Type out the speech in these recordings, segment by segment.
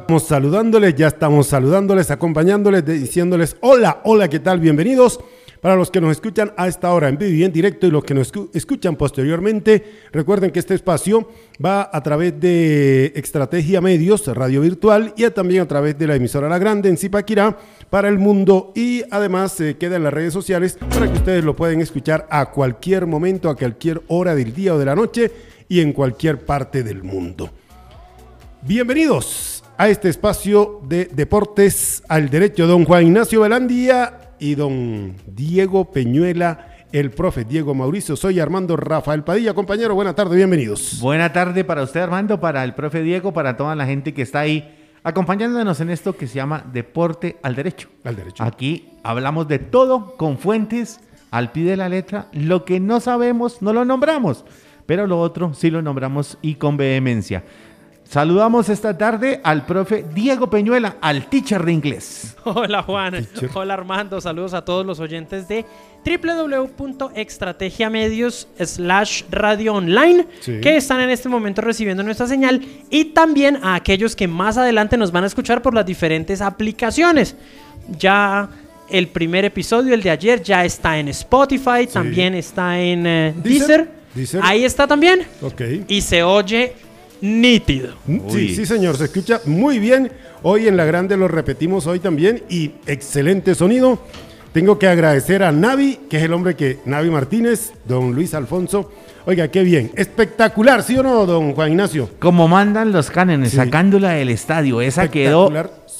Estamos saludándoles, ya estamos saludándoles, acompañándoles, diciéndoles hola, hola, ¿qué tal? Bienvenidos. Para los que nos escuchan a esta hora en vivo y en directo y los que nos escuchan posteriormente, recuerden que este espacio va a través de Estrategia Medios, radio virtual, y también a través de la emisora La Grande en Zipaquirá para el mundo y además se eh, queda en las redes sociales para que ustedes lo pueden escuchar a cualquier momento, a cualquier hora del día o de la noche y en cualquier parte del mundo. Bienvenidos a este espacio de deportes al derecho don Juan Ignacio Velandía y don Diego Peñuela, el profe Diego Mauricio. Soy Armando Rafael Padilla. Compañero, buena tarde, bienvenidos. Buena tarde para usted, Armando, para el profe Diego, para toda la gente que está ahí acompañándonos en esto que se llama Deporte al Derecho. Al Derecho. Aquí hablamos de todo con fuentes al pie de la letra. Lo que no sabemos, no lo nombramos, pero lo otro sí lo nombramos y con vehemencia. Saludamos esta tarde al profe Diego Peñuela, al teacher de inglés. Hola Juan, hola Armando, saludos a todos los oyentes de www.estrategiamedios slash radio online que están en este momento recibiendo nuestra señal y también a aquellos que más adelante nos van a escuchar por las diferentes aplicaciones. Ya el primer episodio, el de ayer, ya está en Spotify, también está en eh, Deezer. Ahí está también. Y se oye nítido. Sí, sí, señor, se escucha muy bien. Hoy en La Grande lo repetimos hoy también y excelente sonido. Tengo que agradecer a Navi, que es el hombre que, Navi Martínez, don Luis Alfonso. Oiga, qué bien. Espectacular, ¿sí o no, don Juan Ignacio? Como mandan los cánones, sacándola del estadio. Esa quedó.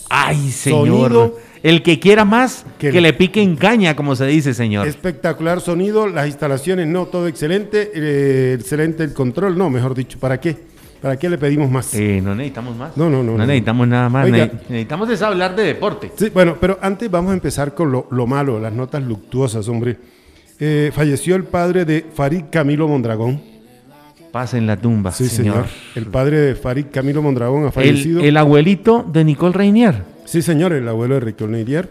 Ay, señor. El que quiera más, que, le pique en caña, como se dice, señor. Espectacular sonido, las instalaciones, no, todo excelente. Eh, excelente el control, no, mejor dicho, ¿para qué? ¿Para qué le pedimos más? Eh, no necesitamos más. No, no, no. No, necesitamos nada más. necesitamos hablar de deporte. Sí, bueno, pero antes vamos a empezar con lo, malo, las notas luctuosas, hombre. Eh, falleció el padre de Farid Camilo Mondragón. Pasa en la tumba, sí, señor. El padre de Farid Camilo Mondragón ha fallecido. El, abuelito de Nicole Reinier. Sí, señor, el abuelo de Nicole Reinier.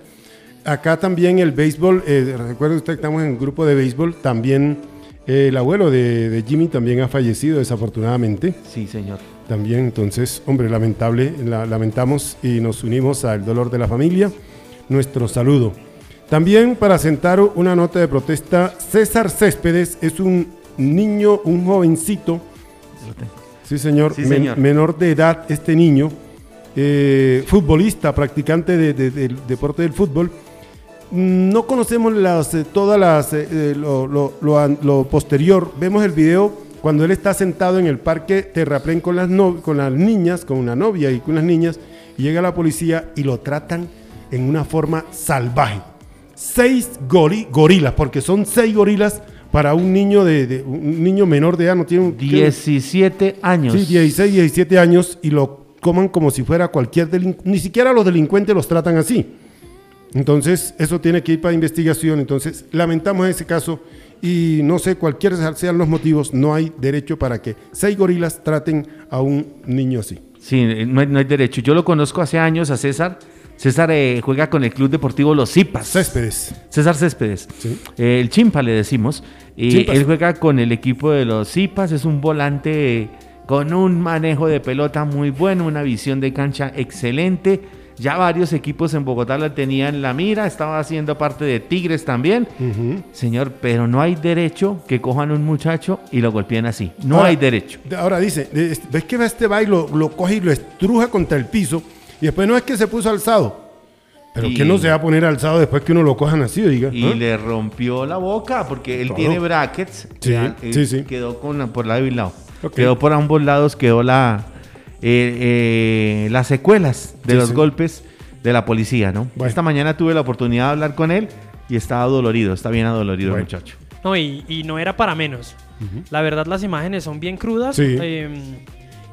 Acá también el béisbol, eh, recuerda usted que estamos en un grupo de béisbol, también el abuelo de, Jimmy también ha fallecido desafortunadamente. Sí, señor. También, entonces, hombre, lamentable, lamentamos y nos unimos al dolor de la familia. Nuestro saludo. También para sentar una nota de protesta, César Céspedes es un niño, un jovencito. Sí, señor, menor de edad, este niño, eh, futbolista, practicante del deporte del fútbol no conocemos las, eh, todas las, eh, eh, lo, posterior. Vemos el video cuando él está sentado en el parque Terraplén con las, con las niñas, con una novia y con las niñas, y llega la policía y lo tratan en una forma salvaje. Seis gorilas, porque son seis gorilas para un niño de, un niño menor de edad, no tiene 17 años. Sí, 16, 17 años y lo coman como si fuera cualquier delincuente. Ni siquiera los delincuentes los tratan así. Entonces, eso tiene que ir para investigación. Entonces, lamentamos ese caso y no sé, cualquier sean los motivos, no hay derecho para que seis gorilas traten a un niño así. Sí, no hay, derecho. Yo lo conozco hace años a César. César eh, juega con el Club Deportivo Los Zipas. Céspedes. César Céspedes. Eh, el Chimpa le decimos. Y él juega con el equipo de Los Zipas. Es un volante con un manejo de pelota muy bueno, una visión de cancha excelente ya varios equipos en Bogotá la tenían la mira, estaba haciendo parte de Tigres también. Señor, pero no hay derecho que cojan un muchacho y lo golpeen así. No hay derecho. Ahora dice, ves que va este baile, lo, coge y lo estruja contra el piso y después no es que se puso alzado. Pero que no se va a poner alzado después que uno lo cojan así, diga. Y le rompió la boca porque él tiene brackets. Sí, sí, sí. Quedó con, por lado y lado. Quedó por ambos lados, quedó la, eh, eh, las secuelas de los golpes de la policía, ¿no? Esta mañana tuve la oportunidad de hablar con él y estaba dolorido, está bien adolorido el muchacho. No, y, no era para menos. La verdad, las imágenes son bien crudas. Em,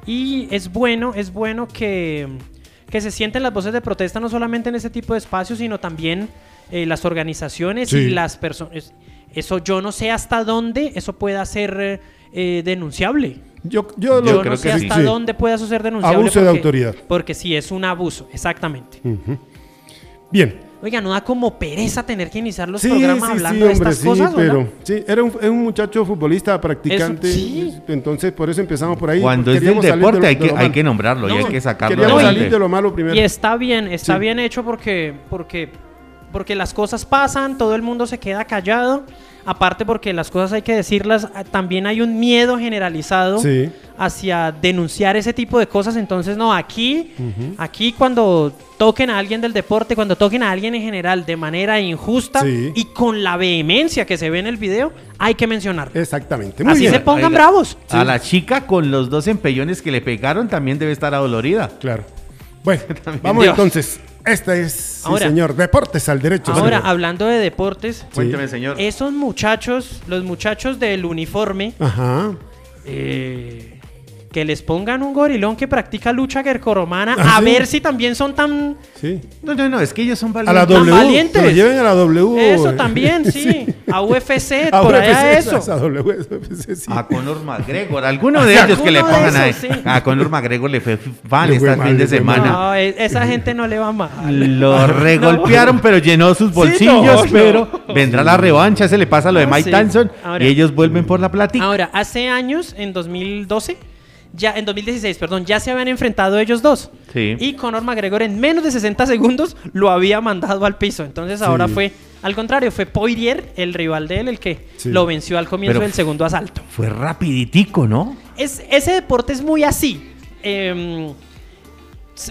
y es bueno, es bueno que, que se sienten las voces de protesta no solamente en ese tipo de espacios, sino también eh, las organizaciones y las personas. Eso yo no sé hasta dónde eso pueda ser denunciable. Yo, yo, creo no sé hasta dónde pueda ser denunciable. Abuso de autoridad. Porque sí, es un abuso, exactamente. Bien, Oiga, ¿no da como pereza tener que iniciar los programas hablando de estas cosas? Pero, sí, era un, un, muchacho futbolista, practicante. sí. Entonces, por eso empezamos por ahí. Cuando es del deporte hay, que, hay que nombrarlo y hay que sacarlo. Queríamos salir de lo malo primero. Y está bien, está bien hecho porque, porque, porque las cosas pasan, todo el mundo se queda callado aparte porque las cosas hay que decirlas, ah, también hay un miedo generalizado hacia denunciar ese tipo de cosas. Entonces, no, aquí, aquí cuando toquen a alguien del deporte, cuando toquen a alguien en general de manera injusta y con la vehemencia que se ve en el video, hay que mencionar. Exactamente. Así se pongan bravos. A la chica con los dos empellones que le pegaron también debe estar adolorida. Claro. Bueno, vamos entonces. Este es, señor, Deportes al Derecho. Ahora, hablando de deportes, cuénteme, señor. Esos muchachos, los muchachos del uniforme, Ajá. Eh, que les pongan un gorilón que practica lucha grecorromana, ¿Ah, a ver si también son tan... Sí. No, no, no, es que ellos son valientes. A la W, valientes. Que lo lleven a la W. Eso también, sí. A UFC, por allá eso. A, w, sí. a Conor McGregor, alguno de ellos que le pongan a, a Conor McGregor le fue mal este fin de semana. No, e, esa gente no le va mal. Lo regolpearon, pero llenó sus bolsillos, pero vendrá la revancha, se le pasa lo de ah, Mike Tyson y ellos vuelven por la plática. Ahora, hace años, en 2012 ya en 2016, perdón, ya se habían enfrentado ellos dos. Sí. Y Conor McGregor en menos de 60 segundos lo había mandado al piso. Entonces ahora fue al contrario, fue Poirier, el rival de él, el que lo venció al comienzo del segundo asalto. Fue rapiditico, ¿no? Es, ese deporte es muy así. Em,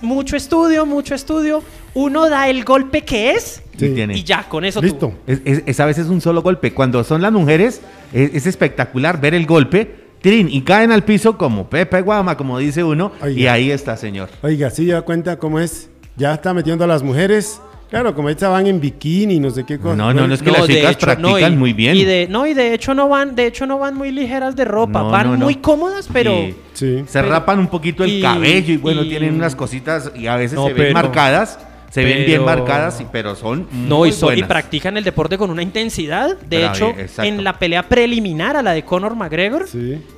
mucho estudio, mucho estudio. Uno da el golpe que es y ya, con eso Listo. Es, a veces un solo golpe. Cuando son las mujeres, es espectacular ver el golpe y caen al piso como Pepe Guama, como dice uno, y ahí está, señor. Oiga, sí, ya cuenta cómo es. Ya está metiendo a las mujeres. Claro, como estas van en bikini, no sé qué cosa. No, no, no es que las chicas practican muy bien. Y de, no, y de hecho no van, de hecho no van muy ligeras de ropa, van muy cómodas, pero sí. se rapan un poquito el cabello y bueno, tienen unas cositas y a veces se ven marcadas se ven bien marcadas, pero son no y, y, practican el deporte con una intensidad. De hecho, en la pelea preliminar a la de Conor McGregor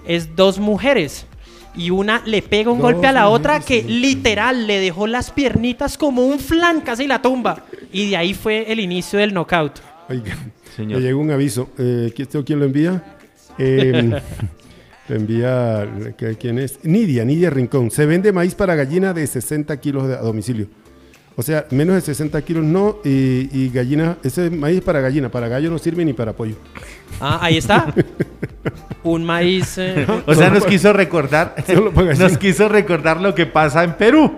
es dos mujeres y una le pega un golpe a la otra que literal le dejó las piernitas como un flan casi la tumba y de ahí fue el inicio del knockout. Oiga, Señor. me llegó un aviso. Eh, ¿Quién lo envía? Eh, lo envía, ¿quién es? Nidia, Nidia Rincón. Se vende maíz para gallina de 60 kilos a domicilio. O sea, menos de 60 kilos no, y, gallina, ese maíz para gallina, para gallo no sirve ni para pollo. Ah, ahí está. Un maíz. Eh, o sea, nos quiso recordar, nos quiso recordar lo que pasa en Perú.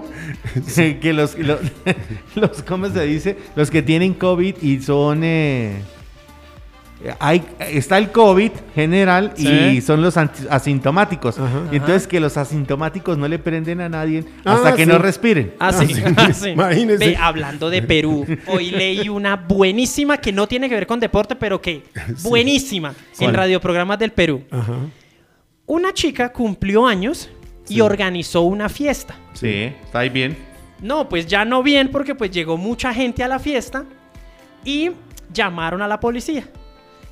que los, los, ¿cómo se dice? Los que tienen COVID y son eh, hay, está el COVID general y son los asintomáticos. y entonces que los asintomáticos no le prenden a nadie hasta ah, que no respiren. Ah, sí. Imagínese. hablando de Perú, hoy leí una buenísima que no tiene que ver con deporte, pero que buenísima en radioprogramas del Perú. Una chica cumplió años y organizó una fiesta. Sí, está ahí bien. No, pues ya no bien porque pues llegó mucha gente a la fiesta y llamaron a la policía.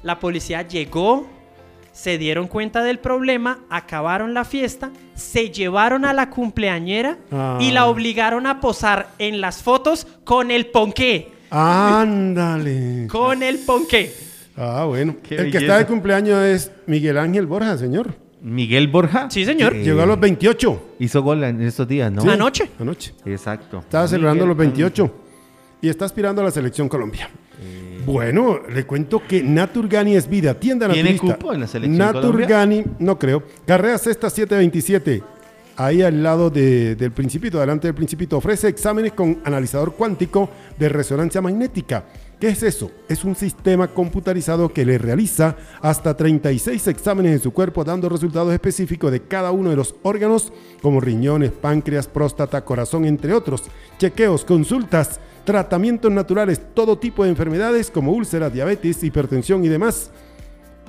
La policía llegó, se dieron cuenta del problema, acabaron la fiesta, se llevaron a la cumpleañera y la ah. obligaron a posar en las fotos con el ponqué. Ándale. con el ponqué. Ah, bueno. el que está de cumpleaños es Miguel Ángel Borja, señor. Miguel Borja. Sí, señor. Llegó a los 28. Hizo gol en estos días, ¿no? Anoche. Anoche. Exacto. Estaba celebrando los 28 y está aspirando a la selección Colombia. Bueno, le cuento que Naturgani es vida, tienda naturista. ¿Tiene cupo en la selección Naturgani, no creo. Carrera Sexta 727. Ahí al lado del Principito, delante del Principito, ofrece exámenes con analizador cuántico de resonancia magnética. ¿Qué es eso? Es un sistema computarizado que le realiza hasta 36 exámenes en su cuerpo, dando resultados específicos de cada uno de los órganos, como riñones, páncreas, próstata, corazón, entre otros. Chequeos, consultas tratamientos naturales, todo tipo de enfermedades como úlceras, diabetes, hipertensión y demás.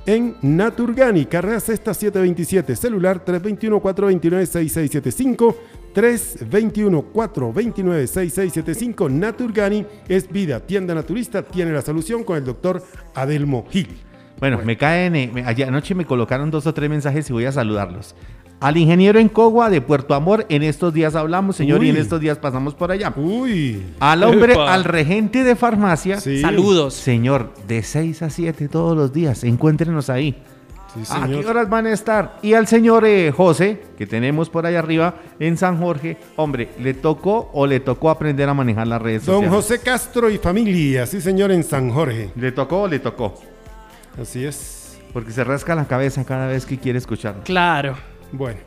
En Naturgani, carrera sexta 727, celular 321-429-6675, 321-429-6675. Naturgani es vida, tienda naturista, tiene la solución con el doctor Adelmo Gil. Bueno, me caen, eh, anoche me colocaron dos o tres mensajes y voy a saludarlos. Al ingeniero en Cogua de Puerto Amor, en estos días hablamos, señor, y en estos días pasamos por allá. Uy. Al hombre, al regente de farmacia. Saludos. Señor, de 6 a 7 todos los días, encuéntrenos ahí. ¿A qué horas van a estar? Y al señor eh, José, que tenemos por allá arriba en San Jorge, hombre, ¿le tocó o le tocó aprender a manejar las redes sociales? Don José Castro y familia, sí señor, en San Jorge. ¿Le tocó o le tocó? Así es. Porque se rasca la cabeza cada vez que quiere escuchar. Claro. Bueno.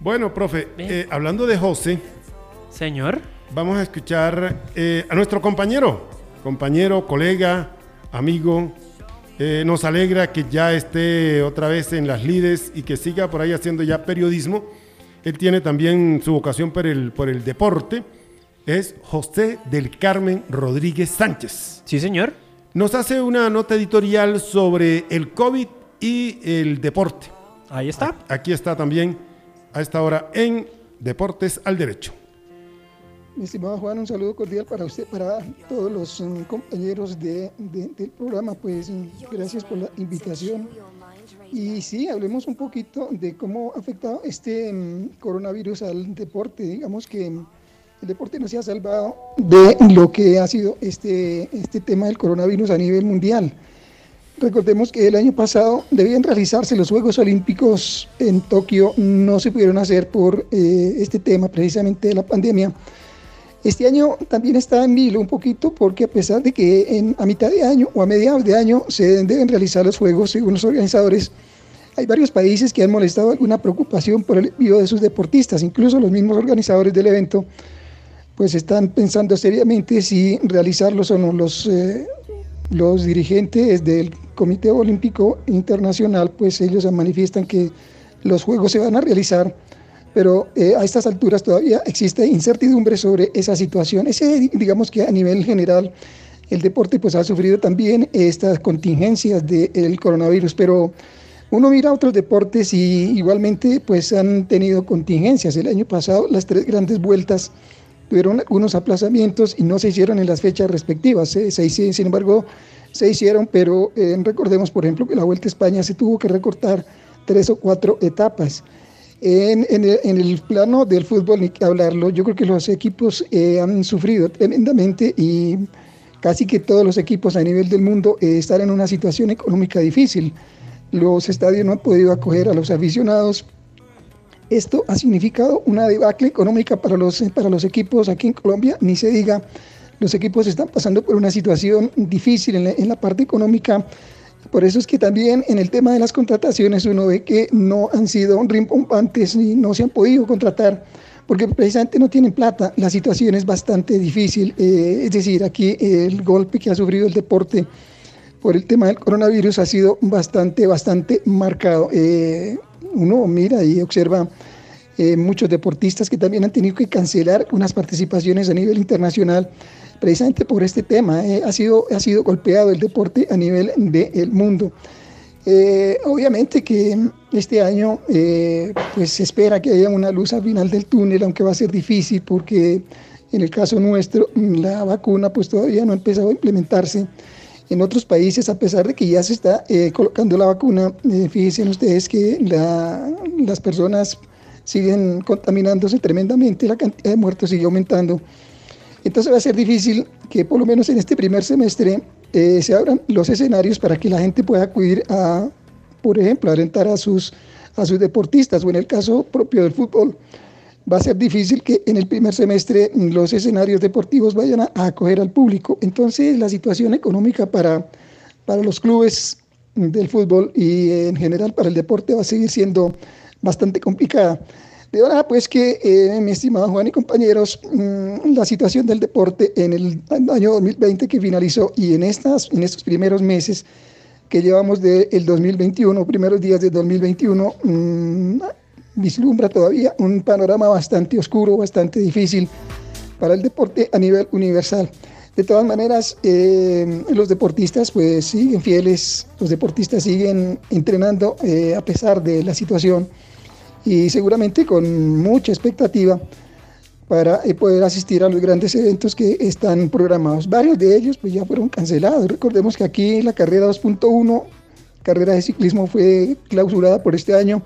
Bueno, profe, eh, hablando de José. Señor. Vamos a escuchar eh, a nuestro compañero, compañero, colega, amigo. Eh, nos alegra que ya esté otra vez en las lides y que siga por ahí haciendo ya periodismo. Él tiene también su vocación por el, por el deporte. Es José del Carmen Rodríguez Sánchez. Sí, señor. Nos hace una nota editorial sobre el COVID y el deporte. Ahí está. Aquí está también a esta hora en Deportes al Derecho. Mi estimado Juan, un saludo cordial para usted, para todos los mm, compañeros de, del programa. Pues mm, gracias por la invitación. Y sí, hablemos un poquito de cómo ha afectado este mm, coronavirus al deporte. Digamos que el deporte no se ha salvado de lo que ha sido este, este tema del coronavirus a nivel mundial. Recordemos que el año pasado debían realizarse los Juegos Olímpicos en Tokio, no se pudieron hacer por eh, este tema precisamente de la pandemia. Este año también está en vilo un poquito porque a pesar de que en, a mitad de año o a mediados de año se deben realizar los Juegos según los organizadores, hay varios países que han molestado alguna preocupación por el envío de sus deportistas, incluso los mismos organizadores del evento pues están pensando seriamente si realizarlos o no. Los, eh, los dirigentes del Comité Olímpico Internacional, pues ellos manifiestan que los Juegos se van a realizar, pero eh, a estas alturas todavía existe incertidumbre sobre esa situación. Ese, digamos que a nivel general, el deporte pues ha sufrido también estas contingencias del coronavirus, pero uno mira otros deportes y igualmente pues han tenido contingencias. El año pasado las tres grandes vueltas tuvieron algunos aplazamientos y no se hicieron en las fechas respectivas. Se, se sin embargo, se hicieron, pero eh, recordemos, por ejemplo, que la Vuelta a España se tuvo que recortar tres o cuatro etapas. En, el, plano del fútbol, ni que hablarlo, yo creo que los equipos eh, han sufrido tremendamente y casi que todos los equipos a nivel del mundo eh, están en una situación económica difícil. Los estadios no han podido acoger a los aficionados. Esto ha significado una debacle económica para los, para los equipos aquí en Colombia, ni se diga los equipos están pasando por una situación difícil en la, parte económica. Por eso es que también en el tema de las contrataciones uno ve que no han sido rimpompantes y no se han podido contratar porque precisamente no tienen plata. La situación es bastante difícil. Eh, es decir, aquí el golpe que ha sufrido el deporte por el tema del coronavirus ha sido bastante, bastante marcado. Eh, uno mira y observa eh, muchos deportistas que también han tenido que cancelar unas participaciones a nivel internacional precisamente por este tema. Eh, ha, sido, ha sido golpeado el deporte a nivel del mundo. Eh, obviamente que este año eh, pues se espera que haya una luz al final del túnel, aunque va a ser difícil porque en el caso nuestro la vacuna pues todavía no ha empezado a implementarse. En otros países, a pesar de que ya se está colocando la vacuna, fíjense ustedes que las personas siguen contaminándose tremendamente, la cantidad de muertos sigue aumentando. Entonces va a ser difícil que por lo menos en este primer semestre eh, se abran los escenarios para que la gente pueda acudir a, por ejemplo, a alentar a sus, a sus deportistas o en el caso propio del fútbol. Va a ser difícil que en el primer semestre los escenarios deportivos vayan a, acoger al público. Entonces la situación económica para, para los clubes del fútbol y en general para el deporte va a seguir siendo bastante complicada. De verdad, pues que, eh, mi estimado Juan y compañeros, mm, la situación del deporte en el año 2020 que finalizó y en, estas, en estos primeros meses que llevamos del 2021, primeros días del 2021, mm, vislumbra todavía un panorama bastante oscuro, bastante difícil para el deporte a nivel universal. De todas maneras, eh, los deportistas pues siguen fieles, los deportistas siguen entrenando eh, a pesar de la situación y seguramente con mucha expectativa para eh, poder asistir a los grandes eventos que están programados. Varios de ellos pues ya fueron cancelados. Recordemos que aquí la carrera 2.1, carrera de ciclismo, fue clausurada por este año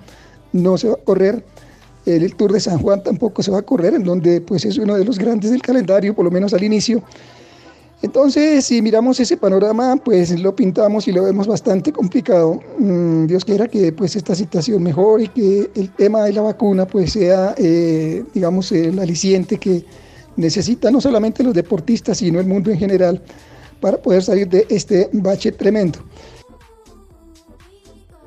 no se va a correr. El, Tour de San Juan tampoco se va a correr, en donde pues es uno de los grandes del calendario, por lo menos al inicio. Entonces, si miramos ese panorama, pues lo pintamos y lo vemos bastante complicado. Mm, Dios quiera que pues esta situación mejore y que el tema de la vacuna pues sea, eh, digamos, el aliciente que necesitan no solamente los deportistas, sino el mundo en general para poder salir de este bache tremendo.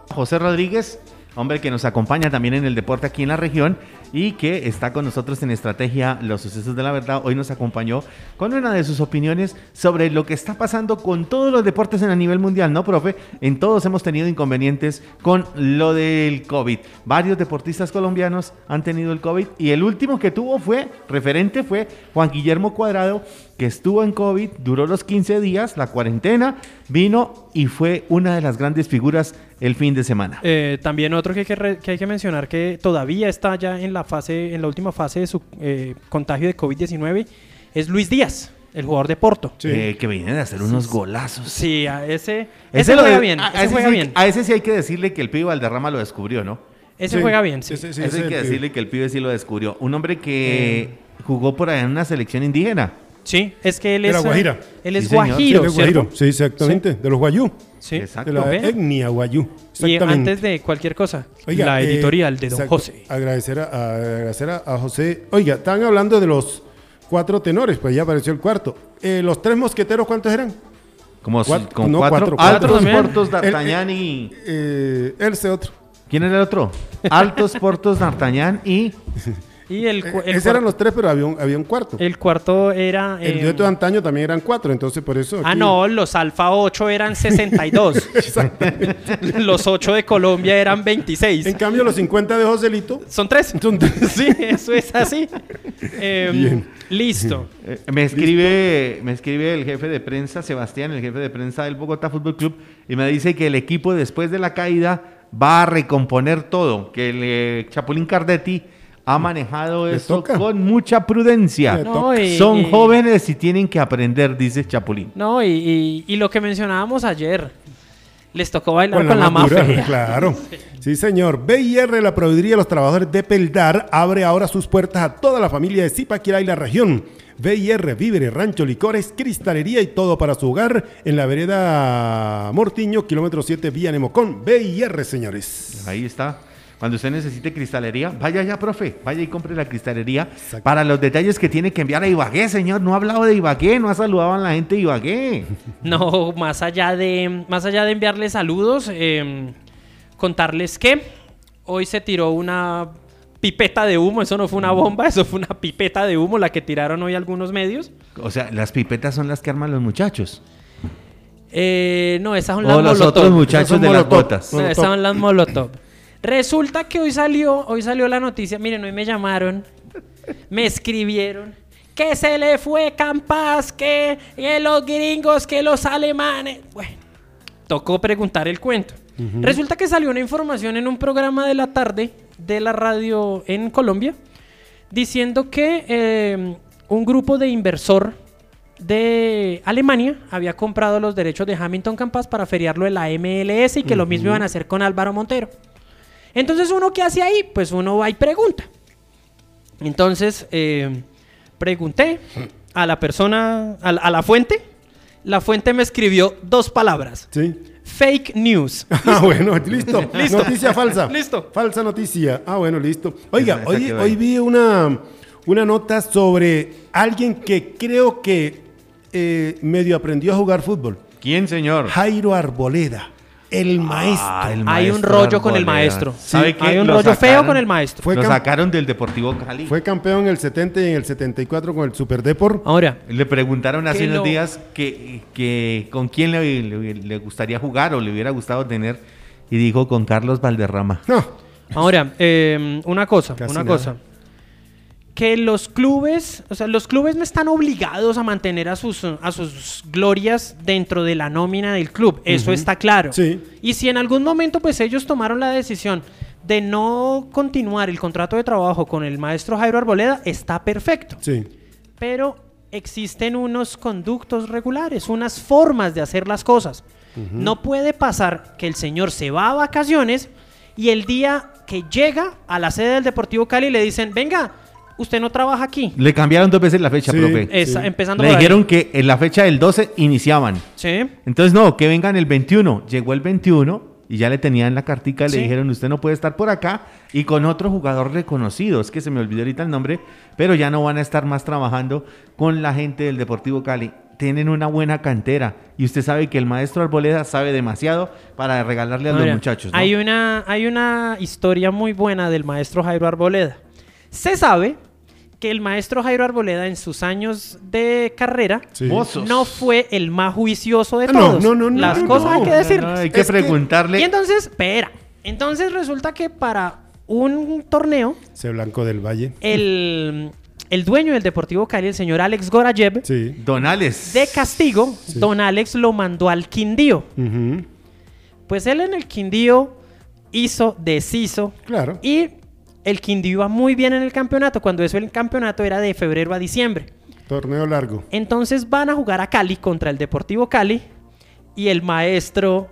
José Rodríguez, hombre que nos acompaña también en el deporte aquí en la región y que está con nosotros en Estrategia Los Sucesos de la Verdad. Hoy nos acompañó con una de sus opiniones sobre lo que está pasando con todos los deportes en a nivel mundial, ¿no, profe? En todos hemos tenido inconvenientes con lo del COVID. Varios deportistas colombianos han tenido el COVID y el último que tuvo fue, referente fue Juan Guillermo Cuadrado, que estuvo en COVID, duró los 15 días, la cuarentena, vino y fue una de las grandes figuras el fin de semana. Eh, también otro que hay que, que hay que mencionar que todavía está ya en la fase, en la última fase de su eh, contagio de COVID-19 es Luis Díaz, el jugador de Porto. Eh, que viene de hacer unos golazos. Sí, a ese, ese, juega bien. A, ese, juega sí, bien. a ese sí hay que decirle que el pibe Valderrama lo descubrió, ¿no? Ese juega bien. Sí. Ese, hay que decirle que el pibe sí lo descubrió. Un hombre que eh. jugó por allá en una selección indígena. Sí, es que él es. Era Guajira. Él es guajiro. Sí, guajiro. sí, exactamente. De los guayú. Sí, exacto. De la etnia guayú. Y antes de cualquier cosa, la eh, editorial de Don José. Agradecer, a, agradecer a, José. Oiga, están hablando de los cuatro tenores, pues ya apareció el cuarto. Eh, ¿Los tres mosqueteros cuántos eran? Como cuatro, no, cuatro, Altos Portos D'Artagnan y... Eh, él ese otro. ¿Quién era el otro? Altos Portos D'Artagnan y... Y el, eh, Esos eran los tres, pero había un, había un cuarto. El cuarto era... El dueto de antaño también eran cuatro, entonces por eso... Ah, no, los Alfa 8 eran 62. los 8 de Colombia eran 26. En cambio, los 50 de Joselito... Son tres. Son Sí, eso es así. Em, Bien. Listo. Eh, me, escribe, me escribe el jefe de prensa, Sebastián, el jefe de prensa del Bogotá Fútbol Club, y me dice que el equipo después de la caída va a recomponer todo, que el eh, Chapulín Cardetti ha manejado eso con mucha prudencia. Son jóvenes y tienen que aprender, dice Chapulín. No, y, lo que mencionábamos ayer, les tocó bailar con, la, mafia. Claro. Sí, señor. BIR, la proveeduría de los trabajadores de Peldar, abre ahora sus puertas a toda la familia de Zipaquirá y la región. BIR, víveres, rancho, licores, cristalería y todo para su hogar en la vereda Mortiño, kilómetro 7, vía Nemocón. BIR, señores. Ahí está. Cuando usted necesite cristalería, vaya ya, profe, vaya y compre la cristalería para los detalles que tiene que enviar a Ibagué, señor. No ha hablado de Ibagué, no ha saludado a la gente de Ibagué. No, más allá de, más allá de enviarles saludos, em, contarles que hoy se tiró una pipeta de humo, eso no fue una bomba, eso fue una pipeta de humo la que tiraron hoy algunos medios. O sea, las pipetas son las que arman los muchachos. Eh, no, esas son las o los otros muchachos de las botas. esas son las molotov. Resulta que hoy salió, hoy salió la noticia, miren, hoy me llamaron, me escribieron, que se le fue Campas, que, los gringos, que los alemanes. Bueno, tocó preguntar el cuento. Resulta que salió una información en un programa de la tarde de la radio en Colombia diciendo que eh, un grupo de inversor de Alemania había comprado los derechos de Hamilton Campas para feriarlo en la MLS y que lo mismo iban a hacer con Álvaro Montero. Entonces, ¿uno qué hace ahí? Pues uno va y pregunta. Entonces, eh, pregunté a la persona, a, la fuente. La fuente me escribió dos palabras. Sí. Fake news. Ah, bueno, listo. listo. Noticia falsa. listo. Falsa noticia. Ah, bueno, listo. Oiga, hoy, hoy vi una, una nota sobre alguien que creo que eh, medio aprendió a jugar fútbol. ¿Quién, señor? Jairo Arboleda. El ah, maestro. Hay un rollo con el maestro. Hay un rollo feo con el maestro. Fue lo sacaron del Deportivo Cali. Fue campeón en el 70 y en el 74 con el Super Deport. Ahora. Le preguntaron hace unos días que, que con quién le, gustaría jugar o le hubiera gustado tener. Y dijo con Carlos Valderrama. No. Ahora, eh, una cosa, una cosa que los clubes, o sea, los clubes no están obligados a mantener a sus, a sus glorias dentro de la nómina del club, eso está claro. Sí. Y si en algún momento pues ellos tomaron la decisión de no continuar el contrato de trabajo con el maestro Jairo Arboleda, está perfecto. Sí. Pero existen unos conductos regulares, unas formas de hacer las cosas. No puede pasar que el señor se va a vacaciones y el día que llega a la sede del Deportivo Cali le dicen, venga, usted no trabaja aquí. Le cambiaron dos veces la fecha, profe. Empezando Le dijeron que en la fecha del 12 iniciaban. Sí. Entonces, no, que vengan el 21. Llegó el 21 y ya le tenían la cartica y le dijeron, usted no puede estar por acá y con otro jugador reconocido, es que se me olvidó ahorita el nombre, pero ya no van a estar más trabajando con la gente del Deportivo Cali. Tienen una buena cantera y usted sabe que el maestro Arboleda sabe demasiado para regalarle a los muchachos. Hay, una, hay una historia muy buena del maestro Jairo Arboleda. Se sabe que el maestro Jairo Arboleda en sus años de carrera no fue el más juicioso de ah, todos. No, no, no. Las cosas hay que decir. hay que preguntarle. Y entonces, espera. Entonces resulta que para un torneo. Ese Blanco del Valle. El, dueño del Deportivo Cali, el señor Alex Gorayev. Sí. Don Alex. De castigo, Don Alex lo mandó al Quindío. Pues él en el Quindío hizo, deshizo. Claro. Y el Quindío iba muy bien en el campeonato, cuando eso el campeonato era de febrero a diciembre. Torneo largo. Entonces van a jugar a Cali contra el Deportivo Cali y el maestro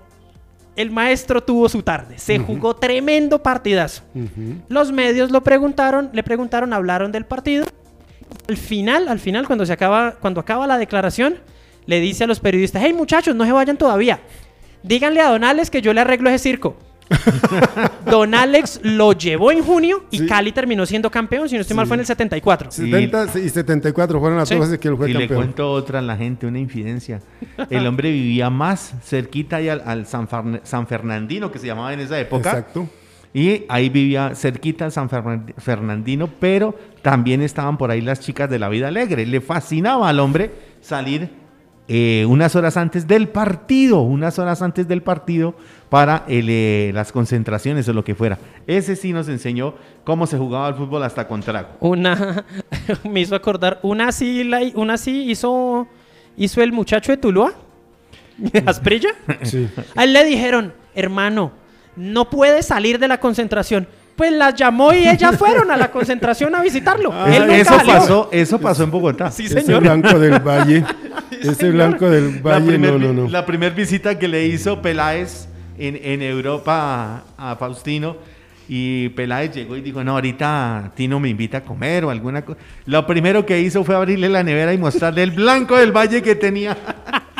el maestro tuvo su tarde. Se jugó tremendo partidazo. Los medios lo preguntaron, le preguntaron, hablaron del partido. Al final, al final, cuando se acaba, cuando acaba la declaración, le dice a los periodistas: Hey muchachos, no se vayan todavía. Díganle a Donales que yo le arreglo ese circo. Don Alex lo llevó en junio y Cali terminó siendo campeón, si no estoy mal fue en el 74. 70 y 74 fueron las dos veces que él fue y campeón. le cuento otra a la gente, una infidencia. El hombre vivía más cerquita al, al San, San, Fernandino, que se llamaba en esa época. Exacto. Y ahí vivía cerquita al San Fernandino, pero también estaban por ahí las chicas de la vida alegre. Le fascinaba al hombre salir eh, unas horas antes del partido, unas horas antes del partido para eh, las concentraciones o lo que fuera. Ese sí nos enseñó cómo se jugaba el fútbol hasta con trago. Una, me hizo acordar, una sí, la, una sí hizo, hizo el muchacho de Tuluá, Asprilla. Sí. A él le dijeron, hermano, no puede salir de la concentración pues las llamó y ellas fueron a la concentración a visitarlo. Ah, eso, pasó, eso pasó en Bogotá. Sí, señor. Ese blanco del Valle. ese blanco del Valle, no, no, no. La primera visita que le hizo Peláez en, Europa a, Faustino. Y Peláez llegó y dijo, no, ahorita Tino me invita a comer o alguna cosa. Lo primero que hizo fue abrirle la nevera y mostrarle el blanco del valle que tenía.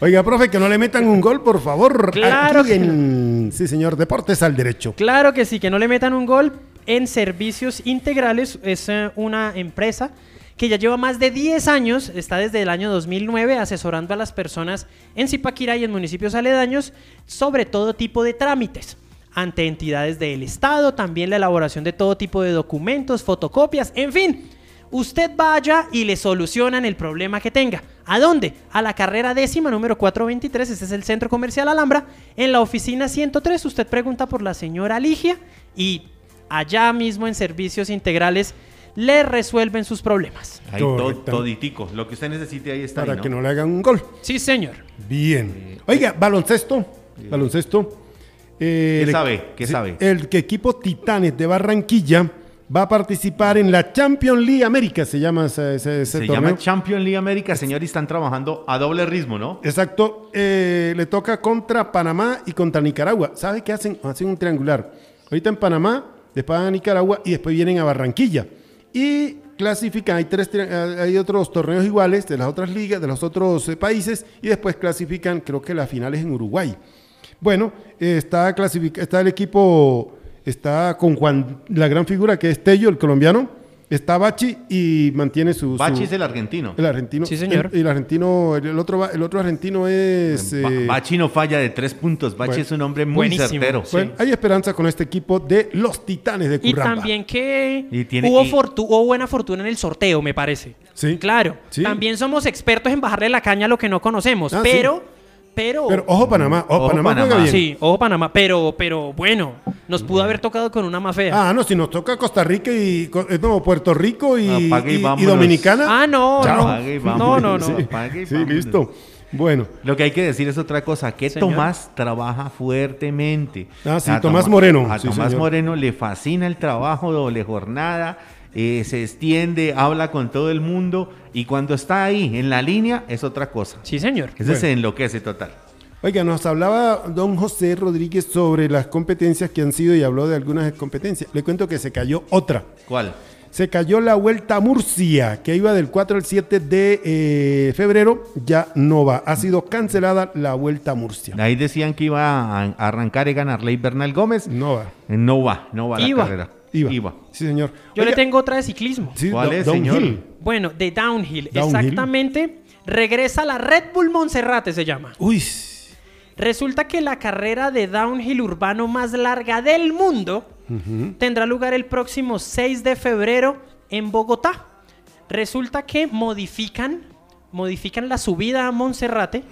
Oiga, profe, que no le metan un gol, por favor. Claro que Sí, señor, Deportes al Derecho. Claro que sí, que no le metan un gol en Servicios Integrales. Es eh, una empresa que ya lleva más de 10 años, está desde el año 2009 asesorando a las personas en Zipaquirá y en municipios aledaños sobre todo tipo de trámites ante entidades del Estado, también la elaboración de todo tipo de documentos, fotocopias, en fin. Usted vaya y le solucionan el problema que tenga. ¿A dónde? A la carrera décima número 423, este es el Centro Comercial Alhambra, en la oficina 103. Usted pregunta por la señora Ligia y allá mismo en servicios integrales le resuelven sus problemas. Ahí todo, toditico. Lo que usted necesite ahí está. Para que no le hagan un gol. Sí, señor. Bien. Oiga, baloncesto. Baloncesto. ¿Qué sabe? ¿Qué sabe? El equipo Titanes de Barranquilla va a participar en la Champions League América, se llama ese, ese, se llama Champions League América, señor, y están trabajando a doble ritmo, ¿no? Exacto. Eh, le toca contra Panamá y contra Nicaragua. ¿Sabe qué hacen? Hacen un triangular. Ahorita en Panamá, después van a Nicaragua y después vienen a Barranquilla y clasifican, hay, tres, hay otros torneos iguales de las otras ligas, de los otros eh, países, y después clasifican, creo que las finales en Uruguay. Bueno, está, está el equipo, está con Juan, la gran figura que es Tello, el colombiano, Está Bachi y mantiene su. Bachi es el argentino. El argentino. Sí, señor. El, argentino, el otro, el otro argentino es. Eh, Bachi no falla de tres puntos. Bachi es un hombre muy certero. Bueno, hay esperanza con este equipo de los Titanes de Curramba. Y también que hubo, buena fortuna en el sorteo, me parece. Sí. Claro. También somos expertos en bajarle la caña a lo que no conocemos. Ah, pero. Pero, ojo Panamá, ojo, Panamá, Sí, ojo Panamá, pero, pero bueno, nos pudo haber tocado con una más fea. Ah, no, si nos toca Costa Rica y no, Puerto Rico y, y, Dominicana. Ah, no, no. no, no, no. Sí, listo. Bueno. Lo que hay que decir es otra cosa, que Tomás trabaja fuertemente. Ah, sí, Tomás Moreno. A Tomás Moreno le fascina el trabajo, doble jornada, eh, se extiende, habla con todo el mundo y cuando está ahí en la línea es otra cosa. Sí, señor. Ese se enloquece total. Oiga, nos hablaba don José Rodríguez sobre las competencias que han sido y habló de algunas competencias. Le cuento que se cayó otra. ¿Cuál? Se cayó la Vuelta a Murcia, que iba del 4 al 7 de eh, febrero, ya no va. Ha sido cancelada la Vuelta a Murcia. Ahí decían que iba a arrancar y ganar Ley Bernal Gómez. No va. No va, no va la carrera. Iba. Sí, señor. Yo Oiga, le tengo otra de ciclismo. sí, ¿Cuál es, downhill. señor? Bueno, de downhill, Downhill. exactamente. Regresa la Red Bull Monserrate se llama. Uy, Resulta que la carrera de downhill urbano más larga del mundo tendrá lugar el próximo 6 de febrero en Bogotá. Resulta que modifican, modifican la subida a Monserrate,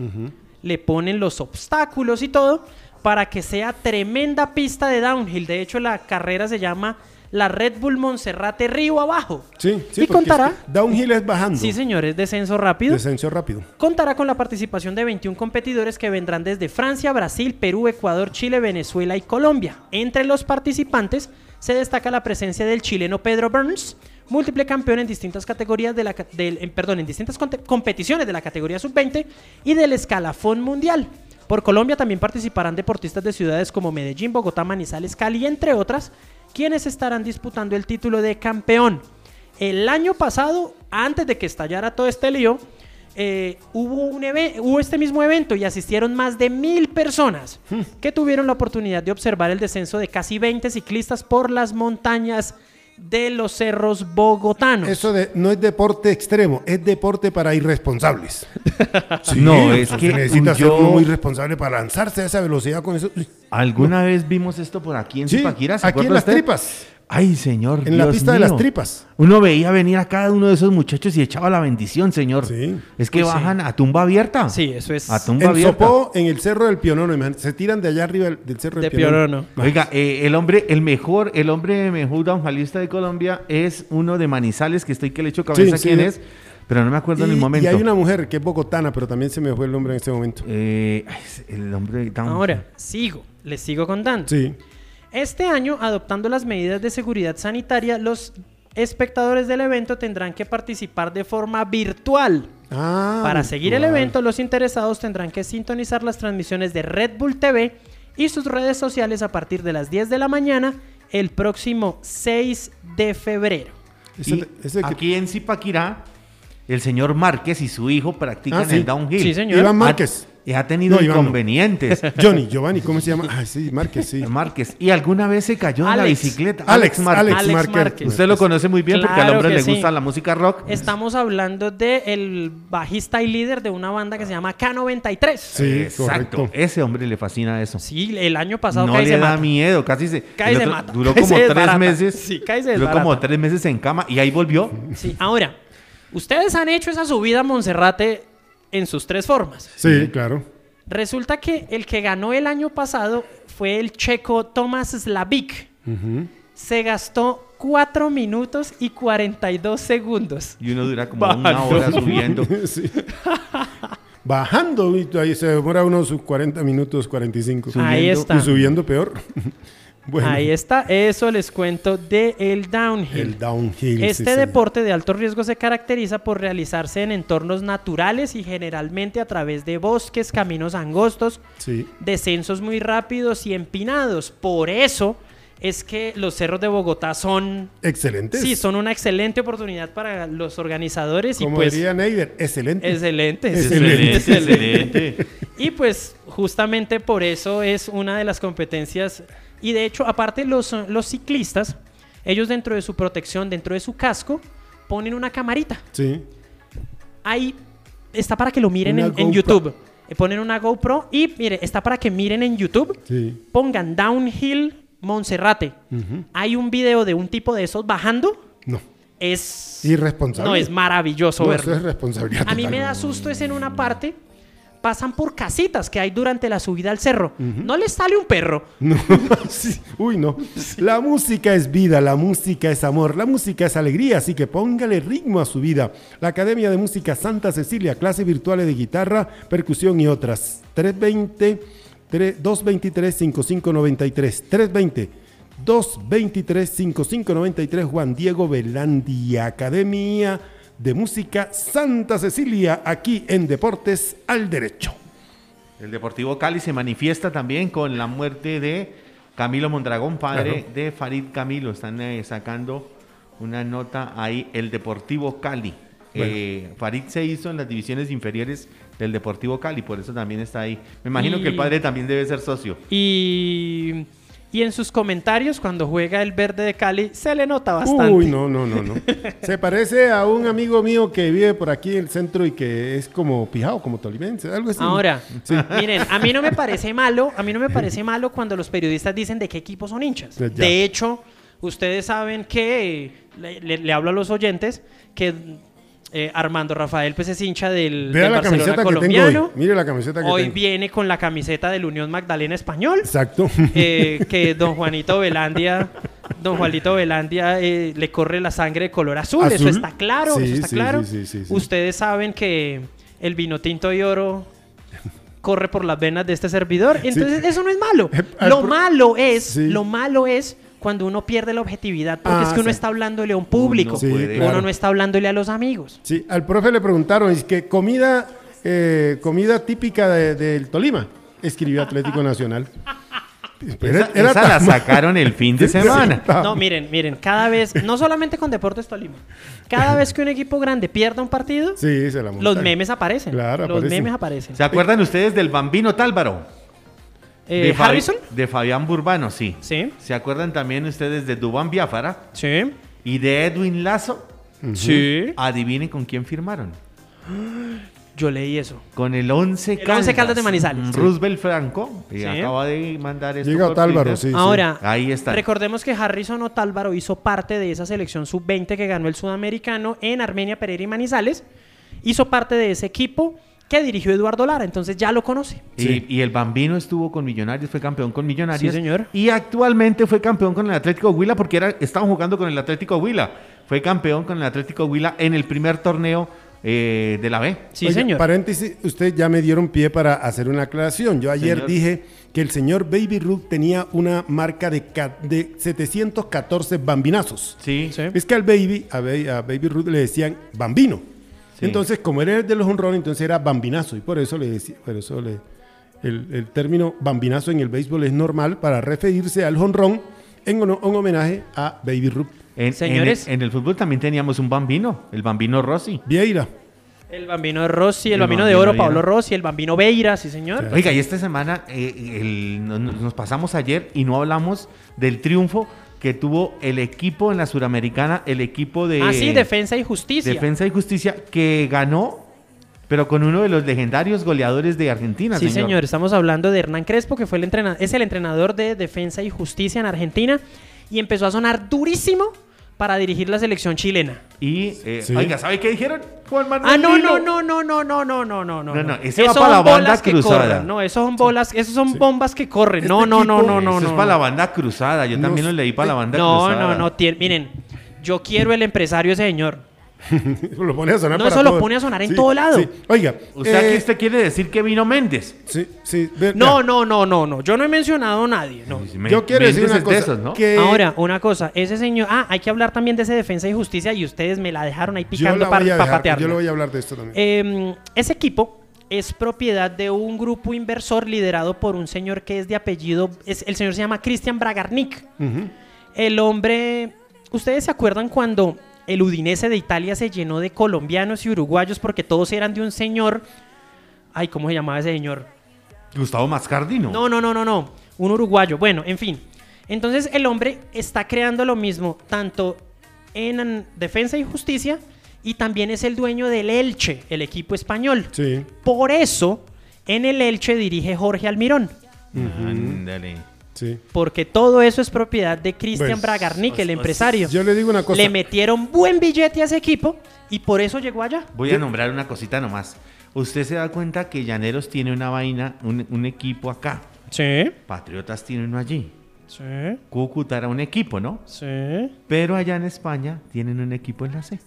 le ponen los obstáculos y todo para que sea tremenda pista de downhill. De hecho, la carrera se llama la Red Bull Monserrate Río Abajo. sí, sí. y contará, es que downhill es bajando. sí señores, descenso rápido. Descenso rápido. Contará con la participación de 21 competidores que vendrán desde Francia, Brasil, Perú, Ecuador, Chile, Venezuela y Colombia. Entre los participantes se destaca la presencia del chileno Pedro Burns, múltiple campeón en distintas categorías de la del- en- perdón, en distintas competiciones de la categoría sub-20 y del escalafón mundial. Por Colombia también participarán deportistas de ciudades como Medellín, Bogotá, Manizales, Cali, entre otras, quienes estarán disputando el título de campeón. El año pasado, antes de que estallara todo este lío, eh, hubo, un hubo este mismo evento y asistieron más de mil personas que tuvieron la oportunidad de observar el descenso de casi 20 ciclistas por las montañas de los cerros bogotanos. Eso de, no es deporte extremo, es deporte para irresponsables. Sí, No, es que necesita ser uno muy responsable para lanzarse a esa velocidad con eso. ¿Alguna vez vimos esto por aquí en Sí, Zipaquirá? ¿Se aquí en las usted? tripas. Ay, señor. En la pista de las tripas. Uno veía venir a cada uno de esos muchachos y echaba la bendición, señor. Sí. Es que Pues sí. bajan a tumba abierta. Sí, eso es A tumba En abierta. Sopó, en el cerro del Pionono, se tiran de allá arriba del, del cerro de del Pionono. Piorono. Oiga, eh, el hombre, el mejor, el hombre mejor downhillista de Colombia es uno de Manizales, que estoy que le echo cabeza Sí, quién es, pero no me acuerdo en el momento. y hay una mujer que es bogotana, pero también se me fue el nombre en este momento. Eh, el hombre down- Ahora, sigo, les sigo contando. Sí. Este año, adoptando las medidas de seguridad sanitaria, los espectadores del evento tendrán que participar de forma virtual. Ah, Para seguir el evento, los interesados tendrán que sintonizar las transmisiones de Red Bull TV y sus redes sociales a partir de las 10 de la mañana el próximo 6 de febrero. Y aquí en Zipaquirá, el señor Márquez y su hijo practican Ah, sí. el downhill. Sí, señor. Iván Márquez. Y ha tenido No, Iván no. inconvenientes. Johnny, Giovanni, ¿cómo se llama? Ah, sí, Márquez, sí. Márquez. Y alguna vez se cayó de la bicicleta. Alex, Márquez. Alex, Alex Márquez. Usted lo conoce muy bien porque al hombre le sí. gusta la música rock. Estamos hablando del el bajista y líder de una banda que se llama K93. Sí, Exacto. correcto. Ese hombre le fascina eso. Sí, el año pasado no casi le se da mata. miedo, casi se. Casi se otro mata. Duró como se tres meses. Sí, casi se Duró como tres meses en cama y ahí volvió. Sí, ahora, ustedes han hecho esa subida a Monserrate en sus tres formas. Sí, claro. Resulta que el que ganó el año pasado fue el checo Tomas Slavik. Se gastó 4 minutos y 42 segundos. Y uno dura como una hora subiendo. Sí. Bajando, y ahí se demora unos 40 minutos, 45. Ahí Subiendo. está. Y subiendo peor. bueno, Ahí está, eso les cuento de el downhill. el downhill. Este sí. deporte de alto riesgo se caracteriza por realizarse en entornos naturales y generalmente a través de bosques, caminos angostos, Sí. descensos muy rápidos y empinados. Por eso es que los cerros de Bogotá son, Excelente. sí, son una excelente oportunidad para los organizadores y Como pues diría Neider, excelente. excelentes, Excelente. excelente. Y pues justamente por eso es una de las competencias. Y de hecho, aparte los, los ciclistas, ellos dentro de su protección, dentro de su casco, ponen una camarita. Sí. Ahí está para que lo miren en. YouTube. Eh, Ponen una GoPro y mire, está para que miren en YouTube. Sí. Pongan Downhill Monserrate. Hay un video de un tipo de esos bajando. No. Es. Irresponsable. No, es maravilloso No, verlo. eso es responsabilidad. A mí me da susto es en una parte. Pasan por casitas que hay durante la subida al cerro. No les sale un perro. No, sí. Uy, no. La música es vida, la música es amor, la música es alegría, así que póngale ritmo a su vida. La Academia de Música Santa Cecilia, clases virtuales de guitarra, percusión y otras. 320 3 223 5593 320 223 5593 Juan Diego Velandia, Academia de Música Santa Cecilia, aquí en Deportes al Derecho. El Deportivo Cali se manifiesta también con la muerte de Camilo Mondragón, padre de Farid Camilo. Están eh, sacando una nota ahí, el Deportivo Cali. Eh, Farid se hizo en las divisiones inferiores del Deportivo Cali, por eso también está ahí. Me imagino que el padre también debe ser socio. Y y en sus comentarios, cuando juega el verde de Cali, se le nota bastante. Uy, no, no, no, no. se parece a un amigo mío que vive por aquí en el centro y que es como pijao, como tolimense, algo así. Ahora, miren, a mí no me parece malo, a mí no me parece malo cuando los periodistas dicen de qué equipo son hinchas. De hecho, ustedes saben que, le hablo a los oyentes, que eh, Armando Rafael pues es hincha del, Vea la Barcelona colombiano. hoy. Mire la camiseta que Hoy viene con la camiseta del Unión Magdalena Español. Exacto. Eh, que don Juanito Velandia, don Juanito Velandia eh, le corre la sangre de color azul. Eso está claro, eso está claro. Ustedes saben que el vino tinto y oro corre por las venas de este servidor. Entonces, eso no es malo. Lo malo es, lo malo es cuando uno pierde la objetividad, porque es que uno está hablándole a un público, uno, no está hablándole a los amigos. Sí, al profe le preguntaron, es que comida, eh, comida típica del Tolima, escribió Atlético Nacional. Esa, la sacaron el fin de semana. No, miren, miren, cada vez, no solamente con Deportes Tolima, cada vez que un equipo grande pierda un partido, los memes aparecen. Claro, los memes aparecen. ¿Se acuerdan ustedes del Bambino Tálvaro? Eh, de ¿Harrison? De Fabián Burbano, sí. Sí. ¿Se acuerdan también ustedes de Dubán Biafara? Sí. Y de Edwin Lazo. Sí. Adivinen con quién firmaron. Yo leí eso. Con el 11 Caldas. 11 Caldas de Manizales. Roosevelt Franco. Y acaba de mandar esto. Llega Otálvaro, sí. Ahora, ahí está. Recordemos que Harrison Otálvaro hizo parte de esa selección sub-20 que ganó el sudamericano en Armenia, Pereira y Manizales. Hizo parte de ese equipo que dirigió Eduardo Lara, entonces ya lo conoce. Y, el Bambino estuvo con Millonarios, fue campeón con Millonarios. Sí, señor. Y actualmente fue campeón con el Atlético Huila porque era, estaban jugando con el Atlético Huila. Fue campeón con el Atlético Huila en el primer torneo eh, de la B. Sí, señor. Paréntesis, usted ya me dieron pie para hacer una aclaración. Yo ayer dije que el señor Baby Ruth tenía una marca de, de 714 bambinazos. Sí. sí. Es que al Baby, a, Baby Ruth le decían bambino. Entonces, como era de los honrones, entonces era bambinazo. Y por eso le decía, por eso le, el, término bambinazo en el béisbol es normal para referirse al honrón en, un homenaje a Baby Ruth. En, Señores, en el, fútbol también teníamos un bambino, el bambino Rossi. Vieira. El bambino Rossi, el, bambino, de oro, Pablo Rossi, el bambino Beira, sí señor. Oiga, y esta semana eh, nos pasamos ayer y no hablamos del triunfo que tuvo el equipo en la Suramericana, el equipo de... Ah, sí, Defensa y Justicia. Defensa y Justicia, que ganó, pero con uno de los legendarios goleadores de Argentina. Sí, señor, estamos hablando de Hernán Crespo, que fue el entrenador, es el entrenador de Defensa y Justicia en Argentina, y empezó a sonar durísimo para dirigir la selección chilena. Y, eh, oiga, ¿sabe qué dijeron? Juan Manuel ah, no, no, no, no, no, no, no, no, no, no. No, no, ese va para la banda cruzada. No, esos son bolas, esos son bombas que corren. No, no, no, no, no, Eso es para la banda cruzada. Yo también lo leí para la banda cruzada. No, no, no, miren, yo quiero el empresario ese señor. lo pone a sonar no, eso lo pone a sonar en todo lado. Oiga. ¿Usted aquí eh, usted quiere decir que vino Méndez? Sí, sí. no, no, no, no, no. Yo no he mencionado a nadie. No. Yo quiero decir una cosa. ¿no? Ahora, una cosa. Ese señor... Ah, hay que hablar también de ese defensa y justicia y ustedes me la dejaron ahí picando para patear. Yo le voy a hablar de esto también. Em, ese equipo es propiedad de un grupo inversor liderado por un señor que es de apellido... Es, el señor se llama Christian Bragarnik. El hombre... ¿Ustedes se acuerdan cuando el Udinese de Italia se llenó de colombianos y uruguayos porque todos eran de un señor. Ay, ¿cómo se llamaba ese señor? Gustavo Mascardino. No, no, no, no, no. Un uruguayo. Bueno, en fin. Entonces el hombre está creando lo mismo tanto en Defensa y Justicia y también es el dueño del Elche, el equipo español. Sí. Por eso en el Elche dirige Jorge Almirón. Ándale. Porque todo eso es propiedad de Cristian pues, Bragarnik, el empresario. Yo le digo una cosa. Le metieron buen billete a ese equipo y por eso llegó allá. Voy a nombrar una cosita nomás. Usted se da cuenta que Llaneros tiene una vaina, un, equipo acá. Sí. Patriotas tiene uno allí. Sí. Cúcuta era un equipo, ¿no? Sí. Pero allá en España tienen un equipo en la C.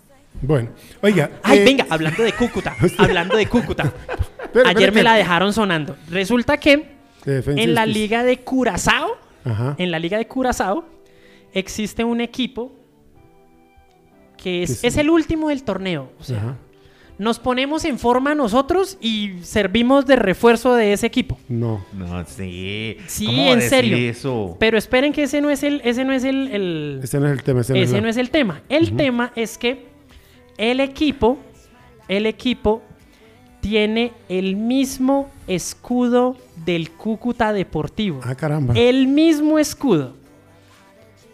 Bueno, oiga. Ay, eh, venga, hablando de Cúcuta, hablando de Cúcuta. Ayer me la dejaron sonando. Resulta que en la liga de Curazao, en la liga de Curazao, existe un equipo que es, es el último del torneo. O sea, nos ponemos en forma nosotros y servimos de refuerzo de ese equipo. No. No, sí. Sí, ¿Cómo en serio. Eso? Pero esperen que ese no es el, ese no es el, el- Ese no es el tema. Ese, ese no no es es el tema. El tema es que el equipo, el equipo tiene el mismo escudo del Cúcuta Deportivo. Ah, caramba. El mismo escudo.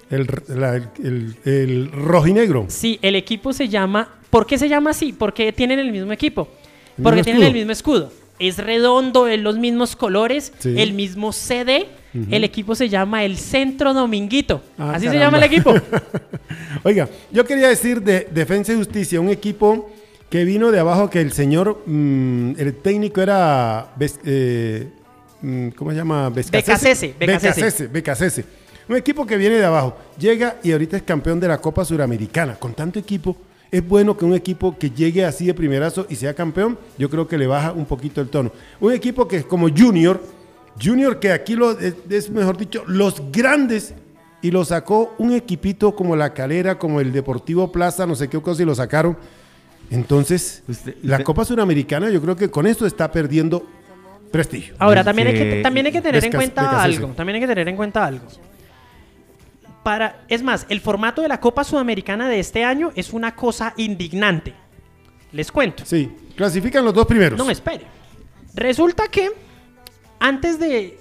El, la- el, el- el rojinegro. Sí, el equipo se llama. ¿Por qué se llama así? Porque tienen el mismo equipo. ¿El Porque mismo tienen el mismo escudo. Es redondo, en los mismos colores, Sí. el mismo CD. El equipo se llama el Centro Dominguito. Ah, así se llama el equipo. Oiga, yo quería decir de Defensa y Justicia, un equipo que vino de abajo, que el señor, mm, el técnico era, eh, ¿cómo se llama? Becasese, Becasese. Un equipo que viene de abajo, llega y ahorita es campeón de la Copa Suramericana. Con tanto equipo, es bueno que un equipo que llegue así de primerazo y sea campeón, yo creo que le baja un poquito el tono. Un equipo que es como Junior, Junior que aquí lo, es, es mejor dicho, los grandes y lo sacó un equipito como la Calera, como el Deportivo Plaza, no sé qué cosa, y lo sacaron. Entonces, Usted- la Copa Suramericana yo creo que con esto está perdiendo prestigio. Ahora, también hay, que, también hay que tener en cuenta algo. También hay que tener en cuenta algo. Para, es más, el formato de la Copa Sudamericana de este año es una cosa indignante. Les cuento. Sí, clasifican los dos primeros. No, espere. Resulta que antes de.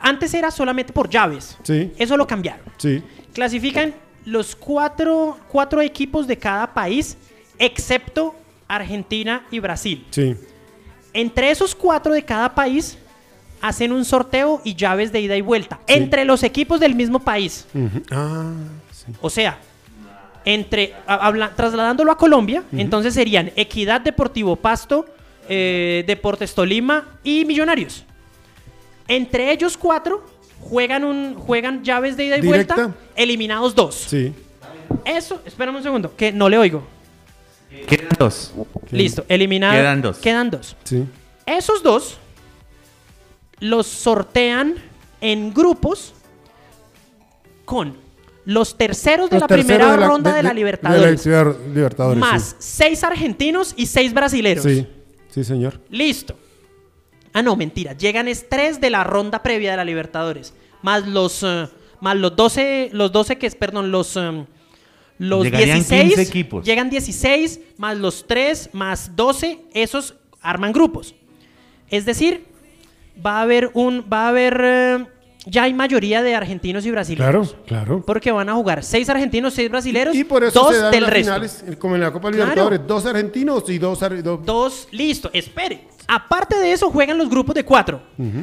Antes era solamente por llaves. Sí. Eso lo cambiaron. Sí, Clasifican los cuatro, cuatro equipos de cada país, excepto Argentina y Brasil. sí. Entre esos cuatro de cada país hacen un sorteo y llaves de ida y vuelta. Entre los equipos del mismo país. Ah, sí. O sea, entre habla- trasladándolo a Colombia, entonces serían Equidad Deportivo Pasto, eh, Deportes Tolima y Millonarios. Entre ellos cuatro juegan un juegan llaves de ida y Directa. vuelta, eliminados dos. Sí. Eso, espérame un segundo, que no le oigo. Quedan dos. Listo, eliminados. Quedan dos. Quedan dos. Sí. Esos dos los sortean en grupos con los terceros de Los la terceros primera de ronda de, la Libertadores, de la Libertadores, más seis argentinos y seis brasileros. Sí. sí, sí, señor. Listo. Ah, no, mentira. Llegan es tres de la ronda previa de la Libertadores. Más los, eh, más los 12, los 12 que es, perdón, los, eh, los Llegarían 16. 15 equipos. Llegan 16, más los 3, más 12, esos arman grupos. Es decir, va a haber un, va a haber, eh, ya hay mayoría de argentinos y brasileños. Claro, claro. Porque van a jugar seis argentinos, seis brasileños, Y por eso dos se dan del las resto. finales, como en la Copa Claro. Libertadores, dos argentinos y dos, dos- Dos, listo, espere. Aparte de eso, juegan los grupos de cuatro.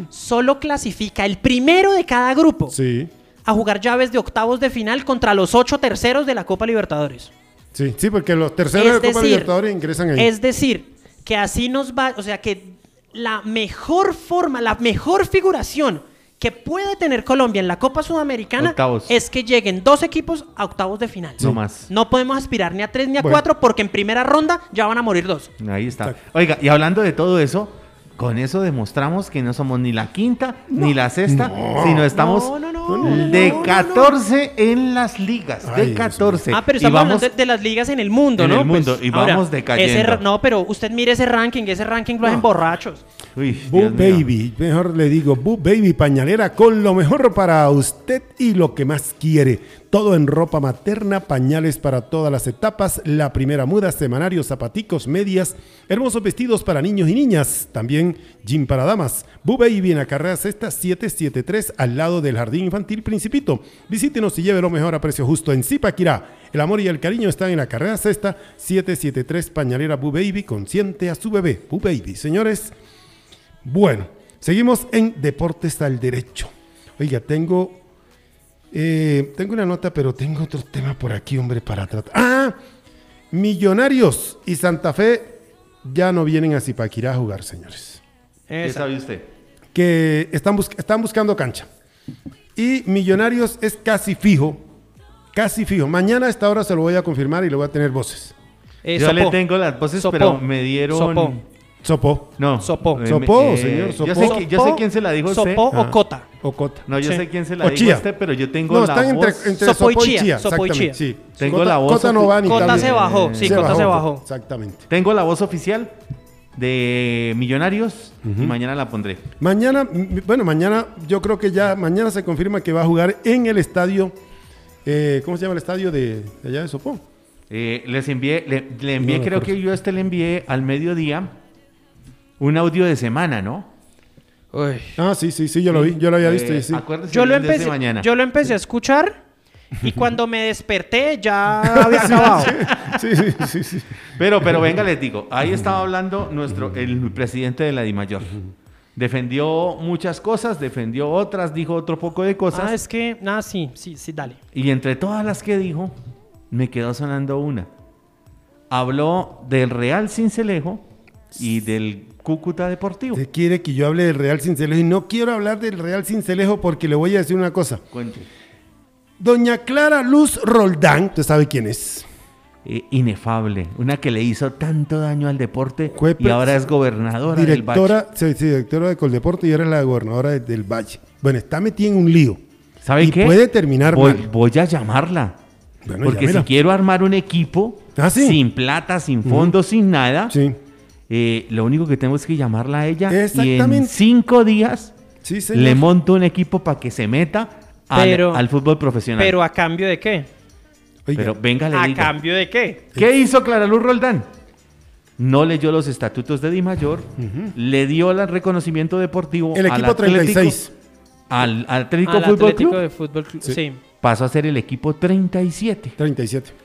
Solo clasifica el primero de cada grupo Sí, a jugar llaves de octavos de final contra los ocho terceros de la Copa Libertadores. sí, sí, porque los terceros de la Copa Libertadores ingresan ahí. es decir, que así nos va, o sea, que la mejor forma, la mejor figuración que puede tener Colombia en la Copa Sudamericana Octavos. es que lleguen dos equipos a octavos de final. No más. No podemos aspirar ni a tres ni a Bueno. cuatro porque en primera ronda ya van a morir dos. Ahí está. Oiga, y hablando de todo eso, con eso demostramos que no somos ni la quinta ni la sexta, sino estamos No, no, no, no, de no, no, 14 en las ligas. Ay, de Dios 14. Ah, pero Y estamos vamos- hablando de, de las ligas en el mundo, En ¿no? el mundo, y vamos decayendo. ese no, pero usted mire ese ranking, ese ranking lo hacen borrachos. Uy, Boo. Baby, mejor le digo, Boo Baby pañalera con lo mejor para usted y lo que más quiere. Todo en ropa materna, pañales para todas las etapas, la primera muda, semanarios, zapaticos, medias, hermosos vestidos para niños y niñas, también jean para damas. Boo Baby en la carrera sexta 773 al lado del Jardín Infantil Principito. Visítenos y lleve lo mejor a precio justo en Zipaquirá. El amor y el cariño están en la carrera sexta 773 pañalera Boo Baby, consciente a su bebé. Boo Baby, señores. Bueno, seguimos en Deportes al Derecho. Oiga, tengo, eh, tengo una nota, pero tengo otro tema por aquí, hombre, para tratar. Ah, Millonarios y Santa Fe ya no vienen a Zipaquirá a jugar, señores. ¿Qué sabe usted? Que están, bus- están buscando cancha. Y Millonarios es casi fijo, casi fijo. Mañana a esta hora se lo voy a confirmar y le voy a tener voces. Eh, Yo le tengo las voces, Sopó. pero me dieron Sopó. Sopó. No. Sopó. Eh, Sopó, eh, señor, Yo sopó. sé, que- yo sé Sopó, quién se la dijo usted. Sopó o. Cota. O Cota. No, yo Sí. sé quién se la O dijo Chía. usted, pero yo tengo No, la están entre, voz. entre Sopó y Sopó y Chía, Chía. Sopó y Exactamente. Chía. Sí. Tengo Cota- la voz Cota no va ni Cota cambia. se bajó, sí, Se Cota se bajó. Exactamente. Tengo la voz oficial de Millonarios y mañana la pondré. Mañana, m- bueno, mañana yo creo que ya, mañana se confirma que va a jugar en el estadio, eh, ¿cómo se llama el estadio de, de allá de Sopó? Eh, les envié, le, le envié, No creo que yo a este le envié al mediodía un audio de semana, ¿no? Uy. Ah, sí, sí, sí, yo lo vi, yo lo había visto. Eh, y sí. Yo lo, empecé, mañana. yo lo empecé a escuchar y cuando me desperté ya había acabado. Sí, sí, sí, sí. Pero, pero venga, les digo, ahí estaba hablando nuestro, el presidente de la DIMAYOR. Defendió muchas cosas, defendió otras, dijo otro poco de cosas. Ah, es que, nada, sí, sí, sí, dale. Y entre todas las que dijo, me quedó sonando una. Habló del Real Cincelejo y del Cúcuta Deportivo. Usted quiere que yo hable del Real Cincelejo y no quiero hablar del Real Cincelejo porque le voy a decir una cosa. Cuente. Doña Clara Luz Roldán, usted sabe quién es. Eh, inefable, una que le hizo tanto daño al deporte Fue y ahora es gobernadora del Valle. Sí, sí, directora de Coldeporte y ahora es la gobernadora de- del Valle. Bueno, está metida en un lío. ¿Sabe y qué? puede terminar voy, mal. voy a llamarla. Bueno, porque llámela. si quiero armar un equipo Ah, ¿sí? sin plata, sin fondos, sin nada, Sí, eh, lo único que tengo es que llamarla a ella y en cinco días sí, señor. le monto un equipo para que se meta al, Pero- al fútbol profesional. Pero a cambio de qué? Oiga, Pero venga, le ¿A cambio de qué? ¿Qué hizo Clara Luz Roldán? No leyó los estatutos de Di Mayor, le dio el reconocimiento deportivo el al equipo Atlético, 36. al Atlético Al Fútbol Atlético Club, de Fútbol Club. Sí. Sí. pasó a ser el equipo 37. 37.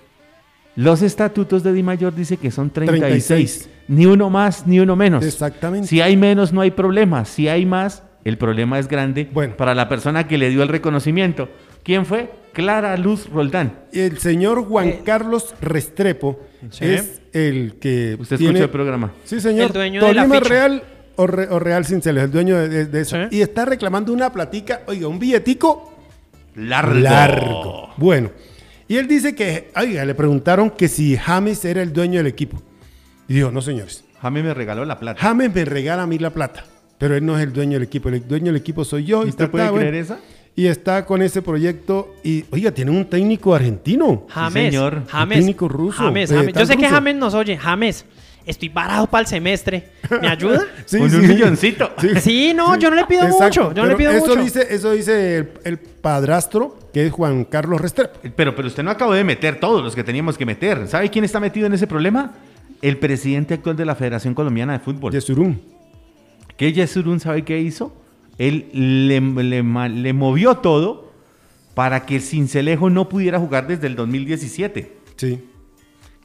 Los estatutos de Di Mayor dice que son 36. 36. Ni uno más, ni uno menos. Exactamente. Si hay menos, no hay problema. Si hay más, el problema es grande Bueno. para la persona que le dio el reconocimiento. ¿Quién fue? Clara Luz Roldán. El señor Juan Eh, Carlos Restrepo Sí. es el que Usted tiene... escuchó el programa. Sí, señor. El dueño de la Tolima ficha. Real o, Re- o Real Cincelejo, el dueño de, de- de eso. Sí. Y está reclamando una platica, oiga, un billetico Largo. largo. Bueno, y él dice que, oiga, le preguntaron que si James era el dueño del equipo. Y dijo, no, señores, Jaime me regaló la plata. James me regala a mí la plata, pero él no es el dueño del equipo. El dueño del equipo soy yo. y ¿Usted está- puede está, creer bueno. esa? Y está con ese proyecto. Y, oiga, tiene un técnico argentino. James. señor. James. Técnico ruso. James, Eh, James. Yo sé que. James nos oye. James, estoy parado para el semestre. ¿Me ayuda? Sí, Con sí. un milloncito. Sí, no, yo no le pido Exacto, mucho. Yo no le pido eso mucho. Dice, eso dice el, el padrastro, que es Juan Carlos Restrepo. Pero, pero usted no acabó de meter todos los que teníamos que meter. ¿Sabe quién está metido en ese problema? El presidente actual de la Federación Colombiana de Fútbol. Yesurún. ¿Qué Yesurún sabe qué hizo? Él le, le movió todo para que el Cincelejo no pudiera jugar desde el 2017. Sí.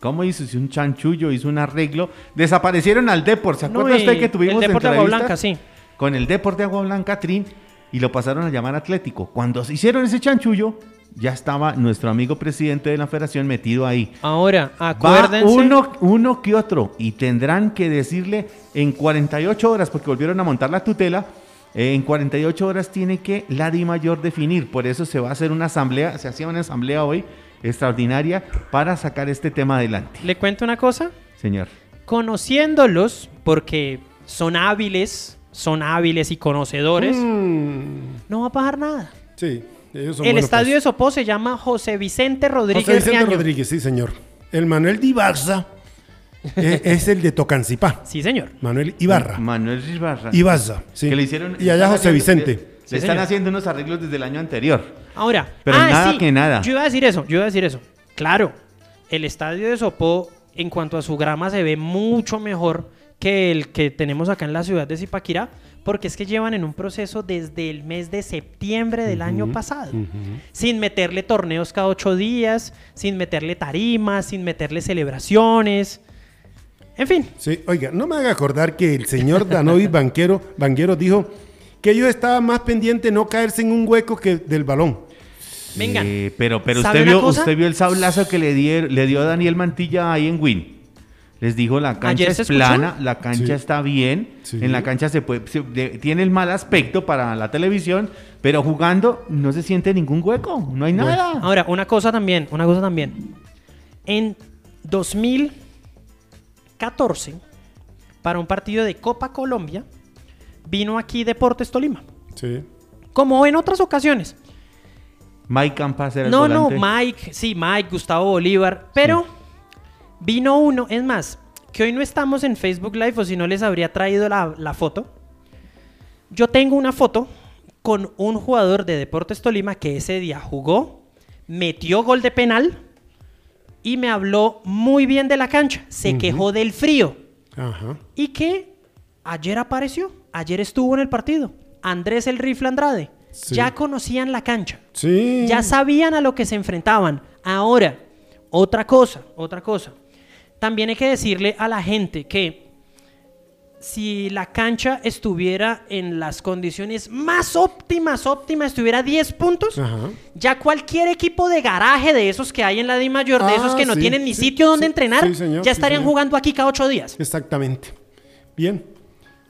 ¿Cómo hizo? Hizo un chanchullo, hizo un arreglo. Desaparecieron al Deport. ¿Se acuerda usted que tuvimos el Depor de Agua Blanca, sí. Con el Deport de Agua Blanca, Trin, y lo pasaron a llamar Atlético. Cuando se hicieron ese chanchullo, ya estaba nuestro amigo presidente de la federación metido ahí. Ahora, Va acuérdense. uno, uno que otro y tendrán que decirle en 48 horas, porque volvieron a montar la tutela, eh, en 48 horas tiene que la Di Mayor definir. Por eso se va a hacer una asamblea, se hacía una asamblea hoy extraordinaria para sacar este tema adelante. Le cuento una cosa. Señor. Conociéndolos, porque son hábiles, son hábiles y conocedores, Mm, no va a pasar nada. sí. Ellos son El estadio para de Sopó se llama José Vicente. Rodríguez José Vicente Riaño. Rodríguez, sí, señor. El Manuel de Ibarza es, es el de Tocancipá. Sí, señor. Manuel Ibarra. Manuel Ibarra. Ibarza, sí. Que le hicieron, y allá José haciendo- Vicente. Le, le Sí, están señor. haciendo unos arreglos desde el año anterior. Ahora, Pero ah, nada sí, que nada. Yo iba a decir eso, yo iba a decir eso. Claro, el estadio de Sopó, en cuanto a su grama, se ve mucho mejor que el que tenemos acá en la ciudad de Zipaquirá, porque es que llevan en un proceso desde el mes de septiembre del año pasado, sin meterle torneos cada ocho días, sin meterle tarimas, sin meterle celebraciones. En fin, Sí, oiga, no me haga acordar que el señor Danovi Banquero, Banquero dijo que ellos estaban más pendientes de no caerse en un hueco que del balón. Vengan. Eh, pero pero ¿Sabe usted una vio, cosa? usted vio el sablazo que le, die- le dio Daniel Mantilla ahí en Win. Les dijo la cancha ¿Ayer es escuchó? plana, la cancha Sí. está bien, Sí. en la cancha se puede, se- de- tiene el mal aspecto para la televisión, pero jugando no se siente ningún hueco, no hay nada. Ahora, una cosa también, una cosa también. En 2014, para un partido de Copa Colombia, vino aquí Deportes Tolima. Sí. Como en otras ocasiones. Mike Campas era No, el no, volante. Mike, sí, Mike, Gustavo Bolívar, pero vino uno, es más, que hoy no estamos en Facebook Live o si no les habría traído la, la foto. Yo tengo una foto con un jugador de Deportes Tolima que ese día jugó, metió gol de penal y me habló muy bien de la cancha. Se quejó del frío Ajá. y que ayer apareció, ayer estuvo en el partido. Andrés el Rifle Andrade. Sí. Ya conocían la cancha. Sí. Ya sabían a lo que se enfrentaban. Ahora, otra cosa, otra cosa. También hay que decirle a la gente que si la cancha estuviera en las condiciones más óptimas, óptimas, estuviera a 10 puntos, Ajá. ya cualquier equipo de garaje de esos que hay en la Di Mayor, de Ah, esos que no sí, tienen ni sí, sitio donde sí, entrenar, señor, ya estarían señor. jugando aquí cada ocho días. Exactamente. Bien.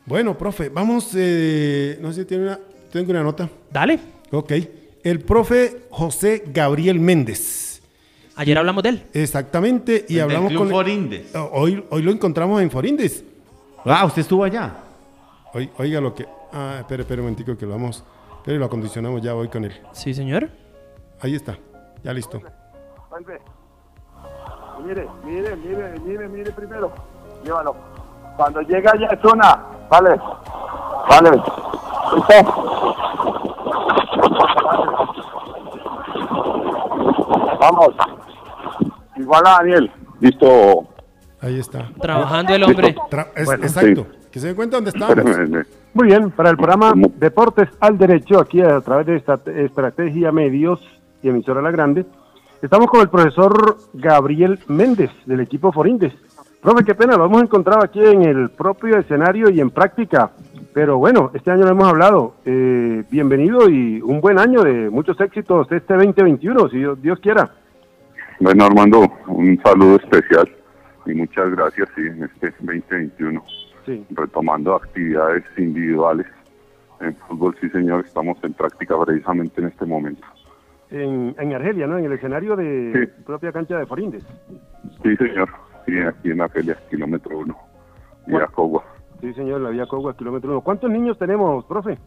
Bueno, profe, vamos, eh, no sé si tiene una, tengo una nota. Dale, Ok. El profe José Gabriel Méndez. ayer hablamos de él. Exactamente. Y El del hablamos Club con... Forindes. Hoy, hoy lo encontramos en Forindes. Ah, usted estuvo allá. Hoy, oiga lo que... Ah, espere, espere un momentico que lo vamos... Pero lo acondicionamos ya hoy con él. Sí, señor. Ahí está. Ya listo. Vuelve. Mire, mire, mire, mire, mire primero. Llévalo. Cuando llega ya a zona, vale. Vale. ¿Listo? Vamos. Igual a Daniel. Listo. Ahí está. Trabajando el hombre. Tra- es- Bueno, exacto. Que se den cuenta dónde estamos. Espérame. Muy bien, para el programa. Deportes al Derecho, aquí a través de esta Estrategia Medios y emisora La Grande, estamos con el profesor Gabriel Méndez del equipo Forindes. Profe, qué pena, lo hemos encontrado aquí en el propio escenario y en práctica, pero bueno, este año lo hemos hablado. Eh, bienvenido y un buen año de muchos éxitos este 2021, si Dios, Dios quiera. Bueno, Armando, un saludo especial y muchas gracias sí, en este 2021. Sí. retomando actividades individuales en fútbol, sí señor, estamos en práctica precisamente en este momento. En, en Argelia, ¿no? En el escenario de Sí. propia cancha de Forindes. Sí señor, sí, aquí en Argelia, kilómetro uno, y. Acogua. Sí, señor, la vía Cogua, kilómetro uno. ¿Cuántos niños tenemos, profe?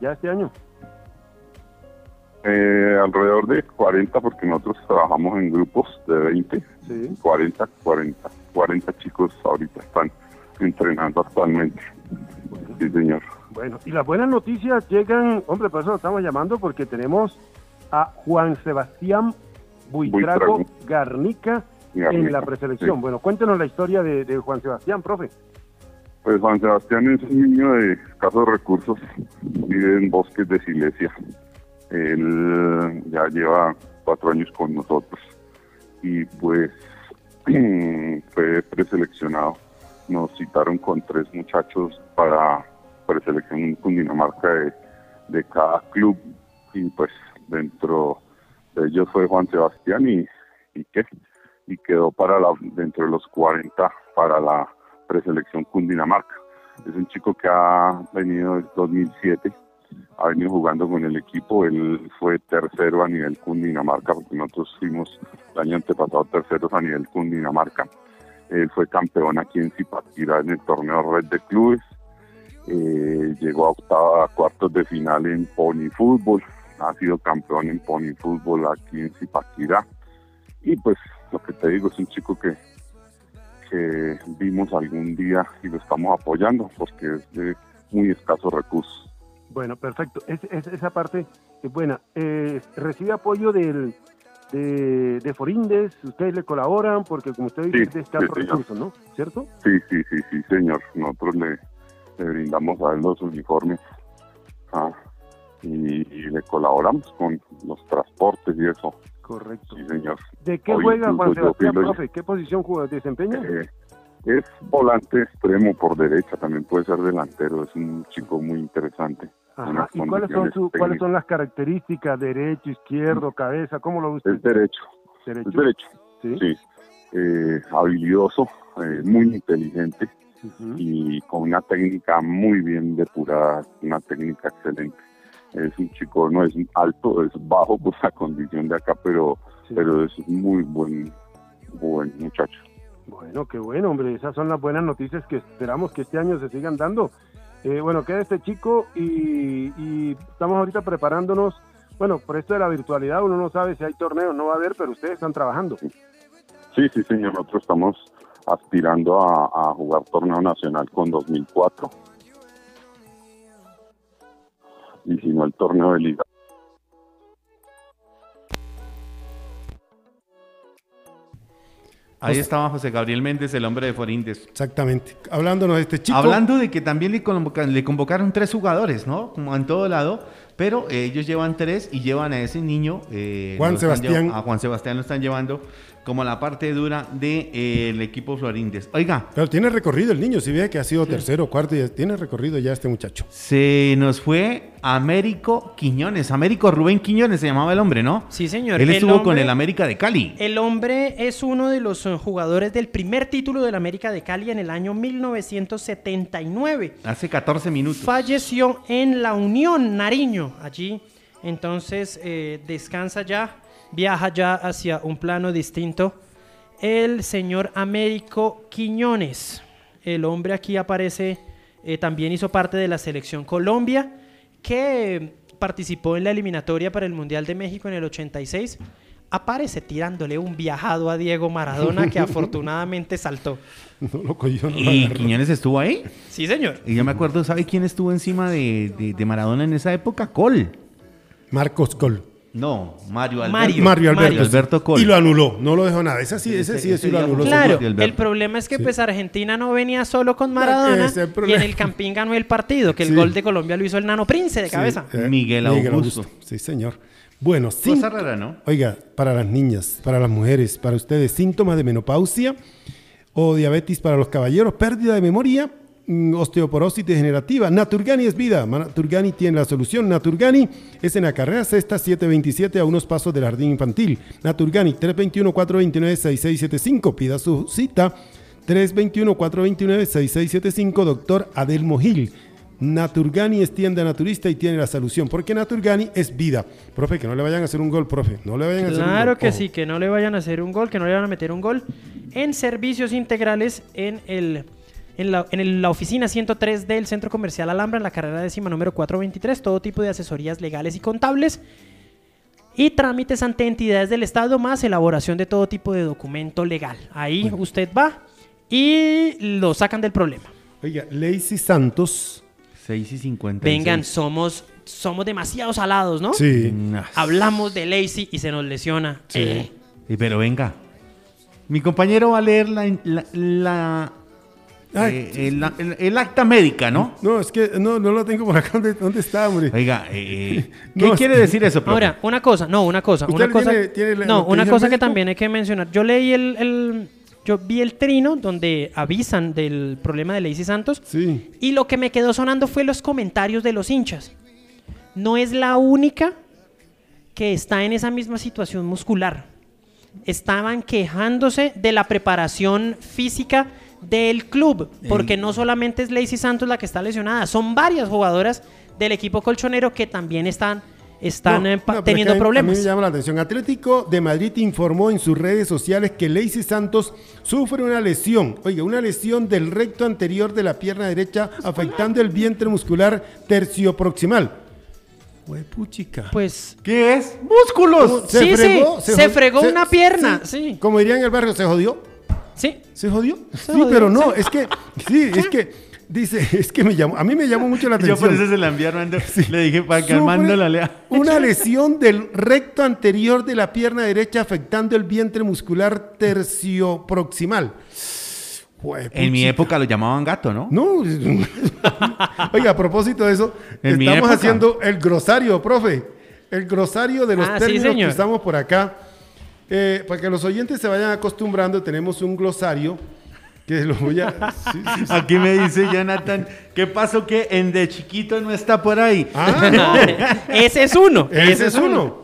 Ya este año. Eh, alrededor de 40, porque nosotros trabajamos en grupos de 20, Sí. 40, 40, 40 chicos ahorita están entrenando actualmente. Sí señor. Bueno, y las buenas noticias llegan, hombre, por eso lo estamos llamando, porque tenemos a Juan Sebastián Buitrago Buitrago. Garnica, en la preselección. sí. Bueno, cuéntenos la historia de, de Juan Sebastián, profe. Pues Juan Sebastián es un niño de escasos recursos, vive en bosques de Silesia. Él ya lleva cuatro años con nosotros y pues fue preseleccionado. Nos citaron con tres muchachos para preselección en Cundinamarca de, de cada club y pues dentro de ellos fue Juan Sebastián y, y qué y quedó para la dentro de los 40 para la preselección Cundinamarca. Es un chico que ha venido desde 2007, ha venido jugando con el equipo, él fue tercero a nivel Cundinamarca, porque nosotros fuimos el año antepasado terceros a nivel Cundinamarca. Él fue campeón aquí en Zipaquirá en el torneo Red de Clubes, eh, llegó a octava, a cuartos de final en Pony Fútbol, ha sido campeón en Pony Fútbol aquí en Zipaquirá. Y pues lo que te digo, es un chico que, que vimos algún día y lo estamos apoyando porque es de muy escasos recursos. Bueno, perfecto. Es, es- esa parte es buena. Eh, recibe apoyo del, de, de Forindes, ustedes le colaboran, porque como usted dice, Sí, es de escasos sí, recursos, ¿no? ¿Cierto? Sí, sí, sí, sí, señor. Nosotros le, le brindamos a él los uniformes ah, y, y le colaboramos con los transportes y eso. Correcto. Sí, señor. ¿De qué Hoy juega Juan Sebastián, profe? ¿Qué posición juega? ¿Desempeña? Eh, es volante extremo por derecha, también puede ser delantero. Es un chico muy interesante. Ajá. ¿Y cuáles son, su- cuáles son las características? ¿Derecho, izquierdo, cabeza? ¿Cómo lo usted? Es derecho, Derecho. es derecho. Sí. Sí, eh, habilidoso, eh, muy inteligente y con una técnica muy bien depurada, una técnica excelente. Es un chico, no es alto, es bajo por la condición de acá, pero, Sí. pero es muy buen, buen muchacho. Bueno, qué bueno, hombre. Esas son las buenas noticias que esperamos que este año se sigan dando. Eh, bueno, queda este chico y, y, estamos ahorita preparándonos. Bueno, por esto de la virtualidad, uno no sabe si hay torneos, no va a haber, pero ustedes están trabajando. Sí, sí, señor. Nosotros estamos aspirando a, a jugar torneo nacional con 2004. Y si no, el torneo de liga Ahí estaba José Gabriel Méndez, el hombre de Forindes. Exactamente. Hablándonos de este chico. Hablando de que también le, le convocaron tres jugadores, ¿no? Como en todo lado. Pero ellos llevan tres y llevan a ese niño. Eh, Juan Sebastián. A Juan Sebastián lo están llevando como la parte dura del de, eh, equipo Florindes. Oiga. Pero tiene recorrido el niño, si ve que ha sido tercero, cuarto, y tiene recorrido ya este muchacho. Se nos fue Américo Quiñones, Américo Rubén Quiñones se llamaba el hombre, ¿no? Sí, señor. Él estuvo con el América de Cali. El hombre es uno de los eh, jugadores del primer título del América de Cali en el año 1979. Hace 14 minutos. Falleció en la Unión Nariño, allí. Entonces eh, descansa ya viaja ya hacia un plano distinto. El señor Américo Quiñones, el hombre aquí aparece, eh, también hizo parte de la selección Colombia, que participó en la eliminatoria para el Mundial de México en el 86 aparece tirándole un viajado a Diego Maradona que afortunadamente saltó. ¿Y Quiñones estuvo ahí? Sí, señor. Y yo me acuerdo, ¿sabe quién estuvo encima de, de Maradona en esa época? Col. Marcos Col. No, Mario Alberto. Mario, Alberto. Alberto Y lo anuló, no lo dejó nada. Ese sí, ese, sí, ese, lo anuló. Claro, el problema es que pues Argentina no venía solo con Maradona y en el Campín ganó el partido, que el gol de Colombia lo hizo el Nano Prince de cabeza. Eh, Miguel, Augusto. Sí, señor. Bueno, sí. ¿no? Oiga, para las niñas, para las mujeres, para ustedes, síntomas de menopausia o diabetes para los caballeros, pérdida de memoria, osteoporosis degenerativa. Naturgani es vida. Naturgani tiene la solución. Naturgani es en la carrera sexta 727 a unos pasos del jardín infantil. Naturgani 321-429-6675. Pida su cita. 321-429-6675. Doctor Adelmo Gil. Naturgani es tienda naturista y tiene la solución, porque Naturgani es vida. Profe, que no le vayan a hacer un gol, profe. No le vayan a hacer un gol. Claro que sí, que no le vayan a hacer un gol, que no le vayan a meter un gol. En servicios integrales en el en la, oficina 103 del Centro Comercial Alhambra, en la carrera décima número 423, todo tipo de asesorías legales y contables y trámites ante entidades del Estado, más elaboración de todo tipo de documento legal. Ahí usted va y lo sacan del problema. Oiga, Lacey Santos. 6 y 50. Vengan, somos, somos demasiado salados, ¿no? Sí. Hablamos de Lacey y se nos lesiona. Sí. Eh. pero venga. Mi compañero va a leer la eh, el, acta médica, ¿no? No, es que no, no lo tengo por acá. ¿Dónde, está, hombre? Oiga, eh, ¿qué quiere decir eso? Ahora, una cosa, no, una cosa. Una cosa no, una cosa que también hay que mencionar. Yo leí el, yo vi el trino donde avisan del problema de Lacey Santos. Sí. Y lo que me quedó sonando fue los comentarios de los hinchas. No es la única que está en esa misma situación muscular. Estaban quejándose de la preparación física del club, porque no solamente es Lacey Santos la que está lesionada, son varias jugadoras del equipo colchonero que también están están eh, teniendo problemas. A mí me llama la atención. Atlético de Madrid informó en sus redes sociales que Lacey Santos sufre una lesión, oiga, una lesión del recto anterior de la pierna derecha afectando el vientre muscular tercioproximal. Huepuchica. Pues. ¿Qué es? ¡Músculos! sí, sí, se, fregó una pierna. Sí. Como dirían en el barrio, se jodió. Sí. ¿Se jodió? sí, pero no, es que, sí, es que, dice, es que me llamó, a mí me llamó mucho la atención. Yo por eso se la enviaron, le dije para calmando la lea. Una lesión del recto anterior de la pierna derecha afectando el vientre muscular tercioproximal. en mi época lo llamaban gato, ¿no? No. Oiga, a propósito de eso, estamos haciendo el grosario, profe. El grosario de los ah, términos que estamos por acá. Eh, para que los oyentes se vayan acostumbrando, tenemos un glosario que lo voy a... Aquí me dice Jonathan, ¿qué pasó que en de chiquito no está por ahí? Ah, ese es uno. Ese, es uno.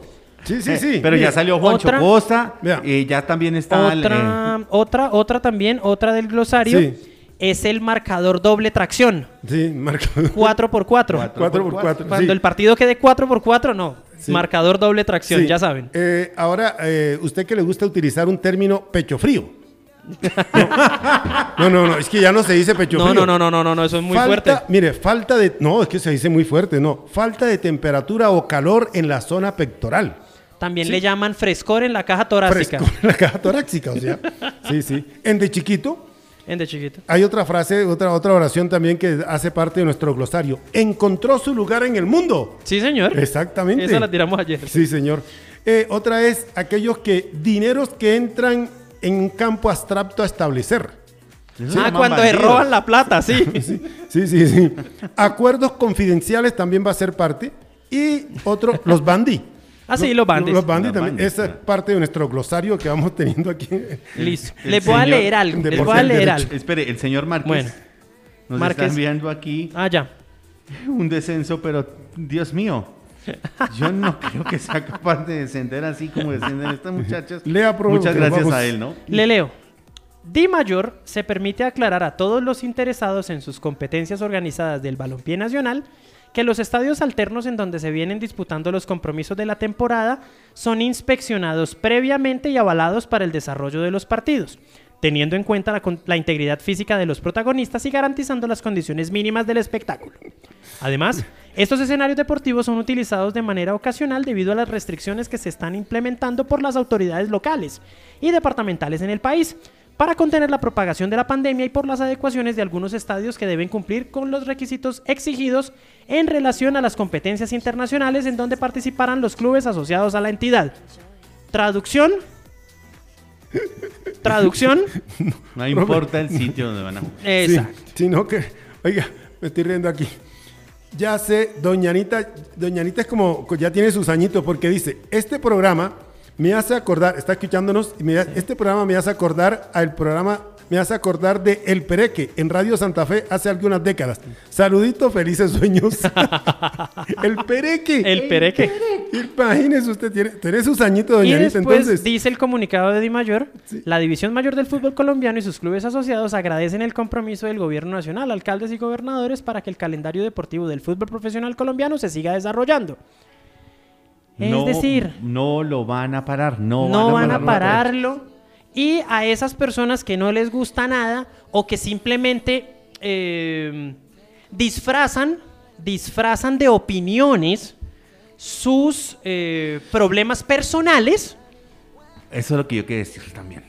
Sí, sí, sí. Pero ya salió Juancho Costa, y ya también está... Otra, eh, otra, otra también, otra del glosario. Es el marcador doble tracción. Sí, marcador. 4x4. 4x4. Cuando el partido quede 4x4, no. Marcador doble tracción, ya saben. Eh, ahora, eh, usted que le gusta utilizar un término pecho frío. No, no, no, es que ya no se dice pecho No, frío. no, no, no, no, no, no, eso es muy Falta- fuerte. Mire, falta de. No, es que se dice muy fuerte, no. Falta de temperatura o calor en la zona pectoral. También le llaman frescor en la caja torácica. Fresco en la caja torácica, o sea. Sí, sí. En de chiquito, En de chiquito. hay otra frase, otra, otra oración también que hace parte de nuestro glosario. Encontró su lugar en el mundo. Sí, señor. Exactamente. Esa la tiramos ayer. Sí, señor. Eh, otra es aquellos que dineros que entran en un campo abstracto a establecer. Eso ah, cuando se roban la plata, sí. Sí, sí, sí, sí. Acuerdos confidenciales también va a ser parte. Y otro, los bandí. Ah, sí, los bandis. Los bandis Los también. bandis, Esa es claro. parte de nuestro glosario que vamos teniendo aquí. Listo. El Les voy a leer algo. Les voy a leer derecho. algo. Espere, el señor Márquez Bueno. nos Márquez. está enviando aquí Ah, ya. un descenso, pero Dios mío, yo no creo que sea capaz de descender así como descenden estas muchachas. Lea, profe, Muchas gracias vamos. a él, ¿no? Le leo. Di Mayor se permite aclarar a todos los interesados en sus competencias organizadas del balompié nacional que los estadios alternos en donde se vienen disputando los compromisos de la temporada son inspeccionados previamente y avalados para el desarrollo de los partidos, teniendo en cuenta la, integridad física de los protagonistas y garantizando las condiciones mínimas del espectáculo. Además, estos escenarios deportivos son utilizados de manera ocasional debido a las restricciones que se están implementando por las autoridades locales y departamentales en el país para contener la propagación de la pandemia y por las adecuaciones de algunos estadios que deben cumplir con los requisitos exigidos en relación a las competencias internacionales en donde participarán los clubes asociados a la entidad. Traducción. Traducción. No importa el sitio donde van a jugar. Exacto. Sí, sino que, oiga, me estoy riendo aquí. Ya sé, doña Anita, doña Anita es como, ya tiene sus añitos porque dice, este programa me hace acordar, está escuchándonos, y me da- este programa me hace acordar al programa, me hace acordar de El Pereque en Radio Santa Fe hace algunas décadas. Saluditos, felices sueños. el Pereque. El Pereque. Imagínese usted, tiene, tiene sus añitos, Y doña Anita, después entonces. dice el comunicado de Di Mayor, la División Mayor del Fútbol Colombiano y sus clubes asociados agradecen el compromiso del gobierno nacional, alcaldes y gobernadores para que el calendario deportivo del fútbol profesional colombiano se siga desarrollando. Es No- decir, no lo van a parar, no, no van a parar. pararlo. Y a esas personas que no les gusta nada o que simplemente eh, disfrazan, disfrazan de opiniones sus eh, problemas personales, Eso es lo que yo quiero decir también.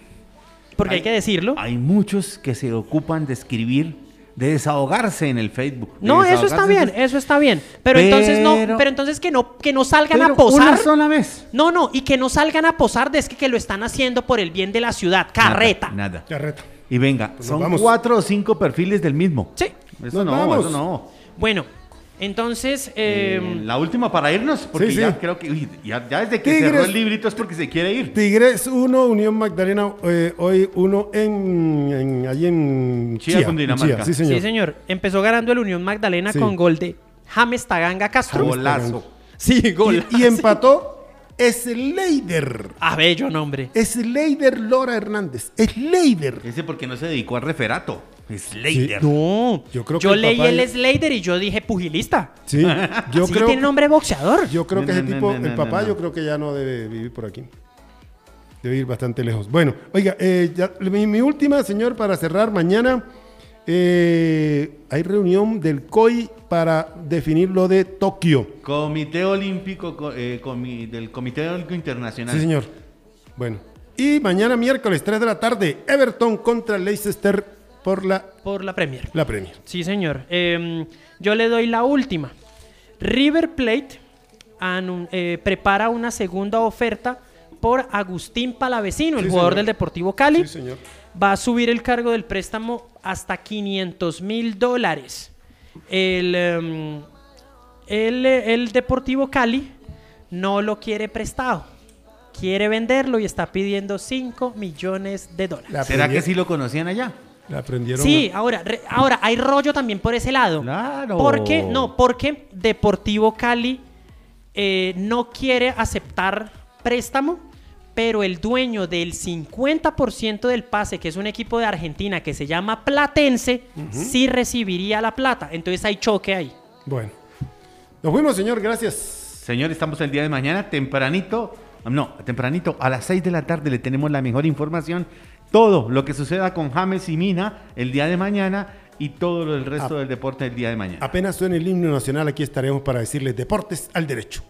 porque hay, Hay- que decirlo. Hay muchos que se ocupan de escribir, de desahogarse en el Facebook. de No, eso está bien, eso está bien. Pero, entonces no, Pero- entonces que no, que no salgan a posar. Una sola vez. No, no, y que no salgan a posar de es que, que lo están haciendo por el bien de la ciudad. Carreta. Nada. nada. Carreta. Y venga, nos son vamos. cuatro o cinco perfiles del mismo. Sí. Eso Nos no, vamos. eso no. Bueno, entonces. Eh, eh, la última para irnos, porque Sí, sí. ya creo que uy, ya, ya desde que Tigres. cerró el librito es porque se quiere ir. Tigres 1, Unión Magdalena, eh, hoy 1 en, en, allí en Chía, Cundinamarca. Chía, sí, señor. Sí, señor. Empezó ganando el Unión Magdalena Sí. con gol de James Taganga Castro. Golazo. Sí, gol. Y, y empató Sleider. A bello nombre. Sleider Lora Hernández. Sleider. Ese porque no se dedicó al referato. Sí, Leider. No. Yo creo yo el leí el ya- Slater y yo dije pugilista. Sí, yo sí, creo, tiene nombre boxeador. yo creo que No, ese no, tipo, no, no, el papá, yo creo que ya no debe vivir por aquí. Debe ir bastante lejos. Bueno, oiga, eh, ya- mi, mi última, señor, para cerrar, mañana eh, hay reunión del COI para definir lo de Tokio. Comité Olímpico co- eh, comi- del Comité Olímpico Internacional. Sí, señor. Bueno. Y mañana miércoles 3 de la tarde, Everton contra Leicester por la, Por la Premier. la Premier. Sí, señor. Em, yo le doy la última. River Plate anun- eh, prepara una segunda oferta por Agustín Palavecino, el jugador señor. del Deportivo Cali. Sí, señor. Va a subir el cargo del préstamo hasta 500 mil dólares. El, em, el, el Deportivo Cali no lo quiere prestado. Quiere venderlo y está pidiendo 5 millones de dólares. La ¿Será que sí lo conocían allá? Aprendieron. Sí, ahora, re- ahora hay rollo también por ese lado. Claro. ¿Por qué? No, porque Deportivo Cali eh, no quiere aceptar préstamo, pero el dueño del 50% del pase, que es un equipo de Argentina que se llama Platense, sí recibiría la plata. Entonces hay choque ahí. Bueno. Nos fuimos, señor. Gracias. Señor, estamos el día de mañana tempranito. No, tempranito, a las 6 de la tarde le tenemos la mejor información todo lo que suceda con James y Mina el día de mañana y todo el resto del deporte el día de mañana. Apenas suene el himno nacional, aquí estaremos para decirles deportes al derecho.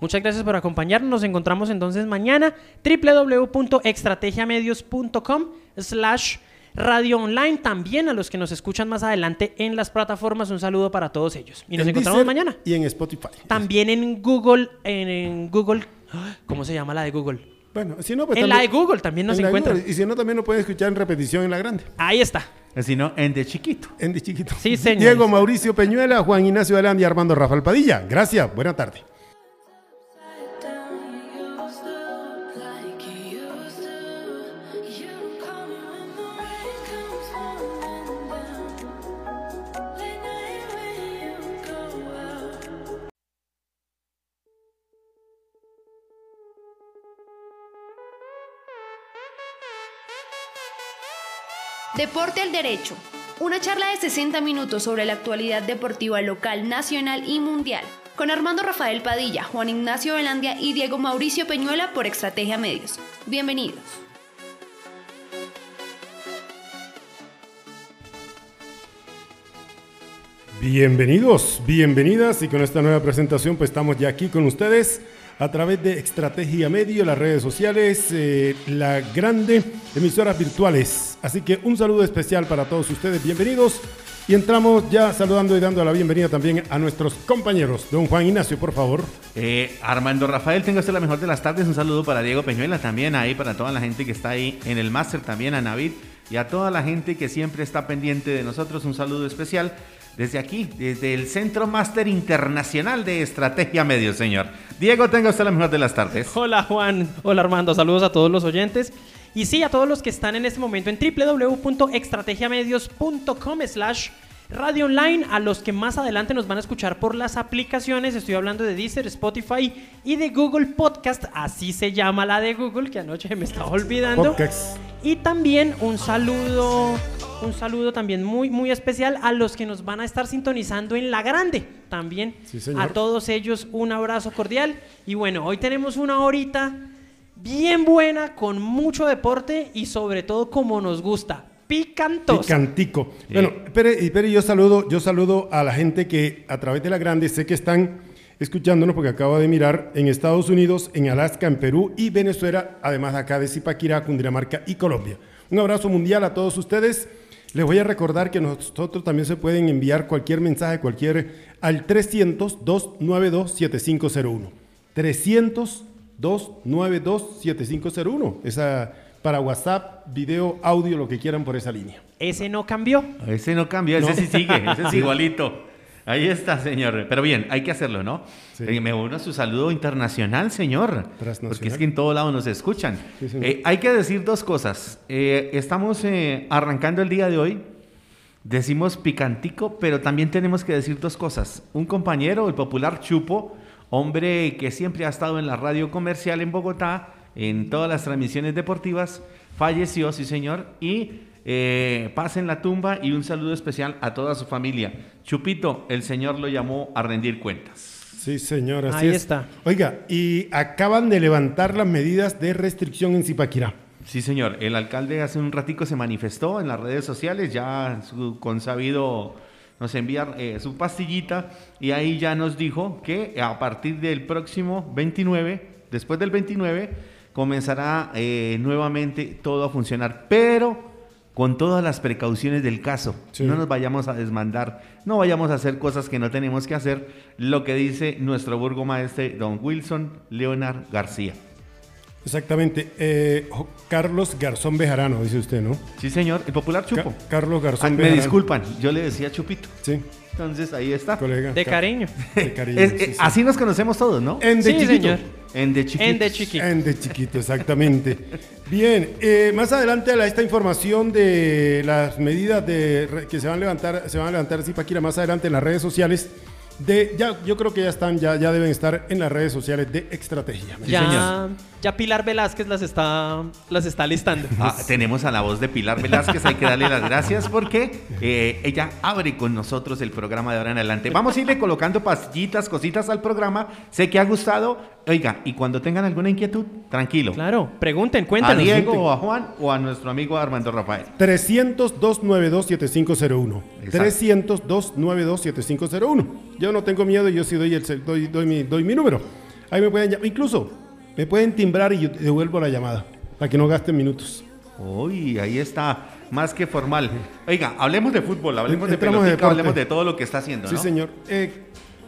Muchas gracias por acompañarnos. Nos encontramos entonces mañana www.extrategiamedios.com slash radio online. También a los que nos escuchan más adelante en las plataformas, un saludo para todos ellos. Y nos En encontramos Deezer mañana. Y en Spotify. También en Google, en, en Google, ¿cómo se llama la de Google? Bueno, si no, pues en la de Google también nos encuentran. Google. Y si no, también lo pueden escuchar en repetición en la grande. Ahí está. Si no, en de chiquito. En de chiquito. Sí, señores. Diego Mauricio Peñuela, Juan Ignacio Alán y Armando Rafael Padilla. Gracias. Buena tarde. Deporte al Derecho. Una charla de 60 minutos sobre la actualidad deportiva local, nacional y mundial. Con Armando Rafael Padilla, Juan Ignacio Velandia y Diego Mauricio Peñuela por Estrategia Medios. Bienvenidos. Bienvenidos, bienvenidas y con esta nueva presentación pues estamos ya aquí con ustedes a través de Estrategia Medio, las redes sociales, eh, la grande emisoras virtuales. Así que un saludo especial para todos ustedes, bienvenidos y entramos ya saludando y dando la bienvenida también a nuestros compañeros. Don Juan Ignacio, por favor. Eh, Armando Rafael, tenga usted la mejor de las tardes. Un saludo para Diego Peñuela también, ahí para toda la gente que está ahí en el máster, también a Navid y a toda la gente que siempre está pendiente de nosotros. Un saludo especial desde aquí, desde el Centro Máster Internacional de Estrategia Medio, señor. Diego, tenga usted la mejor de las tardes. Hola Juan, hola Armando, saludos a todos los oyentes. Y sí, a todos los que están en este momento en www.extrategiamedios.com slash radio online, a los que más adelante nos van a escuchar por las aplicaciones, estoy hablando de Deezer, Spotify y de Google Podcast, así se llama la de Google, que anoche me estaba olvidando. Podcast. Y también un saludo, un saludo también muy, muy especial a los que nos van a estar sintonizando en La Grande. También Sí, a todos ellos un abrazo cordial. Y bueno, hoy tenemos una horita bien buena, con mucho deporte y sobre todo como nos gusta, picantosa. Picantico. Bueno, espere, yo saludo, yo saludo a la gente que a través de la grande sé que están escuchándonos porque acabo de mirar en Estados Unidos, en Alaska, en Perú y Venezuela, además de acá de Zipaquirá, Cundinamarca y Colombia. Un abrazo mundial a todos ustedes. Les voy a recordar que nosotros también se pueden enviar cualquier mensaje, cualquier al 300 292 7501. 300 292 7501. Esa para WhatsApp, video, audio, lo que quieran por esa línea. Ese no cambió. Ese no cambia, ese sí sigue, ese es igualito. Ahí está, señor. Pero bien, hay que hacerlo, ¿no? Sí. Eh, me uno a su saludo internacional, señor. Porque es que en todo lado nos escuchan. Sí. Eh, hay que decir dos cosas. Eh, estamos eh, arrancando el día de hoy. Decimos picantico, pero también tenemos que decir dos cosas. Un compañero, el popular Chupo, hombre que siempre ha estado en la radio comercial en Bogotá, en todas las transmisiones deportivas, falleció, sí señor, y eh, paz en la tumba y un saludo especial a toda su familia. Chupito, el señor lo llamó a rendir cuentas. Sí, señor, así Ahí es. está. Oiga, y acaban de levantar las medidas de restricción en Zipaquirá. Sí, señor. El alcalde hace un ratico se manifestó en las redes sociales, ya su consabido nos envía eh, su pastillita y ahí ya nos dijo que a partir del próximo 29, después del 29, comenzará eh, nuevamente todo a funcionar, pero con todas las precauciones del caso. Sí. No nos vayamos a desmandar, no vayamos a hacer cosas que no tenemos que hacer, lo que dice nuestro burgomaestre don Wilson Leonard García. Exactamente. eh, Carlos Garzón Bejarano, dice usted, ¿no? Sí, señor, el popular Chupo. Ca- Carlos Ah, Garzón me Bejarano. disculpan, yo le decía Chupito. Sí, Entonces ahí está. colega. De Ca- cariño. De cariño. Es- sí, eh, sí. Así nos conocemos todos, ¿no? En de Sí, chiquito. señor. En de chiquito. En de chiquito. En de chiquito, exactamente. Bien, eh, más adelante a esta información de las medidas de, que se van a levantar, se van a levantar Zipaquira más adelante en las redes sociales. De, ya, yo creo que ya están, ya, ya deben estar en las redes sociales de Estrategia. Sí, ya, ya Pilar Velázquez las está, las está listando. Ah, tenemos a la voz de Pilar Velázquez, hay que darle las gracias porque eh, ella abre con nosotros el programa de ahora en adelante. Vamos a irle colocando pastillitas, cositas al programa. Sé que ha gustado. Oiga, y cuando tengan alguna inquietud, tranquilo. Claro, pregunten, cuéntenos. A Diego o a Juan o a nuestro amigo Armando Rafael. 300-292-7501. 300-292-7501. Yo no tengo miedo, yo sí doy, el, doy, doy, mi, doy mi número. Ahí me pueden llamar. Incluso me pueden timbrar y yo devuelvo la llamada. Para que no gasten minutos. Uy, ahí está. Más que formal. Oiga, hablemos de fútbol, hablemos de pelotita, hablemos de todo lo que está haciendo, Sí, señor. Eh,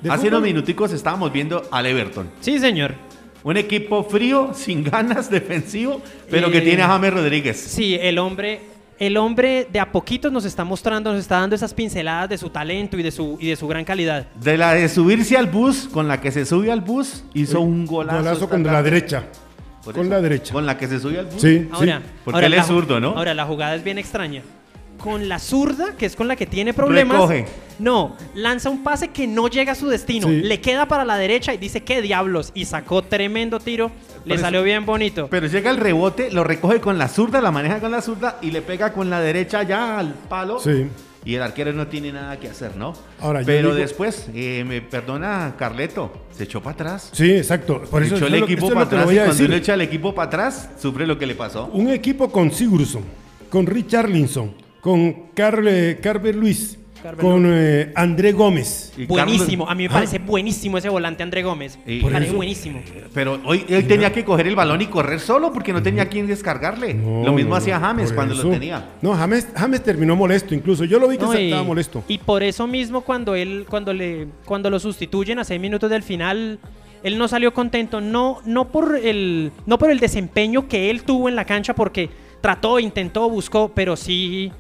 Hace unos minuticos estábamos viendo al Everton. Sí, señor. Un equipo frío, sin ganas, defensivo, pero que tiene a James Rodríguez. Sí, el hombre, el hombre de a poquitos nos está mostrando, nos está dando esas pinceladas de su talento y de su, y de su gran calidad. De la de subirse al bus, con la que se sube al bus, hizo un golazo. Golazo con la derecha. con la derecha. Con la que se sube al bus. Sí, ahora, sí. Porque él es zurdo, ¿no? Ahora, la jugada es bien extraña con la zurda, que es con la que tiene problemas. Recoge. No, lanza un pase que no llega a su destino. Le queda para la derecha y dice, ¿qué diablos? Y sacó tremendo tiro. le salió bien bonito. Pero llega el rebote, lo recoge con la zurda, la maneja con la zurda y le pega con la derecha ya al palo. Sí. Y el arquero no tiene nada que hacer, ¿no? Ahora, Pero después, eh, me perdona Carleto, se echó para atrás. Sí, exacto. Por eso echó el equipo para atrás. Y cuando uno echa el equipo para atrás, sufre lo que le pasó. Un equipo con Sigurdsson, con Richarlinson, con Carle, Carver Luis, con eh, André Gómez. buenísimo, a mí me parece ah. buenísimo ese volante André Gómez. Me parece buenísimo. Pero hoy él tenía que coger el balón y correr solo porque no tenía quien descargarle. lo mismo hacía James cuando lo tenía. No, James, James terminó molesto incluso. Yo lo vi que estaba molesto. Y por eso mismo cuando él cuando le cuando lo sustituyen a seis minutos del final él no salió contento, no, no, por el, no por el desempeño que él tuvo en la cancha, porque trató, intentó, buscó, pero sí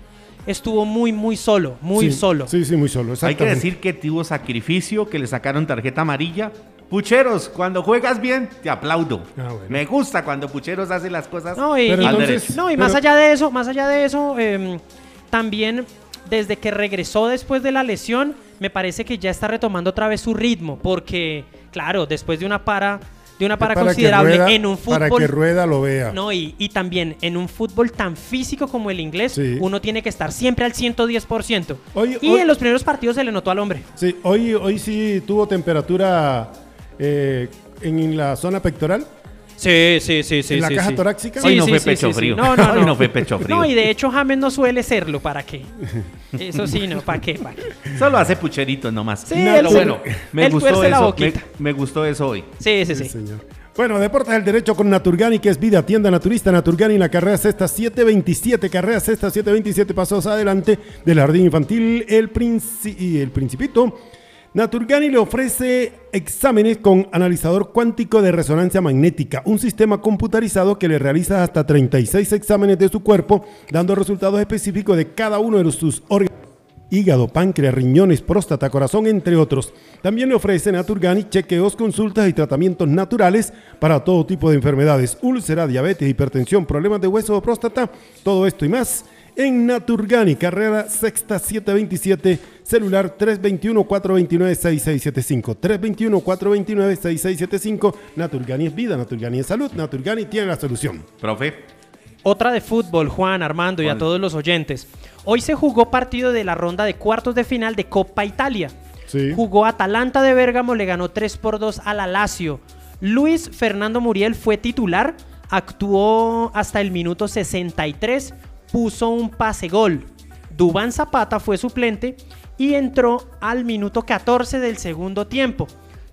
estuvo muy, muy solo, muy solo. Sí, sí, muy solo. Hay que decir que tuvo sacrificio, que le sacaron tarjeta amarilla. Pucheros, cuando juegas bien, te aplaudo. Ah, Me gusta cuando Pucheros hace las cosas no, y, No, y más allá de eso, más allá de eso, em, también desde que regresó después de la lesión, me parece que ya está retomando otra vez su ritmo, porque, claro, después de una para de una para, considerable en un fútbol. Para que Rueda lo vea. No, y, también en un fútbol tan físico como el inglés, uno tiene que estar siempre al 110%. y en los primeros partidos se le notó al hombre. Sí, hoy, hoy sí tuvo temperatura eh, en la zona pectoral. Sí, sí, sí, sí. ¿En la caja torácica? Sí, no fue pecho frío. No, no, no. no fue pecho frío. No, y de hecho James no suele serlo, ¿para qué? Eso sí, no, ¿para qué? ¿Para qué? Solo hace pucheritos nomás. Sí, no, bueno, me gustó eso. Me, gustó eso hoy. Sí, sí, sí. Bueno, Deportes del Derecho con Naturgani, que es vida, tienda naturista Naturgani, la carrera sexta 727, carrera sexta 727, pasos adelante del jardín infantil El, Princi el Principito. Naturgani le ofrece exámenes con analizador cuántico de resonancia magnética, un sistema computarizado que le realiza hasta 36 exámenes de su cuerpo, dando resultados específicos de cada uno de sus órganos hígado, páncreas, riñones, próstata, corazón, entre otros. También le ofrece Naturgani chequeos, consultas y tratamientos naturales para todo tipo de enfermedades, úlcera, diabetes, hipertensión, problemas de hueso o próstata, todo esto y más en Naturgani, carrera sexta 727, celular 321-429-6675. 321-429-6675. Naturgani es vida, Naturgani es salud, Naturgani tiene la solución. Profe. Otra de fútbol, Juan, Armando y a todos los oyentes. Hoy se jugó partido de la ronda de cuartos de final de Copa Italia. Sí. Jugó Atalanta de Bérgamo, le ganó 3 por 2 a la Lazio. Luis Fernando Muriel fue titular, actuó hasta el minuto 63 puso un pase gol. Dubán Zapata fue suplente y entró al minuto 14 del segundo tiempo.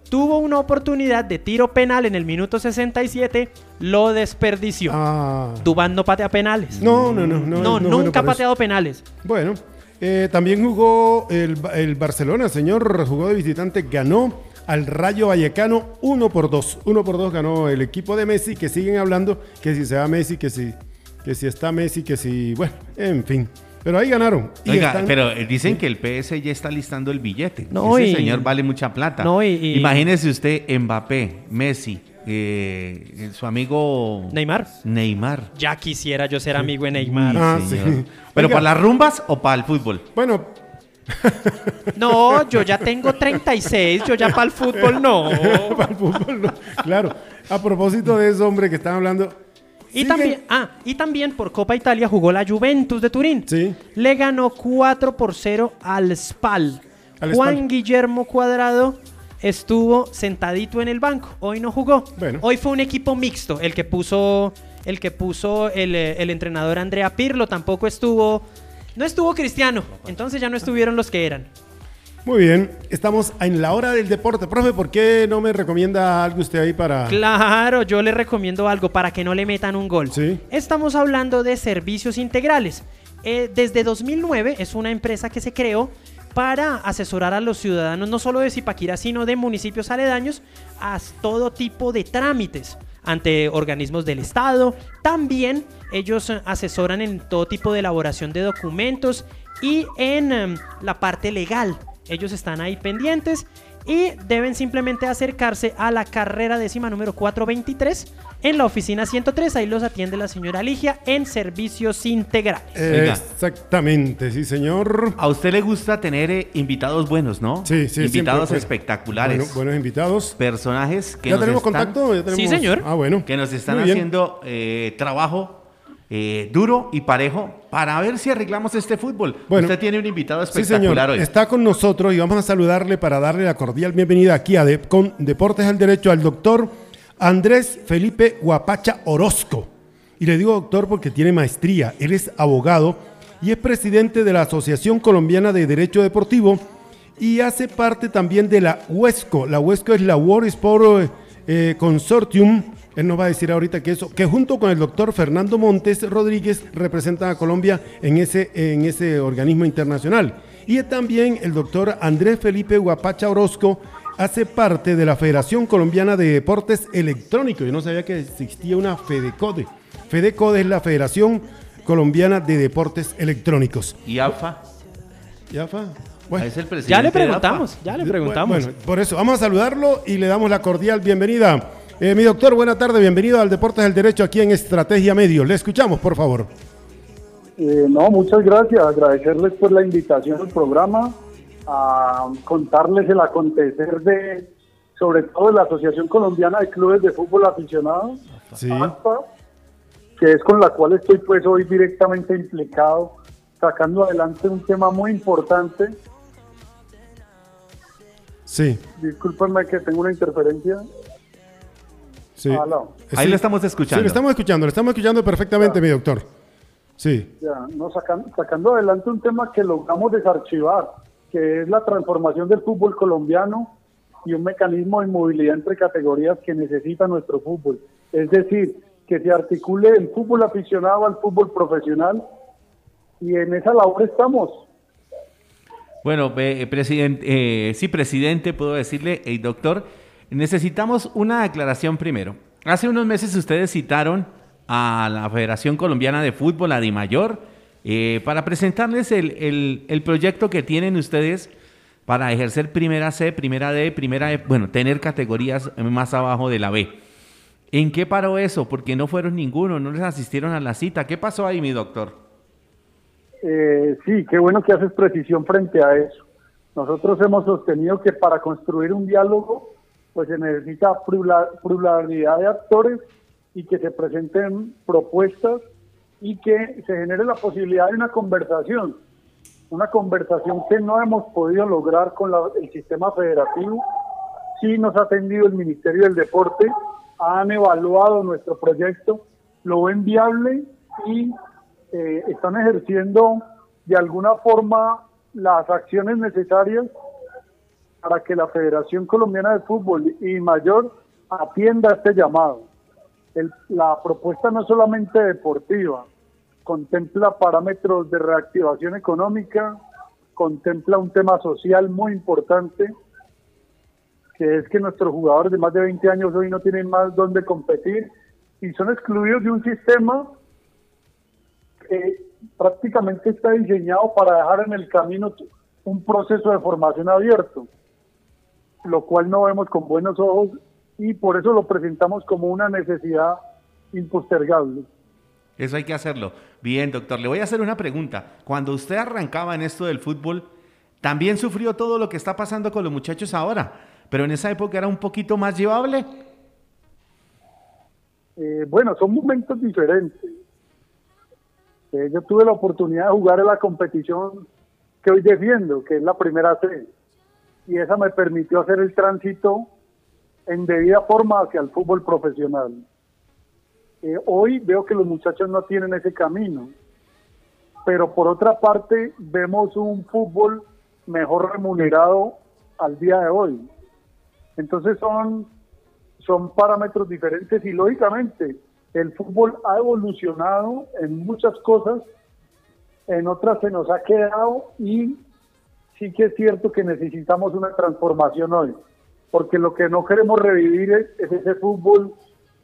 Tuvo una oportunidad de tiro penal en el minuto 67, lo desperdició. Ah. Dubán no patea penales. No, no, no. No, nunca ha pateado penales. Bueno, eh, también jugó el, el, Barcelona, señor, jugó de visitante, ganó al Rayo Vallecano 1 por 2. 1 por 2 ganó el equipo de Messi, que siguen hablando que si se va Messi, que si que si está Messi, que si, bueno, en fin. Pero ahí ganaron. Oiga, pero dicen que el PS ya está listando el billete. No, Ese señor vale mucha plata. No, Imagínese usted Mbappé, Messi, eh, su amigo Neymar. Neymar. Ya quisiera yo ser amigo de Neymar. Ah, sí. ¿Pero para las rumbas o para el fútbol? Bueno. no, yo ya tengo 36, yo ya para el fútbol no. para el fútbol no. Claro. A propósito de eso, hombre, que están hablando, y también, ah, y también por Copa Italia jugó la Juventus de Turín. Sí. Le ganó 4 por 0 al Spal. Juan Guillermo Cuadrado estuvo sentadito en el banco. Hoy no jugó. Hoy fue un equipo mixto. El que puso el que puso el, eh, el, entrenador Andrea Pirlo. Tampoco estuvo. No estuvo Cristiano. Entonces ya no estuvieron los que eran. Muy bien, estamos en la hora del deporte. Profe, ¿por qué no me recomienda algo usted ahí para...? Claro, yo le recomiendo algo para que no le metan un gol. Sí. Estamos hablando de servicios integrales. Eh, desde 2009 es una empresa que se creó para asesorar a los ciudadanos no solo de Zipaquira, sino de municipios aledaños a todo tipo de trámites ante organismos del Estado. También ellos asesoran en todo tipo de elaboración de documentos y en em, la parte legal ellos están ahí pendientes y deben simplemente acercarse a la carrera décima número 423 en la oficina 103. Ahí los atiende la señora Ligia en servicios integrales. Exactamente, sí, señor. A usted le gusta tener eh, invitados buenos, ¿no? Sí, sí, Invitados espectaculares. buenos invitados. Personajes que ¿Ya tenemos contacto? ¿Ya tenemos... Sí, señor. Ah, bueno. Que nos están haciendo eh, trabajo eh, duro y parejo para ver si arreglamos este fútbol. Bueno, Usted tiene un invitado espectacular hoy. Está con nosotros y vamos a saludarle para darle la cordial bienvenida aquí a con Deportes al Derecho al doctor Andrés Felipe Guapacha Orozco. Y le digo doctor porque tiene maestría. Él es abogado y es presidente de la Asociación Colombiana de Derecho Deportivo y hace parte también de la UESCO. La UESCO es la World Sport eh, Consortium él nos va a decir ahorita que eso, que junto con el doctor Fernando Montes Rodríguez representan a Colombia en ese, en ese organismo internacional. Y también el doctor Andrés Felipe Guapacha Orozco hace parte de la Federación Colombiana de Deportes Electrónicos. Yo no sabía que existía una FEDECODE. FEDECODE es la Federación Colombiana de Deportes Electrónicos. ¿Y AFA? ¿Y AFA? Bueno, ya le preguntamos, ya le preguntamos. Bueno, por eso vamos a saludarlo y le damos la cordial bienvenida. Eh, mi doctor, buena tarde, bienvenido al Deportes del Derecho aquí en Estrategia Medio. Le escuchamos, por favor. Eh, no, muchas gracias. Agradecerles por la invitación al programa, a contarles el acontecer de, sobre todo, de la Asociación Colombiana de Clubes de Fútbol Aficionados, que es con la cual estoy pues hoy directamente implicado, sacando adelante un tema muy importante. Sí. Discúlpenme que tengo una interferencia. Ahí lo estamos escuchando. Sí, lo estamos escuchando, lo estamos escuchando perfectamente, mi doctor. Sí. Ya, no, sacando adelante un tema que logramos desarchivar, que es la transformación del fútbol colombiano y un mecanismo de movilidad entre categorías que necesita nuestro fútbol. Es decir, que se articule el fútbol aficionado al fútbol profesional y en esa labor estamos. Bueno, eh, presidente, eh, sí, presidente, puedo decirle, el doctor, Necesitamos una aclaración primero. Hace unos meses ustedes citaron a la Federación Colombiana de Fútbol, a DIMAYOR, eh, para presentarles el, proyecto que tienen ustedes para ejercer primera C, primera D, primera E, bueno, tener categorías más abajo de la B. ¿En qué paró eso? Porque no fueron ninguno, no les asistieron a la cita. ¿Qué pasó ahí, mi doctor? Eh, sí, qué bueno que haces precisión frente a eso. Nosotros hemos sostenido que para construir un diálogo pues se necesita pluralidad de actores y que se presenten propuestas y que se genere la posibilidad de una conversación, una conversación que no hemos podido lograr con el sistema federativo. Sí nos ha atendido el Ministerio del Deporte, han evaluado nuestro proyecto, lo ven viable y eh, están ejerciendo de alguna forma las acciones necesarias para que la Federación Colombiana de Fútbol y Mayor atienda este llamado. la propuesta no es solamente deportiva, contempla parámetros de reactivación económica, contempla un tema social muy importante, que es que nuestros jugadores de más de 20 años hoy no tienen más donde competir y son excluidos de un sistema que prácticamente está diseñado para dejar en el camino un proceso de formación abierto lo cual no vemos con buenos ojos y por eso lo presentamos como una necesidad impostergable. Eso hay que hacerlo. Bien, doctor, le voy a hacer una pregunta. Cuando usted arrancaba en esto del fútbol, ¿también sufrió todo lo que está pasando con los muchachos ahora? Pero en esa época era un poquito más llevable. Eh, bueno, son momentos diferentes. Eh, yo tuve la oportunidad de jugar en la competición que hoy defiendo, que es la primera C y esa me permitió hacer el tránsito en debida forma hacia el fútbol profesional. Eh, hoy veo que los muchachos no tienen ese camino, pero por otra parte vemos un fútbol mejor remunerado al día de hoy. Entonces son, son parámetros diferentes y lógicamente el fútbol ha evolucionado en muchas cosas, en otras se nos ha quedado y sí que es cierto que necesitamos una transformación hoy, porque lo que no queremos revivir es, ese fútbol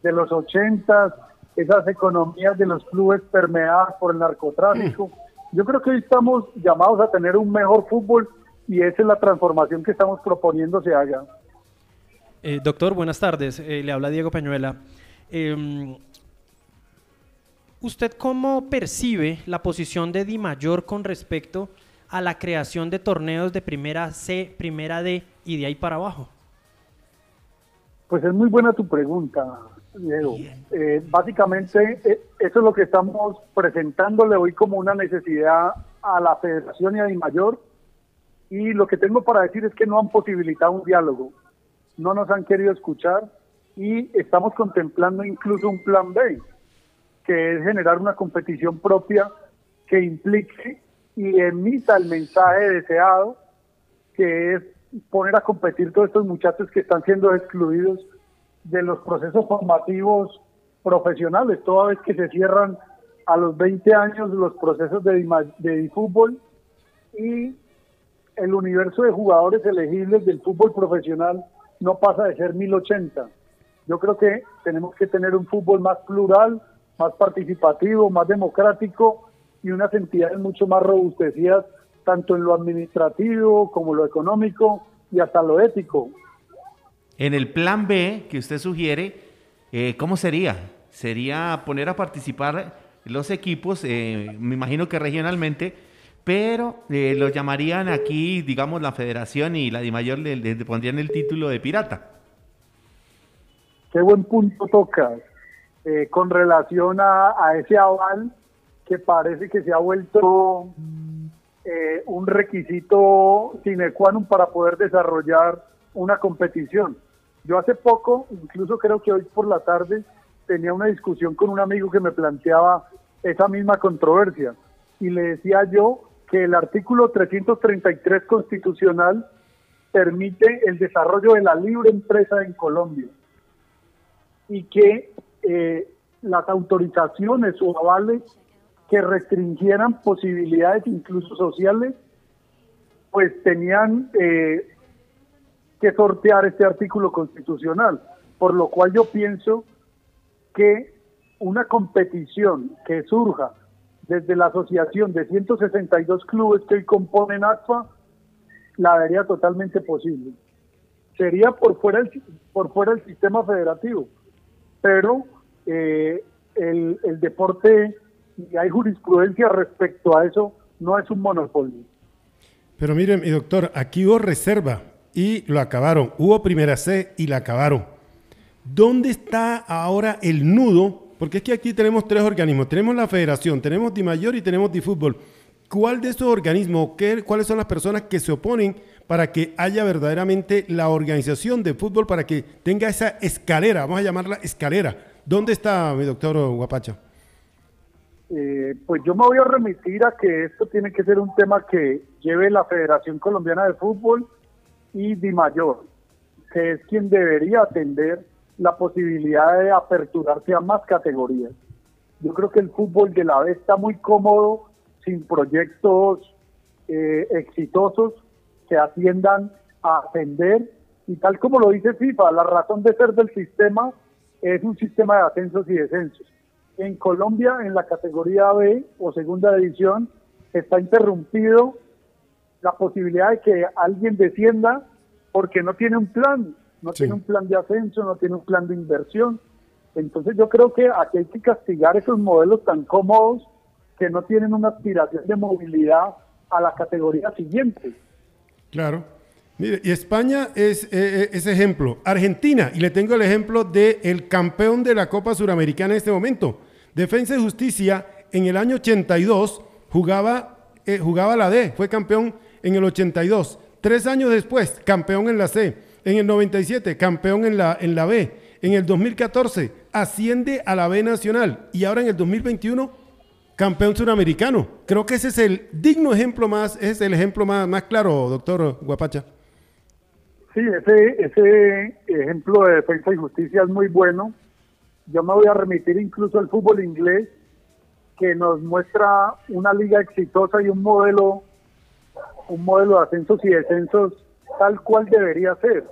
de los ochentas, esas economías de los clubes permeadas por el narcotráfico. Mm. Yo creo que hoy estamos llamados a tener un mejor fútbol y esa es la transformación que estamos proponiendo se haga. Eh, doctor, buenas tardes. Eh, le habla Diego Peñuela. Em, ¿Usted cómo percibe la posición de Di Mayor con respecto a la creación de torneos de primera C, primera D y de ahí para abajo? Pues es muy buena tu pregunta, Diego. Eh, básicamente, eso es lo que estamos presentándole hoy como una necesidad a la Federación y a Di Mayor y lo que tengo para decir es que no han posibilitado un diálogo, no nos han querido escuchar y estamos contemplando incluso un plan B, que es generar una competición propia que implique y emita el mensaje deseado, que es poner a competir todos estos muchachos que están siendo excluidos de los procesos formativos profesionales, toda vez que se cierran a los 20 años los procesos de, de fútbol y el universo de jugadores elegibles del fútbol profesional no pasa de ser 1080. Yo creo que tenemos que tener un fútbol más plural, más participativo, más democrático y unas entidades mucho más robustecidas, tanto en lo administrativo como lo económico y hasta lo ético. En el plan B que usted sugiere, eh, ¿cómo sería? ¿Sería poner a participar los equipos, eh, me imagino que regionalmente, pero eh, lo llamarían aquí, digamos, la federación y la DIMAYOR le, le, pondrían el título de pirata. Qué buen punto tocas eh, con relación a, ese aval que parece que se ha vuelto eh, un requisito sine qua non para poder desarrollar una competición. Yo hace poco, incluso creo que hoy por la tarde, tenía una discusión con un amigo que me planteaba esa misma controversia y le decía yo que el artículo 333 constitucional permite el desarrollo de la libre empresa en Colombia y que eh, las autorizaciones o avales que restringieran posibilidades incluso sociales, pues tenían eh, que sortear este artículo constitucional, por lo cual yo pienso que una competición que surja desde la asociación de 162 clubes que hoy componen ACFA, la vería totalmente posible. Sería por fuera el, por fuera del sistema federativo, pero eh, el, el deporte, y hay jurisprudencia respecto a eso, no es un monopolio. Pero miren, mi doctor, aquí hubo reserva y lo acabaron. Hubo primera C y la acabaron. ¿Dónde está ahora el nudo porque es que aquí tenemos tres organismos. Tenemos la federación, tenemos DiMayor y tenemos DiFútbol. ¿Cuál de esos organismos, qué, cuáles son las personas que se oponen para que haya verdaderamente la organización de fútbol, para que tenga esa escalera, vamos a llamarla escalera? ¿Dónde está mi doctor Guapacha? Eh, pues yo me voy a remitir a que esto tiene que ser un tema que lleve la Federación Colombiana de Fútbol y DiMayor, que es quien debería atender la posibilidad de aperturarse a más categorías. Yo creo que el fútbol de la vez está muy cómodo, sin proyectos eh, exitosos que atiendan a ascender. Y tal como lo dice FIFA, la razón de ser del sistema es un sistema de ascensos y descensos. En Colombia, en la categoría B o segunda división, está interrumpido la posibilidad de que alguien descienda porque no tiene un plan no tiene un plan de ascenso, no tiene un plan de inversión. Entonces yo creo que aquí hay que castigar esos modelos tan cómodos que no tienen una aspiración de movilidad a la categoría siguiente. Claro. Mire, y España es eh, eh, ese ejemplo. Argentina, y le tengo el ejemplo del el campeón de la Copa Suramericana en este momento. Defensa y Justicia en el año 82 jugaba, eh, jugaba la D, fue campeón en el 82 Tres años después, campeón en la C. En el 97, campeón en la, en la B. En el 2014, asciende a la B Nacional. Y ahora en el 2021, campeón suramericano. Creo que ese es el digno ejemplo más, es el ejemplo más, más claro, doctor Guapacha. Sí, ese, ejemplo de defensa y justicia es muy bueno. Yo me voy a remitir incluso al fútbol inglés, que nos muestra una liga exitosa y un modelo, un modelo de ascensos y descensos tal cual debería ser.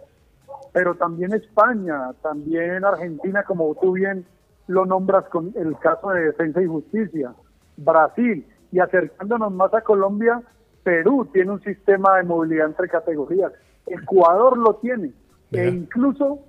Pero también España, también Argentina, como tú bien lo nombras con el caso de defensa y justicia, Brasil, y acercándonos más a Colombia, Perú tiene un sistema de movilidad entre categorías. Ecuador lo tiene. E incluso,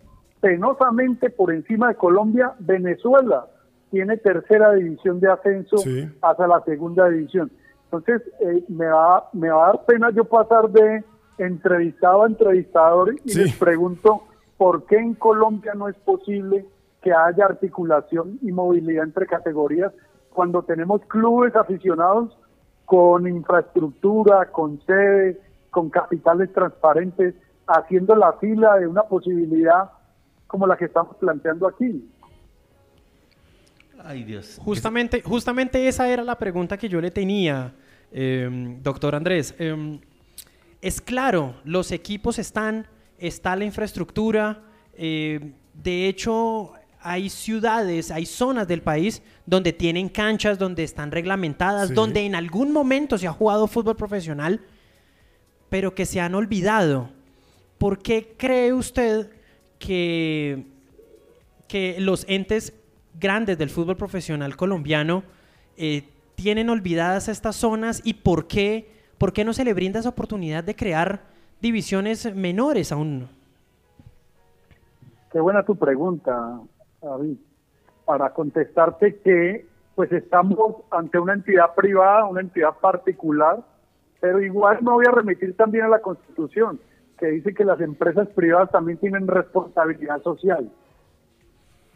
penosamente por encima de Colombia, Venezuela tiene tercera división de ascenso hasta la segunda división. Entonces, eh, me, va, me va a dar pena yo pasar de entrevistado a entrevistador y les pregunto por qué en Colombia no es posible que haya articulación y movilidad entre categorías cuando tenemos clubes aficionados con infraestructura, con sede, con capitales transparentes, haciendo la fila de una posibilidad como la que estamos planteando aquí. Ay, Dios. Justamente, justamente esa era la pregunta que yo le tenía, em, doctor Andrés. Em, es claro, los equipos están, está la infraestructura. Eh, de hecho, hay ciudades, hay zonas del país donde tienen canchas, donde están reglamentadas, donde en algún momento se ha jugado fútbol profesional pero que se han olvidado. ¿Por qué cree usted que, que los entes grandes del fútbol profesional colombiano eh, tienen olvidadas estas zonas y por qué, por qué no se le brinda esa oportunidad de crear divisiones menores aún? Qué buena tu pregunta, David. Para contestarte que pues estamos ante una entidad privada, una entidad particular, pero igual me voy a remitir también a la Constitución, que dice que las empresas privadas también tienen responsabilidad social.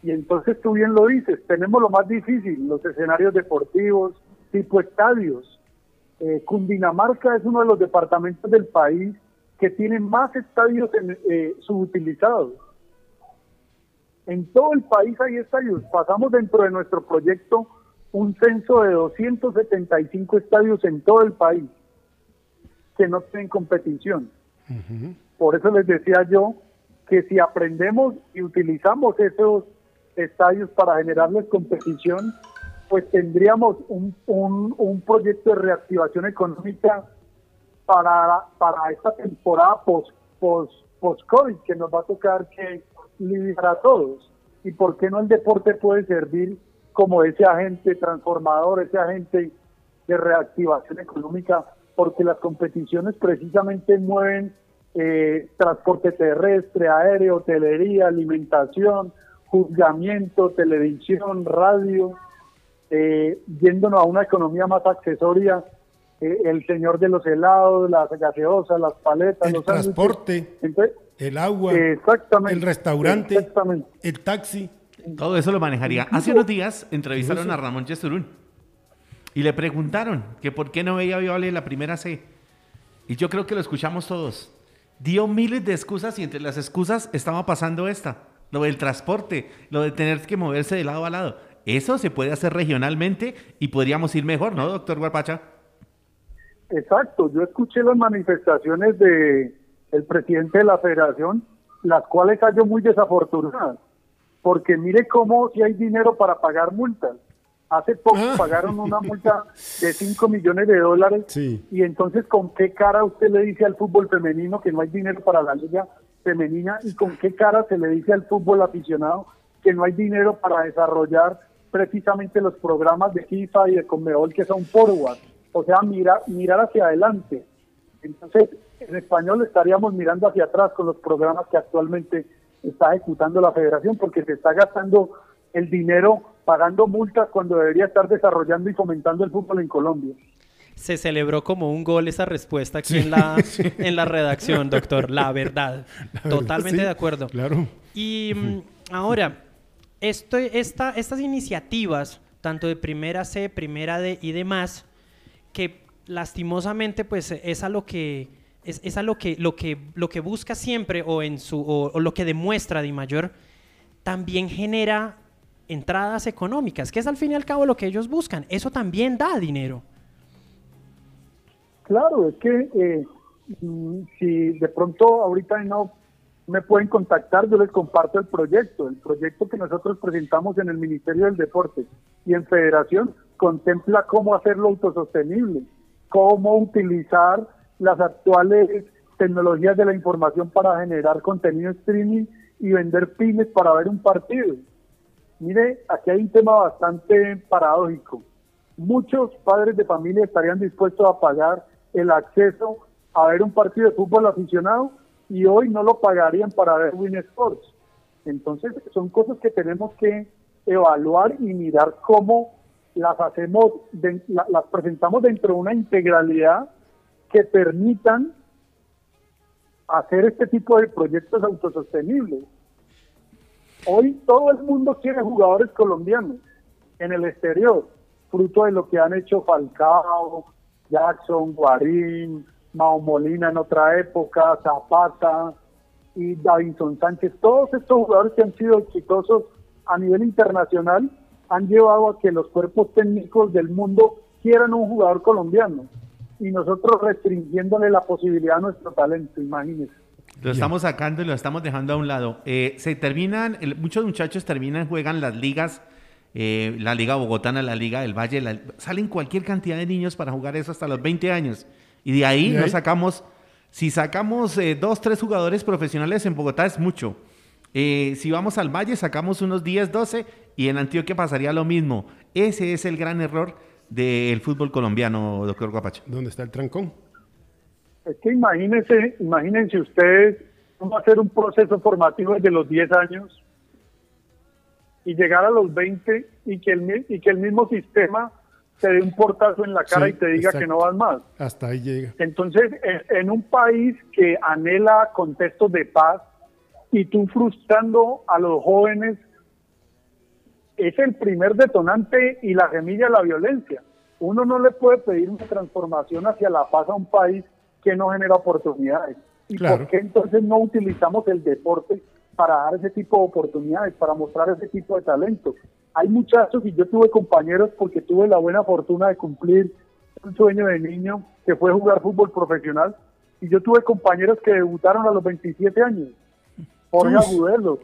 Y entonces tú bien lo dices, tenemos lo más difícil, los escenarios deportivos, tipo estadios. Eh, Cundinamarca es uno de los departamentos del país que tiene más estadios eh, subutilizados. En todo el país hay estadios. Pasamos dentro de nuestro proyecto un censo de 275 estadios en todo el país que no tienen competición. Por eso les decía yo que si aprendemos y utilizamos esos estadios para generarles competición, pues tendríamos un, un, proyecto de reactivación económica para, para esta temporada post, post, post-COVID que nos va a tocar que liderar a todos. ¿Y por qué no el deporte puede servir como ese agente transformador, ese agente de reactivación económica porque las competiciones precisamente mueven eh, transporte terrestre, aéreo, hotelería, alimentación, juzgamiento, televisión, radio, eh, yéndonos a una economía más accesoria, eh, el señor de los helados, las gaseosas, las paletas, el transporte, el agua, el restaurante, el taxi. Todo eso lo manejaría. Hace unos días entrevistaron a Ramón Yesurún y le preguntaron que por qué no veía viable la primera C. Y yo creo que lo escuchamos todos. Dio miles de excusas y entre las excusas estaba pasando esta. Lo del transporte, lo de tener que moverse de lado a lado. Eso se puede hacer regionalmente y podríamos ir mejor, ¿no, doctor Guapacha? Exacto. Yo escuché las manifestaciones de el presidente de la federación, las cuales hallo muy desafortunadas. Porque mire cómo si hay dinero para pagar multas Hace poco ah. pagaron una multa de 5 millones de dólares y entonces con qué cara usted le dice al fútbol femenino que no hay dinero para la liga femenina y con qué cara se le dice al fútbol aficionado que no hay dinero para desarrollar precisamente los programas de FIFA y de Conmebol que son forward, o sea, mirar, mirar hacia adelante. Entonces, en español estaríamos mirando hacia atrás con los programas que actualmente está ejecutando la federación porque se está gastando el dinero pagando multas cuando debería estar desarrollando y fomentando el fútbol en Colombia. Se celebró como un gol esa respuesta aquí en la, en la redacción, doctor. La verdad. Totalmente de acuerdo. Claro. Y mm, ahora, esto, esta, estas iniciativas, tanto de primera C, primera D y demás, que lastimosamente pues es a lo que es, a lo que, lo, que, lo que busca siempre o, en su, o, lo que demuestra Di Mayor, también genera entradas económicas, que es al fin y al cabo lo que ellos buscan. Eso también da dinero. Claro, es que eh, si de pronto ahorita no me pueden contactar, yo les comparto el proyecto. El proyecto que nosotros presentamos en el Ministerio del Deporte y en Federación contempla cómo hacerlo autosostenible, cómo utilizar las actuales tecnologías de la información para generar contenido streaming y vender pines para ver un partido. Mire, aquí hay un tema bastante paradójico. Muchos padres de familia estarían dispuestos a pagar el acceso a ver un partido de fútbol aficionado y hoy no lo pagarían para ver Win Sports. Entonces, son cosas que tenemos que evaluar y mirar cómo las hacemos, las presentamos dentro de una integralidad que permitan hacer este tipo de proyectos autosostenibles. Hoy todo el mundo quiere jugadores colombianos en el exterior, fruto de lo que han hecho Falcao, Jackson, Guarín, Mao Molina en otra época, Zapata y Davinson Sánchez. Todos estos jugadores que han sido exitosos a nivel internacional han llevado a que los cuerpos técnicos del mundo quieran un jugador colombiano y nosotros restringiéndole la posibilidad a nuestro talento, imagínense. Lo estamos sacando y lo estamos dejando a un lado. Eh, se terminan, muchos muchachos terminan, juegan las ligas, eh, la Liga Bogotana, la Liga del Valle, salen cualquier cantidad de niños para jugar eso hasta los 20 años. Y de ahí, nos sacamos, si sacamos eh, dos, tres jugadores profesionales en Bogotá es mucho. si vamos al Valle, sacamos unos 10, 12 y en Antioquia pasaría lo mismo. Ese es el gran error del fútbol colombiano, doctor Guapacho? ¿Dónde está el trancón? Es que imagínense, imagínense ustedes cómo hacer un proceso formativo desde los 10 años y llegar a los 20 y que el, y que el mismo sistema te dé un portazo en la cara y te diga que no vas más. Hasta ahí llega. Entonces, en un país que anhela contextos de paz y tú frustrando a los jóvenes es el primer detonante y la semilla de la violencia. Uno no le puede pedir una transformación hacia la paz a un país que no genera oportunidades. ¿Y por qué entonces no utilizamos el deporte para dar ese tipo de oportunidades, para mostrar ese tipo de talento? Hay muchachos y yo tuve compañeros porque tuve la buena fortuna de cumplir un sueño de niño que fue jugar fútbol profesional y yo tuve compañeros que debutaron a los 27 años. Jorge Agudelo,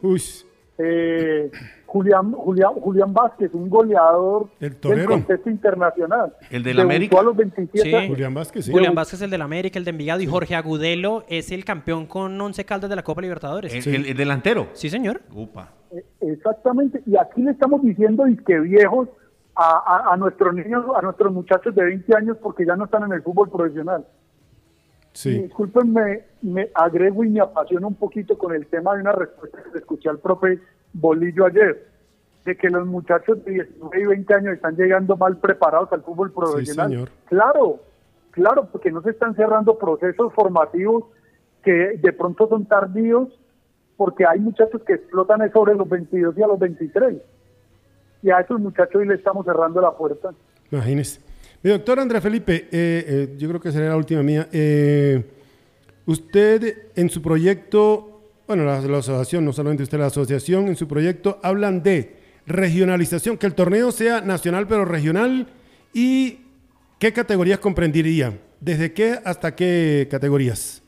eh, Julián, Julián, Julián Vázquez, un goleador del contexto internacional. El del América. A los 27 Julián Vázquez, sí. Julián Vázquez, el del América, el de Envigado. Y Jorge Agudelo es el campeón con 11 caldas de la Copa Libertadores. El, delantero. Sí, señor. Upa. Eh, exactamente. Y aquí le estamos diciendo y que viejos a, a, nuestros niños, a nuestros muchachos de 20 años porque ya no están en el fútbol profesional. Sí. Discúlpenme, me agrego y me apasiona un poquito con el tema de una respuesta que escuché al profe Bolillo ayer, de que los muchachos de 19 y 20 años están llegando mal preparados al fútbol profesional. Claro, claro, porque no se están cerrando procesos formativos que de pronto son tardíos, porque hay muchachos que explotan sobre los 22 y a los 23. Y a esos muchachos hoy le estamos cerrando la puerta. Imagínese. Doctor Andrés Felipe, eh, eh, yo creo que sería la última mía. Eh, usted en su proyecto bueno, la, asociación, no solamente usted, la asociación en su proyecto hablan de regionalización, que el torneo sea nacional pero regional y qué categorías comprendería, desde qué hasta qué categorías.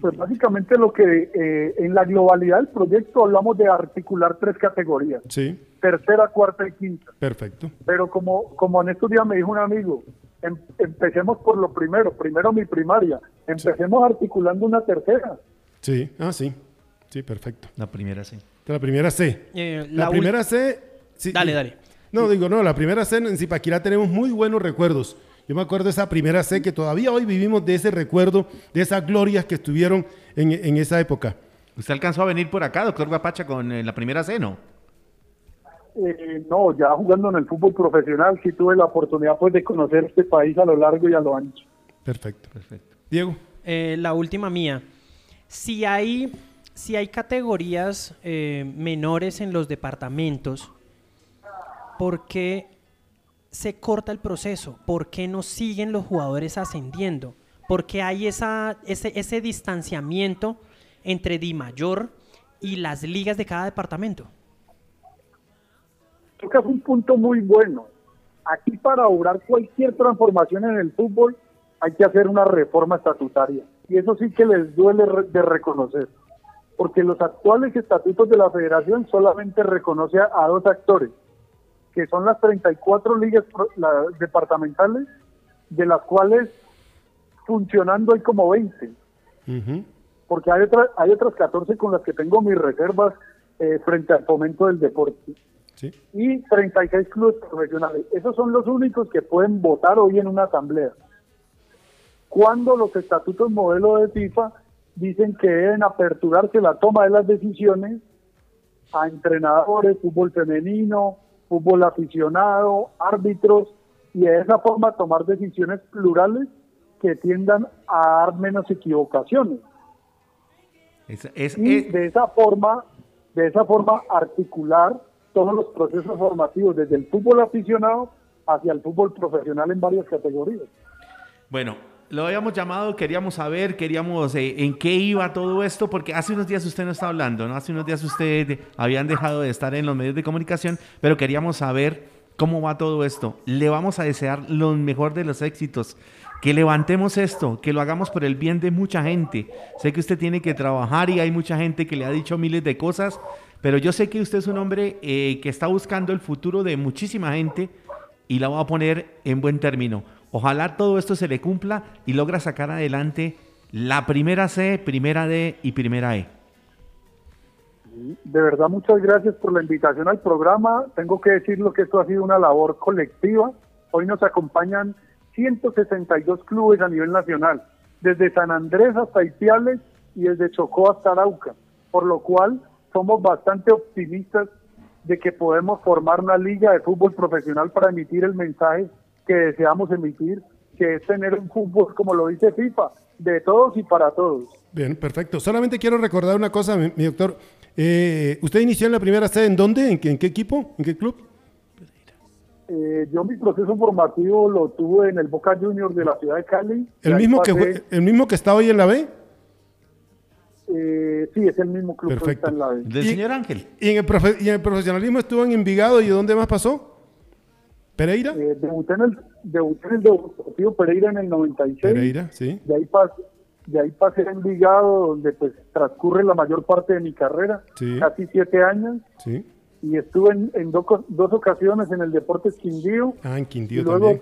Pues básicamente lo que eh, en la globalidad del proyecto hablamos de articular tres categorías. Sí. Tercera, cuarta y quinta. Perfecto. Pero como, como en estos días me dijo un amigo, em, empecemos por lo primero, primero mi primaria, empecemos articulando una tercera. Sí, ah, sí. Sí, perfecto. La primera C. La primera C. Eh, la, primera C. Sí, dale, dale. No, digo, no, la primera C en Zipaquirá tenemos muy buenos recuerdos. Yo me acuerdo de esa primera C que todavía hoy vivimos de ese recuerdo, de esas glorias que estuvieron en, esa época. ¿Usted alcanzó a venir por acá, doctor Guapacha, con eh, la primera C, no? Eh, no, ya jugando en el fútbol profesional sí tuve la oportunidad pues de conocer este país a lo largo y a lo ancho. Perfecto, perfecto. Diego. la última mía. Si hay, si hay categorías eh, menores en los departamentos, ¿por qué se corta el proceso? ¿Por qué no siguen los jugadores ascendiendo? porque hay esa, ese, ese distanciamiento entre Di Mayor y las ligas de cada departamento? Creo que es un punto muy bueno. Aquí para obrar cualquier transformación en el fútbol hay que hacer una reforma estatutaria. Y eso sí que les duele de reconocer. Porque los actuales estatutos de la federación solamente reconoce a dos actores, que son las 34 ligas departamentales, de las cuales funcionando hay como 20. Porque hay, otras hay otras 14 con las que tengo mis reservas eh, frente al fomento del deporte. Y 36 clubes profesionales. Esos son los únicos que pueden votar hoy en una asamblea. Cuando los estatutos modelo de FIFA dicen que deben aperturarse la toma de las decisiones a entrenadores, fútbol femenino, fútbol aficionado, árbitros, y de esa forma tomar decisiones plurales que tiendan a dar menos equivocaciones. y de esa forma, de esa forma articular todos los procesos formativos desde el fútbol aficionado hacia el fútbol profesional en varias categorías. Bueno, lo habíamos llamado, queríamos saber, queríamos eh, en qué iba todo esto, porque hace unos días usted no está hablando, ¿no? Hace unos días usted habían dejado de estar en los medios de comunicación, pero queríamos saber cómo va todo esto. Le vamos a desear lo mejor de los éxitos. Que levantemos esto, que lo hagamos por el bien de mucha gente. Sé que usted tiene que trabajar y hay mucha gente que le ha dicho miles de cosas, pero yo sé que usted es un hombre eh, que está buscando el futuro de muchísima gente y la va a poner en buen término. Ojalá todo esto se le cumpla y logra sacar adelante la primera C, primera D y primera E. De verdad, muchas gracias por la invitación al programa. Tengo que decirlo que esto ha sido una labor colectiva. Hoy nos acompañan 162 clubes a nivel nacional, desde San Andrés hasta Ipiales y desde Chocó hasta Arauca, por lo cual somos bastante optimistas de que podemos formar una liga de fútbol profesional para emitir el mensaje que deseamos emitir, que es tener un fútbol, como lo dice FIFA, de todos y para todos. Bien, perfecto. Solamente quiero recordar una cosa, mi, doctor. Eh, ¿Usted inició en la primera sede en dónde? ¿En qué, equipo? ¿En qué club? Eh, yo mi proceso formativo lo tuve en el Boca Juniors de la ciudad de Cali. ¿El mismo, que, ¿El mismo que está hoy en la B? Eh, sí, es el mismo club que está en la B. ¿Del señor Ángel? ¿Y en, el ¿Y en el profesionalismo estuvo en Envigado y dónde más pasó? ¿Pereira? Eh, debuté, en el, debuté en el Deportivo Pereira en el 96. Pereira, sí. De ahí, pasé, de ahí pasé a Envigado, donde pues transcurre la mayor parte de mi carrera, casi siete años. Sí. Y estuve en, dos ocasiones en el Deportes Quindío. Ah, en Quindío y luego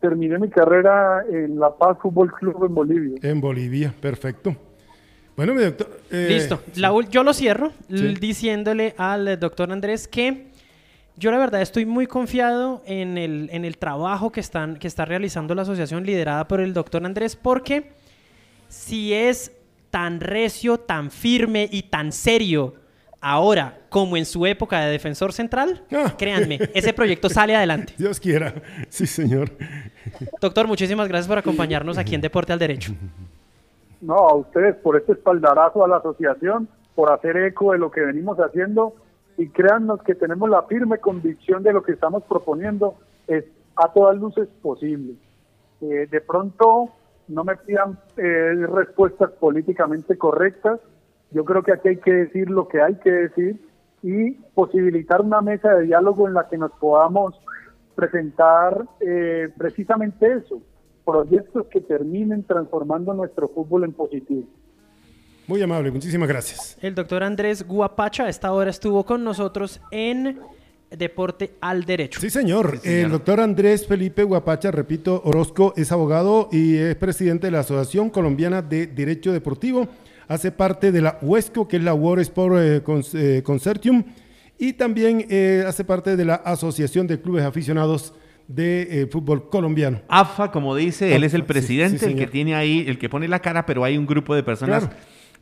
terminé mi carrera en La Paz Fútbol Club en Bolivia. En Bolivia, perfecto. Bueno, mi doctor. Eh, Listo. yo lo cierro diciéndole al doctor Andrés que yo la verdad estoy muy confiado en el, en el trabajo que, están, que está realizando la asociación liderada por el doctor Andrés, porque si es tan recio, tan firme y tan serio ahora como en su época de defensor central, ah. créanme, ese proyecto sale adelante. Dios quiera, sí señor. Doctor, muchísimas gracias por acompañarnos aquí en Deporte al Derecho. No, a ustedes por este espaldarazo a la asociación, por hacer eco de lo que venimos haciendo y créannos que tenemos la firme convicción de lo que estamos proponiendo es a todas luces posible. Eh, de pronto no me pidan eh, respuestas políticamente correctas, yo creo que aquí hay que decir lo que hay que decir y posibilitar una mesa de diálogo en la que nos podamos presentar eh, precisamente eso, proyectos que terminen transformando nuestro fútbol en positivo. Muy amable, muchísimas gracias. El doctor Andrés Guapacha a esta hora estuvo con nosotros en Deporte al Derecho. Sí, señor. El doctor Andrés Felipe Guapacha, repito, Orozco, es abogado y es presidente de la Asociación Colombiana de Derecho Deportivo. Hace parte de la UESCO, que es la World Sport eh, eh, Consortium, y también eh, hace parte de la Asociación de Clubes Aficionados de fútbol colombiano. AFA, como dice, él es el presidente, el que tiene ahí, el que pone la cara, pero hay un grupo de personas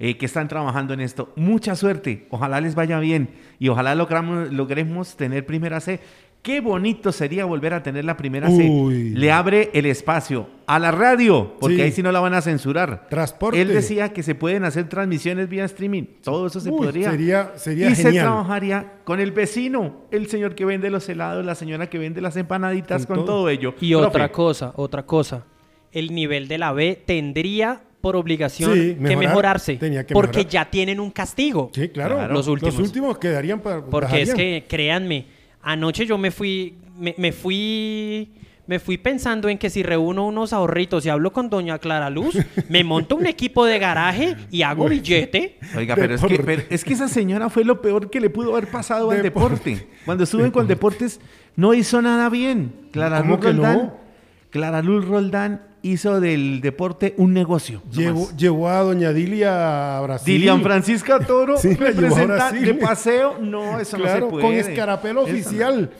eh, que están trabajando en esto. Mucha suerte, ojalá les vaya bien y ojalá logramos, logremos tener primera C. Qué bonito sería volver a tener la primera C. Le abre el espacio a la radio, porque ahí sí no la van a censurar. Transporte. Él decía que se pueden hacer transmisiones vía streaming. Todo eso se podría. Sería, sería y se trabajaría con el vecino, el señor que vende los helados, la señora que vende las empanaditas, con, todo. ello. Y otra cosa, otra cosa el nivel de la B tendría por obligación que mejorarse. porque ya tienen un castigo. Sí, claro. Los últimos. Los últimos quedarían para. Porque es que, créanme, anoche yo me fui. me fui me fui pensando en que si reúno unos ahorritos y hablo con doña Clara Luz, me monto un equipo de garaje y hago billete. Oiga, pero es, que, es, que, esa señora fue lo peor que le pudo haber pasado al deporte. Cuando estuve con Deportes, no hizo nada bien. Clara Luz Roldán, Clara Luz Roldán hizo del deporte un negocio. Llevó, a doña Dilia a Brasil. Dilian Francisca Toro, sí, de paseo. No, eso no se puede. con escarapelo oficial.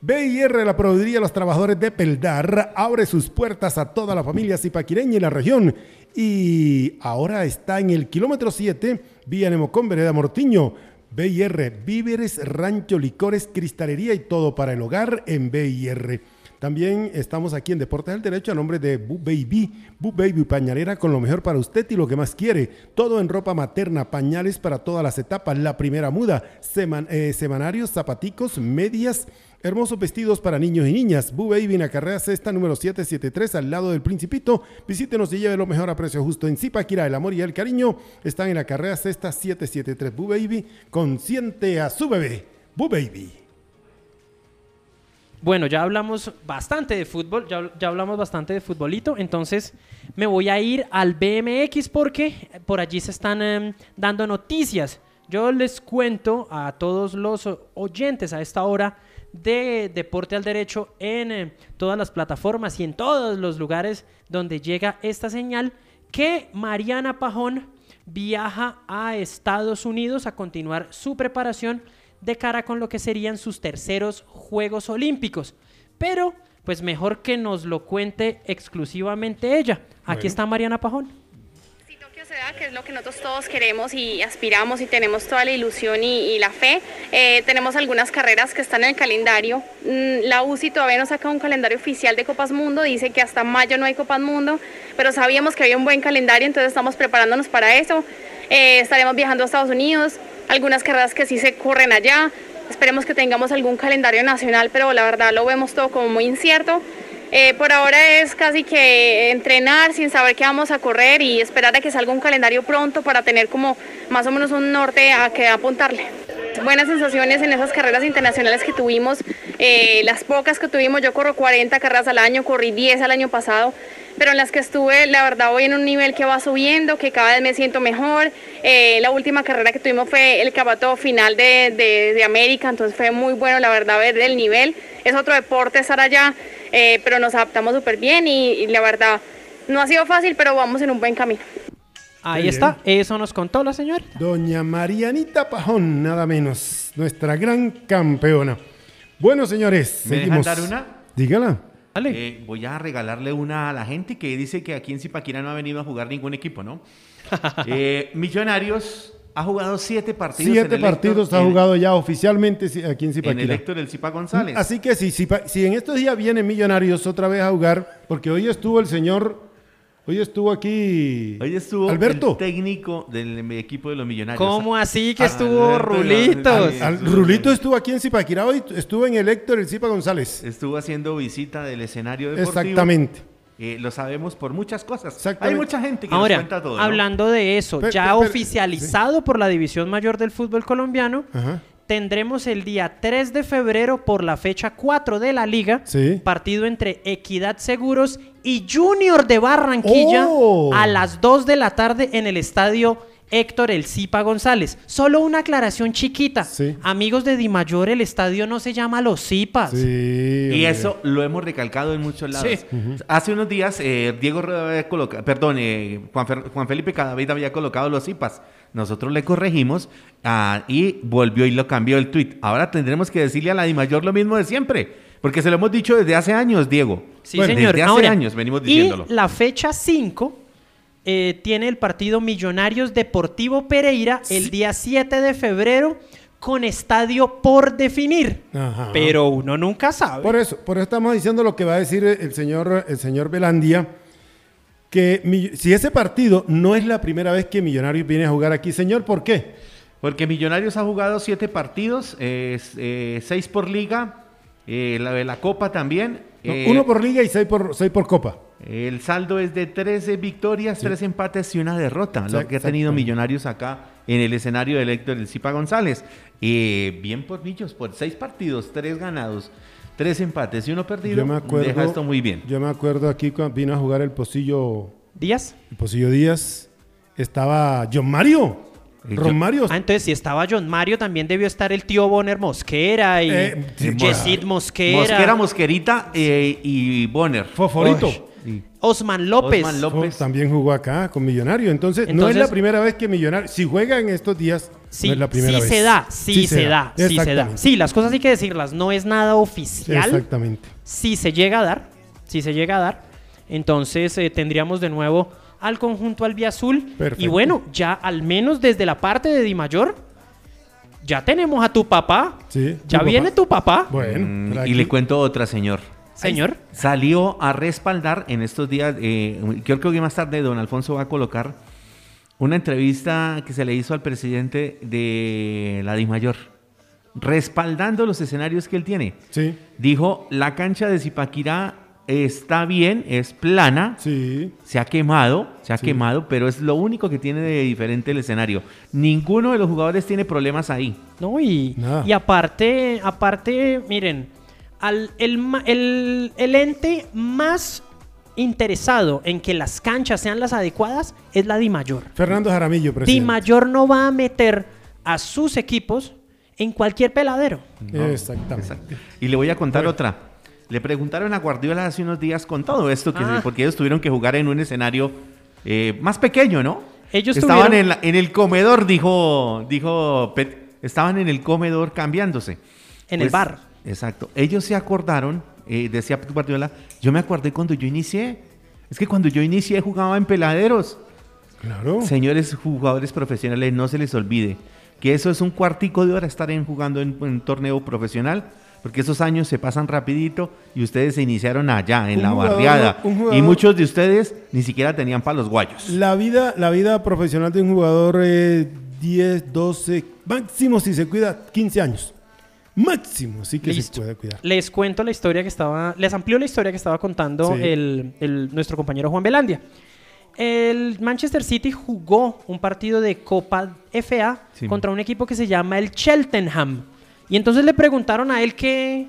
BIR, la Proveeduría de los Trabajadores de Peldar, abre sus puertas a toda la familia zipaquireña en la región y ahora está en el kilómetro 7, vía Nemocón, Vereda Mortiño. BIR, víveres, rancho, licores, cristalería y todo para el hogar en BIR. También estamos aquí en Deportes del Derecho a nombre de Boo Baby. Boo Baby Pañalera con lo mejor para usted y lo que más quiere. Todo en ropa materna, pañales para todas las etapas. La primera muda, eh, semanarios, zapaticos, medias Hermosos vestidos para niños y niñas. Boo Baby en la carrera sexta número 773 al lado del Principito. Visítenos y lleve lo mejor a precio justo en Zipaquira. El amor y el cariño están en la carrera sexta 773. Boo Baby consiente a su bebé. Boo Baby. Bueno, ya hablamos bastante de fútbol, ya, hablamos bastante de futbolito, entonces me voy a ir al BMX porque por allí se están em, dando noticias. Yo les cuento a todos los oyentes a esta hora de Deporte al Derecho en eh, todas las plataformas y en todos los lugares donde llega esta señal que Mariana Pajón viaja a Estados Unidos a continuar su preparación de cara con lo que serían sus terceros Juegos Olímpicos. Pero, pues mejor que nos lo cuente exclusivamente ella. Aquí está Mariana Pajón que es lo que nosotros todos queremos y aspiramos y tenemos toda la ilusión y, la fe. Eh, tenemos algunas carreras que están en el calendario. Mm, la UCI todavía no saca un calendario oficial de Copas Mundo, dice que hasta mayo no hay Copas Mundo, pero sabíamos que había un buen calendario, entonces estamos preparándonos para eso. Eh, estaremos viajando a Estados Unidos, algunas carreras que sí se corren allá. Esperemos que tengamos algún calendario nacional, pero la verdad lo vemos todo como muy incierto. Eh, por ahora es casi que entrenar sin saber qué vamos a correr y esperar a que salga un calendario pronto para tener como más o menos un norte a que apuntarle. Buenas sensaciones en esas carreras internacionales que tuvimos, eh, las pocas que tuvimos, yo corro 40 carreras al año, corrí 10 al año pasado, pero en las que estuve, la verdad, voy en un nivel que va subiendo, que cada vez me siento mejor. Eh, la última carrera que tuvimos fue el cabato final de, de América, entonces fue muy bueno, la verdad, ver el nivel. Es otro deporte estar allá. Eh, pero nos adaptamos súper bien y, la verdad no ha sido fácil, pero vamos en un buen camino. Ahí está, eso nos contó la señora. Doña Marianita Pajón, nada menos, nuestra gran campeona. Bueno, señores, ¿me seguimos. dar una? Dígala. Eh, voy a regalarle una a la gente que dice que aquí en Zipaquira no ha venido a jugar ningún equipo, ¿no? Eh, millonarios ha jugado siete partidos. Siete partidos ha jugado ya oficialmente aquí en Zipaquira. En el Héctor del Zipa González. Así que si, si, en estos días vienen Millonarios otra vez a jugar, porque hoy estuvo el señor Hoy estuvo aquí. Hoy estuvo Alberto. el técnico del equipo de los millonarios. ¿Cómo así que estuvo Rulitos? Rulito estuvo aquí en Zipaquira hoy, estuvo en el Héctor el Zipa González. Estuvo haciendo visita del escenario deportivo. Exactamente. Eh, lo sabemos por muchas cosas. Hay mucha gente que Ahora, nos cuenta todo. Hablando de eso, ya oficializado por la División Mayor del Fútbol Colombiano, tendremos el día 3 de febrero por la fecha 4 de la liga, partido entre Equidad Seguros y Junior de Barranquilla oh. a las 2 de la tarde en el estadio Héctor El Cipa González. Solo una aclaración chiquita. Amigos de Di Mayor, el estadio no se llama Los Cipas. y eso lo hemos recalcado en muchos lados. Hace unos días, eh, Diego había colocado, perdón, eh, Juan, Felipe Cadavid había colocado Los Cipas. Nosotros le corregimos ah, y volvió y lo cambió el tweet. Ahora tendremos que decirle a la Di Mayor lo mismo de siempre. Porque se lo hemos dicho desde hace años, Diego. Sí, señor. Desde hace años venimos diciéndolo. Y la fecha 5 eh, tiene el partido Millonarios Deportivo Pereira el día 7 de febrero con estadio por definir. Pero uno nunca sabe. Por eso, por eso estamos diciendo lo que va a decir el señor, el señor Belandia, que si ese partido no es la primera vez que Millonarios viene a jugar aquí, señor, ¿por qué? Porque Millonarios ha jugado siete partidos, eh, seis por liga, eh, la de la Copa también. uno por liga y seis por, seis por Copa. El saldo es de 13 victorias, 3 empates y una derrota, lo que ha tenido Millonarios acá en el escenario de Héctor El Cipa González. Eh, bien por Millos, por 6 partidos, 3 ganados, 3 empates y uno perdido. deja esto muy bien. Yo me acuerdo aquí cuando vino a jugar el Pocillo Díaz. El Pocillo Díaz. Estaba John Mario. Ron Mario. Ah, entonces si estaba John Mario, también debió estar el tío Bonner Mosquera y eh, Mosquera. Mosquera, Mosquerita eh, y Bonner. Foforito. Osman López. Osman López. también jugó acá con Millonario. Entonces, no es la primera vez que Millonario. Si juega en estos días, sí, no es la primera sí vez. Se da, sí, se, da, sí se da. Sí, las cosas hay que decirlas. No es nada oficial. Exactamente. Si se llega a dar, si se llega a dar, entonces eh, tendríamos de nuevo al conjunto albiazul. Y bueno, ya al menos desde la parte de Di Mayor, ya tenemos a tu papá. Sí, ya viene tu papá. Bueno, mm, y le cuento otra, señor. Señor. Salió a respaldar en estos días, eh, creo que más tarde don Alfonso va a colocar una entrevista que se le hizo al presidente de la Di Mayor, respaldando los escenarios que él tiene. Sí. Dijo, la cancha de Zipaquirá está bien, es plana. Sí. Se ha quemado, se ha quemado, pero es lo único que tiene de diferente el escenario. Ninguno de los jugadores tiene problemas ahí. No, y, y aparte, aparte, miren, al, el, el, ente más interesado en que las canchas sean las adecuadas es la Di Mayor. Fernando Jaramillo, presidente. Di Mayor no va a meter a sus equipos en cualquier peladero. Exactamente. Y le voy a contar otra. Le preguntaron a Guardiola hace unos días con todo esto, que, ah. porque ellos tuvieron que jugar en un escenario eh, más pequeño, ¿no? Ellos estaban en, el comedor, dijo, dijo estaban en el comedor cambiándose. En el pues, bar. Exacto. Ellos se acordaron, eh, decía Guardiola, yo me acordé cuando yo inicié. Es que cuando yo inicié jugaba en peladeros. Claro. Señores jugadores profesionales, no se les olvide que eso es un cuartico de hora estar en, jugando en un torneo profesional porque esos años se pasan rapidito y ustedes se iniciaron allá, en la barriada. y muchos de ustedes ni siquiera tenían palos guayos. La vida, la vida profesional de un jugador es 10, 12, máximo si se cuida 15 años. Máximo, sí que se puede cuidar. Les cuento la historia que estaba, les amplío la historia que estaba contando el, nuestro compañero Juan Belandia. El Manchester City jugó un partido de Copa FA contra un equipo que se llama el Cheltenham. Y entonces le preguntaron a él qué,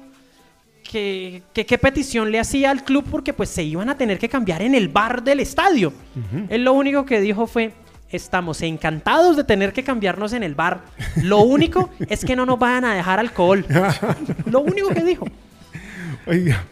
qué, petición le hacía al club porque pues se iban a tener que cambiar en el bar del estadio. Él lo único que dijo fue, estamos encantados de tener que cambiarnos en el bar. Lo único es que no nos vayan a dejar alcohol. lo único que dijo.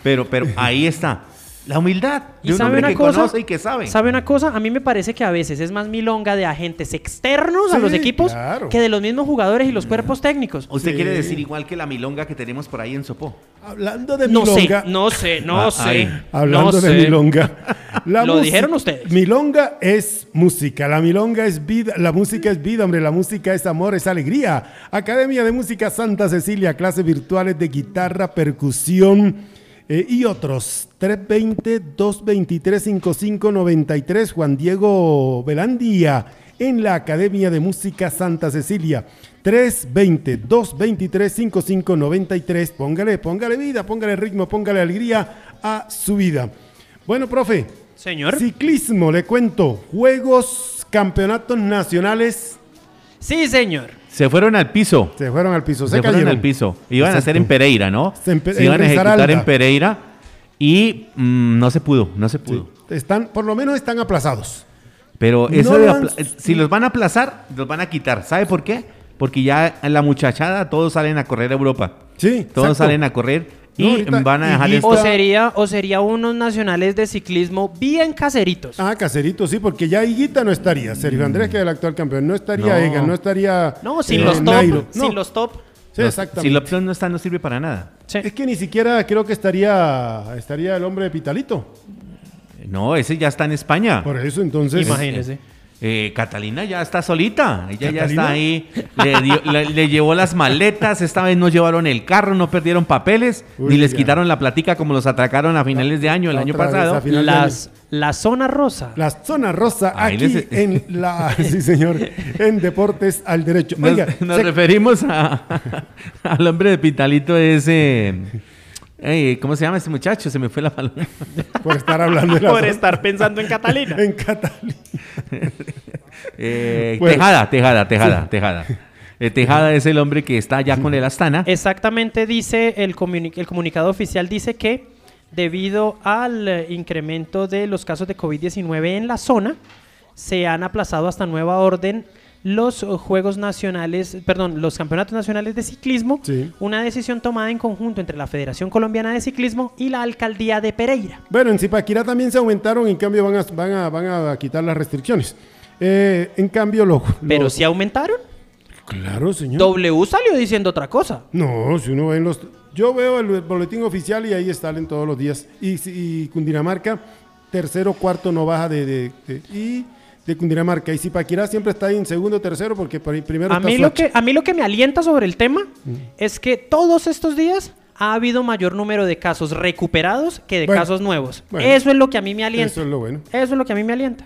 Pero, pero ahí está. La humildad de un hombre que conoce y que sabe. ¿Sabe una cosa? A mí me parece que a veces es más milonga de agentes externos a los equipos que de los mismos jugadores y los cuerpos técnicos. ¿Usted quiere decir igual que la milonga que tenemos por ahí en Sopó? Hablando de no milonga. Sé, no sé, no ah, sé. Hablando de milonga. Lo dijeron ustedes. Milonga es música. La milonga es vida. La música es vida, hombre. La música es amor, es alegría. Academia de Música Santa Cecilia. Clases virtuales de guitarra, percusión eh, y otros, 320-223-5593, Juan Diego Velandia, en la Academia de Música Santa Cecilia. 320-223-5593. Póngale, póngale vida, póngale ritmo, póngale alegría a su vida. Bueno, profe. Señor. Ciclismo, le cuento. Juegos, campeonatos nacionales. Sí, señor. Se fueron al piso. Se fueron al piso. Se, se fueron al piso. Iban a hacer en Pereira, ¿no? Se, iban a ejecutar en Pereira y mm, no se pudo, no se pudo. Están, por lo menos están aplazados. Pero eso si los van a aplazar, los van a quitar. ¿Sabe por qué? Porque ya en la muchachada todos salen a correr a Europa. Sí. Todos salen a correr y van a dejar o sería o sería unos nacionales de ciclismo bien caseritos. Ah, caseritos, sí, porque ya Higuita no estaría. Sergio Andrés, que es el actual campeón, no estaría no. no estaría. No, sin eh, los top. Sin los top. Sí, exactamente. Si la opción no está, no sirve para nada. Es que ni siquiera creo que estaría, estaría el hombre de Pitalito. No, ese ya está en España. Por eso, entonces. Imagínese. Eh, Catalina ya está solita, ella ya está ahí, le, llevó las maletas, esta vez no llevaron el carro, no perdieron papeles, ni les quitaron la platica como los atracaron a finales de año, el año pasado. Las, la zona rosa. La zona rosa aquí en la, sí señor, en Deportes al Derecho. nos, referimos a, al hombre de Pitalito ese... ¿Cómo se llama ese muchacho? Se me fue la palabra. Por estar hablando de Por estar pensando en Catalina. en Catalina. Eh, tejada, Tejada, Tejada, Tejada. Eh, Tejada es el hombre que está ya con el Astana. Exactamente, dice el, el comunicado oficial, dice que debido al eh, incremento de los casos de COVID-19 en la zona, se han aplazado hasta nueva orden los Juegos Nacionales, perdón, los Campeonatos Nacionales de Ciclismo, una decisión tomada en conjunto entre la Federación Colombiana de Ciclismo y la Alcaldía de Pereira. Bueno, en Zipaquirá también se aumentaron, en cambio van a, van a, van a quitar las restricciones. Eh, en cambio, los... ¿Pero si aumentaron? Claro, señor. W salió diciendo otra cosa. No, si uno ve en los... Yo veo el boletín oficial y ahí salen todos los días. Y, y Cundinamarca, tercero, cuarto no baja de... de, de y de Cundinamarca. Y Zipaquirá siempre está ahí en segundo o tercero porque primero a mí lo que A mí lo que me alienta sobre el tema mm. es que todos estos días ha habido mayor número de casos recuperados que de casos nuevos. eso es lo que a mí me alienta. Eso es lo bueno. Eso es lo que a mí me alienta.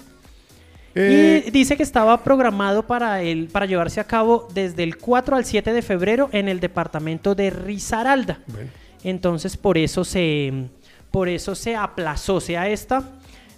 Eh, y dice que estaba programado para, el, para llevarse a cabo desde el 4 al 7 de febrero en el departamento de Risaralda. Entonces por eso se, por eso se aplazó, sea esta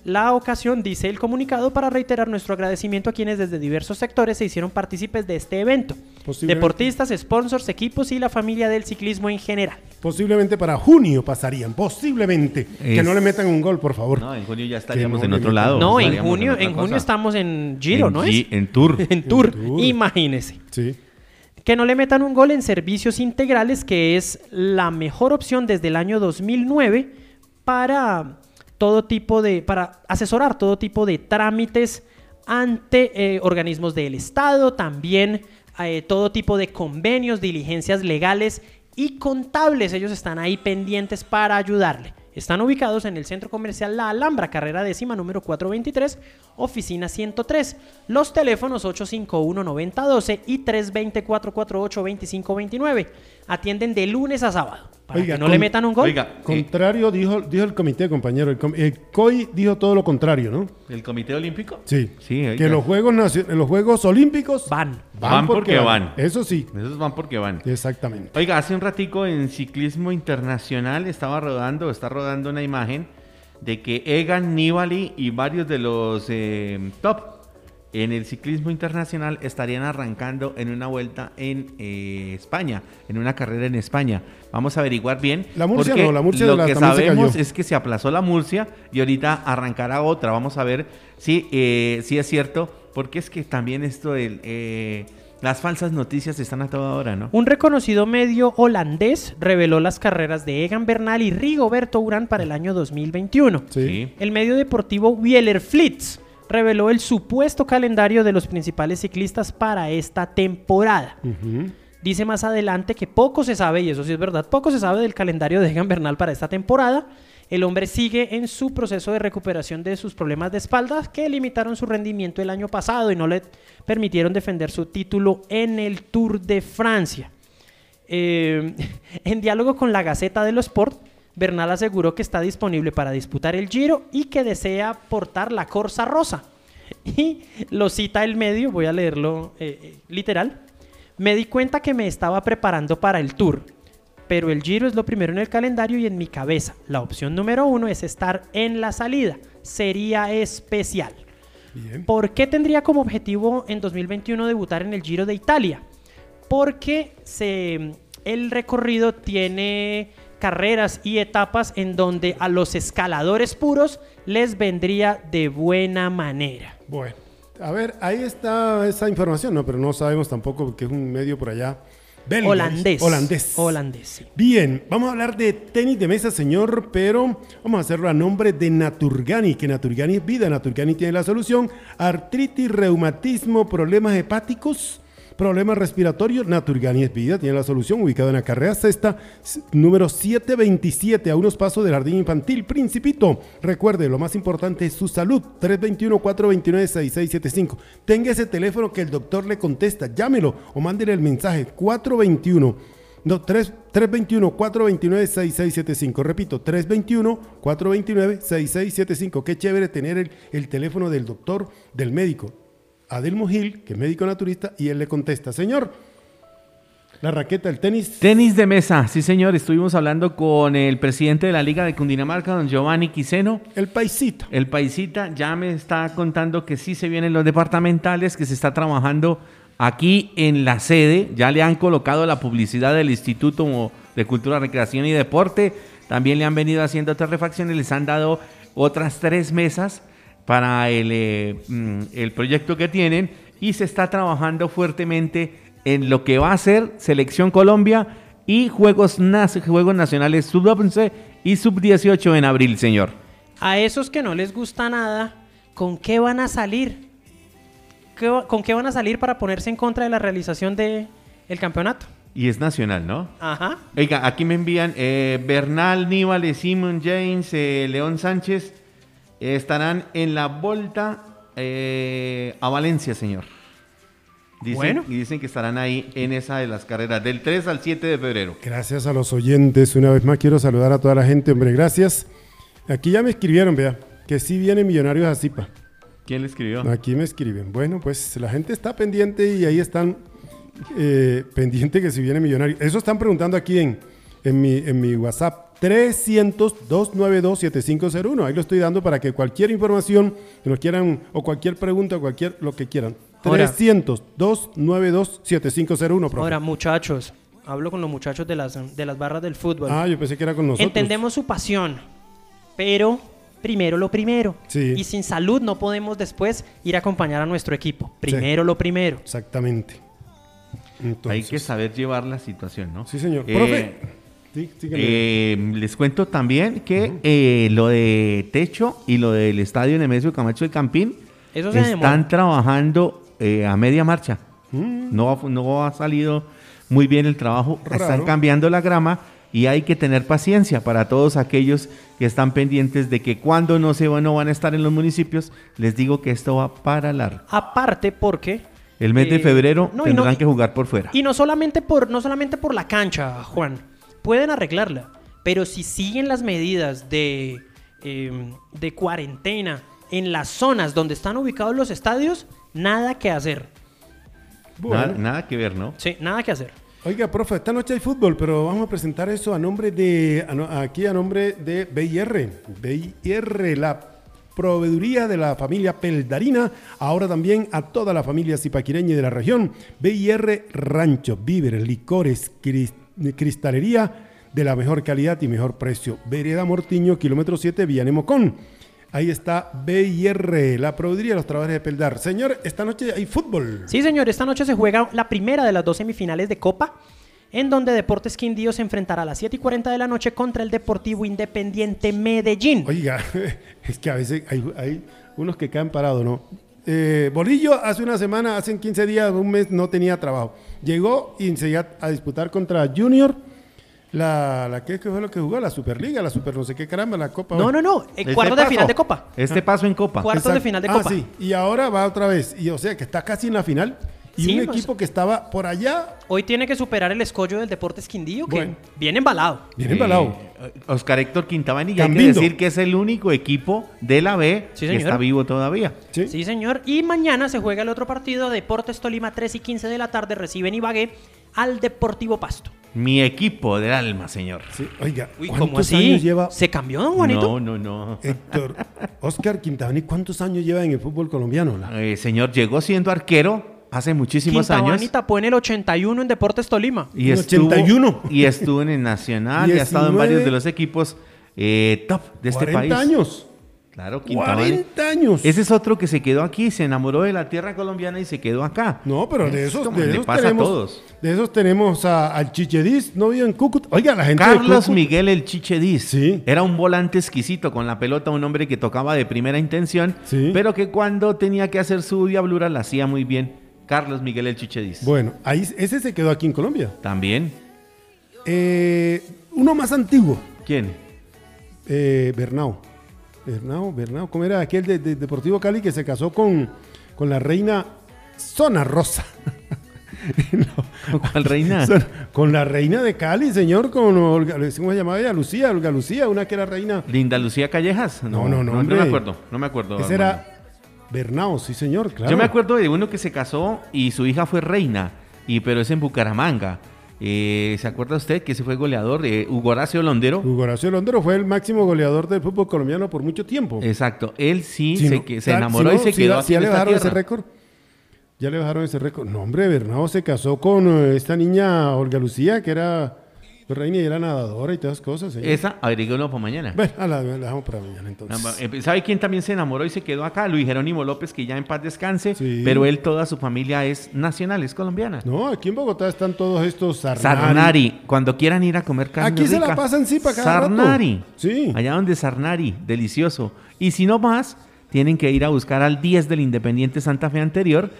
la ocasión, dice el comunicado, para reiterar nuestro agradecimiento a quienes desde diversos sectores se hicieron partícipes de este evento. Deportistas, sponsors, equipos y la familia del ciclismo en general. Posiblemente para junio pasarían, posiblemente. Que no le metan un gol, por favor. No, en junio ya estaríamos en otro lado. No, en junio, en, junio estamos en Giro, ¿no es? En Tour. en Tour, imagínese. Sí que no le metan un gol en servicios integrales, que es la mejor opción desde el año 2009 para todo tipo de, para asesorar todo tipo de trámites ante eh, organismos del Estado, también eh, todo tipo de convenios, diligencias legales y contables. Ellos están ahí pendientes para ayudarle. Están ubicados en el centro comercial La Alhambra, carrera décima número 423, oficina 103. Los teléfonos 851-9012 y 320-448-2529. Atienden de lunes a sábado. Para que no le metan un gol. Oiga, eh, contrario, dijo, dijo el comité, compañero. El, COI dijo todo lo contrario, ¿no? ¿El comité olímpico? Sí. sí que los Juegos, los Juegos Olímpicos van. Van, porque, van. Eso sí. Esos van porque van. Exactamente. Oiga, hace un ratico en ciclismo internacional estaba rodando, está rodando una imagen de que Egan Nibali y varios de los eh, top en el ciclismo internacional estarían arrancando en una vuelta en eh, España, en una carrera en España. Vamos a averiguar bien. La Murcia no, la Murcia Lo que sabemos es que se aplazó la Murcia y ahorita arrancará otra. Vamos a ver si, eh, si es cierto, porque es que también esto del... Eh, las falsas noticias están a toda hora, ¿no? Un reconocido medio holandés reveló las carreras de Egan Bernal y Rigoberto Urán para el año 2021. Sí. El medio deportivo Wieler Flits reveló el supuesto calendario de los principales ciclistas para esta temporada. Dice más adelante que poco se sabe, y eso sí es verdad, poco se sabe del calendario de Egan Bernal para esta temporada. El hombre sigue en su proceso de recuperación de sus problemas de espalda que limitaron su rendimiento el año pasado y no le permitieron defender su título en el Tour de Francia. Eh, en diálogo con la Gaceta de los Sport, Bernal aseguró que está disponible para disputar el Giro y que desea portar la Corsa Rosa. Y lo cita el medio, voy a leerlo eh, eh, literal. Me di cuenta que me estaba preparando para el Tour, pero el Giro es lo primero en el calendario y en mi cabeza. La opción número uno es estar en la salida. Sería especial. ¿Por qué tendría como objetivo en 2021 debutar en el Giro de Italia? Porque se, el recorrido tiene carreras y etapas en donde a los escaladores puros les vendría de buena manera. Bueno, a ver, ahí está esa información, ¿no? Pero no sabemos tampoco que es un medio por allá. holandés. Holandés. Holandés. Bien, vamos a hablar de tenis de mesa, señor, pero vamos a hacerlo a nombre de Naturgani, que Naturgani es vida. Naturgani tiene la solución. Artritis, reumatismo, problemas hepáticos Problemas respiratorios, Naturgani es vida, tiene la solución, ubicado en la carrera sexta, número 727, a unos pasos del jardín infantil, Principito. Recuerde, lo más importante es su salud, 321-429-6675. Tenga ese teléfono que el doctor le contesta, llámelo o mándele el mensaje, 421. No, 321-429-6675. Repito, 321-429-6675. Qué chévere tener el teléfono del doctor, del médico. Adelmo Gil, que es médico naturista, y él le contesta, señor, La raqueta, el tenis. Tenis de mesa, sí señor. Estuvimos hablando con el presidente de la Liga de Cundinamarca, don Giovanni Quiseno. El paisita. El paisita ya me está contando que sí se vienen los departamentales, que se está trabajando aquí en la sede. Ya le han colocado la publicidad del Instituto de Cultura, Recreación y Deporte. También le han venido haciendo otras refacciones, les han dado otras tres mesas para el, eh, mm, el proyecto que tienen y se está trabajando fuertemente en lo que va a ser Selección Colombia y Juegos, Juegos Nacionales Sub-11 y Sub-18 en abril, señor. A esos que no les gusta nada, ¿con qué van a salir? ¿Con qué van a salir para ponerse en contra de la realización del el campeonato? Y es nacional, ¿no? Ajá. Oiga, aquí me envían eh, Bernal, Níbal, Simon James, eh, León Sánchez. Estarán en la vuelta eh, a Valencia, señor. Dicen, Y dicen que estarán ahí en esa de las carreras, del 3 al 7 de febrero. Gracias a los oyentes. Una vez más quiero saludar a toda la gente, hombre. Gracias. Aquí ya me escribieron, vea, que sí vienen millonarios a Zipa. ¿Quién le escribió? Aquí me escriben. Bueno, pues la gente está pendiente y ahí están eh, pendiente que si viene millonario. Eso están preguntando aquí en, en, mi, en mi WhatsApp. 300-292-7501. Ahí lo estoy dando para que cualquier información que nos quieran o cualquier pregunta, cualquier lo que quieran. 300-292-7501, Ahora, muchachos, hablo con los muchachos de las, de las barras del fútbol. Ah, yo pensé que era con nosotros. Entendemos su pasión, pero primero lo primero. Y sin salud no podemos después ir a acompañar a nuestro equipo. Primero lo primero. Exactamente. Hay que saber llevar la situación, ¿no? Sí, señor. Eh, eh, les cuento también que eh, lo de techo y lo del estadio Nemesio Camacho del Campín están trabajando eh, a media marcha. Mm. No, no ha salido muy bien el trabajo. Están cambiando la grama y hay que tener paciencia para todos aquellos que están pendientes de que cuando no se van, no van a estar en los municipios, les digo que esto va para largo. Aparte porque el mes de febrero tendrán que jugar por fuera. Y no solamente por no solamente por la cancha, Juan. Pueden arreglarla, pero si siguen las medidas de em, de cuarentena en las zonas donde están ubicados los estadios, nada que hacer. Nada, que ver, ¿no? Sí, nada que hacer. Oiga, profe, esta noche hay fútbol, pero vamos a presentar eso a nombre de, aquí a nombre de BIR. BIR, la proveeduría de la familia Peldarina, ahora también a toda la familia zipaquireña de la región. BIR Rancho, víveres, licores, cristalería de la mejor calidad y mejor precio. Vereda Mortiño, kilómetro 7, Villanemocón. Ahí está BIR, la proveeduría de los trabajadores de Peldar. Señor, esta noche hay fútbol. Sí, señor, esta noche se juega la primera de las dos semifinales de Copa, en donde Deportes Quindío se enfrentará a las 7 y 40 de la noche contra el Deportivo Independiente Medellín. Oiga, es que a veces hay, unos que caen parados, ¿no? Eh, Bolillo hace una semana, hace 15 días, un mes, no tenía trabajo. Llegó y se iba a disputar contra Junior la, la ¿qué, fue lo que jugó? La Superliga, la Super no sé qué caramba, la Copa. No, no, no, el cuarto de final de Copa. Este paso en Copa. Cuartos de final de Copa. Ah, sí, y ahora va otra vez. Y o sea que está casi en la final. Y un equipo que estaba por allá. Hoy tiene que superar el escollo del Deportes Quindío, que viene embalado. Viene embalado. Eh, Oscar Héctor Quintabani, hay que decir que es el único equipo de la B que está vivo todavía. ¿Sí? ¿Sí? señor. Y mañana se juega el otro partido. Deportes Tolima, 3 y 15 de la tarde, reciben Ibagué al Deportivo Pasto. Mi equipo del alma, señor. oiga, ¿cuántos años lleva? ¿Se cambió, don Juanito? No, no, no. Héctor, Oscar Quintabani, ¿cuántos años lleva en el fútbol colombiano? Eh, señor, llegó siendo arquero hace muchísimos años. Quintabani tapó en el 81 en Deportes Tolima. Y estuvo, 81. Y estuvo en el Nacional y ha estado en varios de los equipos eh, top de este país. años. Claro, 40 años. Ese es otro que se quedó aquí, se enamoró de la tierra colombiana y se quedó acá. No, pero de esos, de esos tenemos, a todos. De esos tenemos al Chichedis, no vive en Cúcuta. Oiga, la gente Carlos Miguel el Chichedis. Sí. Era un volante exquisito con la pelota, un hombre que tocaba de primera intención, pero que cuando tenía que hacer su diablura la hacía muy bien. Carlos Miguel el Chichedis. Bueno, ahí ese se quedó aquí en Colombia. También. Eh, uno más antiguo. ¿Quién? Eh, Bernau. Bernao, Bernao, ¿cómo era aquel de, Deportivo Cali que se casó con, con la reina Zona Rosa? ¿Con cuál reina? Con la reina de Cali, señor, con Olga, ¿cómo se llamaba ella? Lucía, Olga Lucía, una que era reina. Linda Lucía Callejas. No, no, no, no, no me acuerdo, no me acuerdo. Ese era Bernao, sí, señor, claro. Yo me acuerdo de uno que se casó y su hija fue reina, y pero es en Bucaramanga. Eh, ¿Se acuerda usted que ese fue goleador? Eh, Hugo Horacio Londero. Hugo Horacio Londero fue el máximo goleador del fútbol colombiano por mucho tiempo. Exacto. Él sí se, se, enamoró y se quedó ya le bajaron ese récord. Ya le bajaron ese récord. No, hombre, Bernardo se casó con eh, esta niña Olga Lucía, que era Reina era nadadora y todas esas cosas. Esa, averiguémoslo para mañana. Bueno, la, dejamos para mañana entonces. Eh, ¿Sabe quién también se enamoró y se quedó acá? Luis Jerónimo López, que ya en paz descanse, pero él, toda su familia es nacional, es colombiana. No, aquí en Bogotá están todos estos Sarnari. Sarnari, cuando quieran ir a comer carne Aquí se la pasan sí para acá. Sarnari. Sí. Allá donde Sarnari, delicioso. Y si no más, tienen que ir a buscar al 10 del Independiente Santa Fe anterior,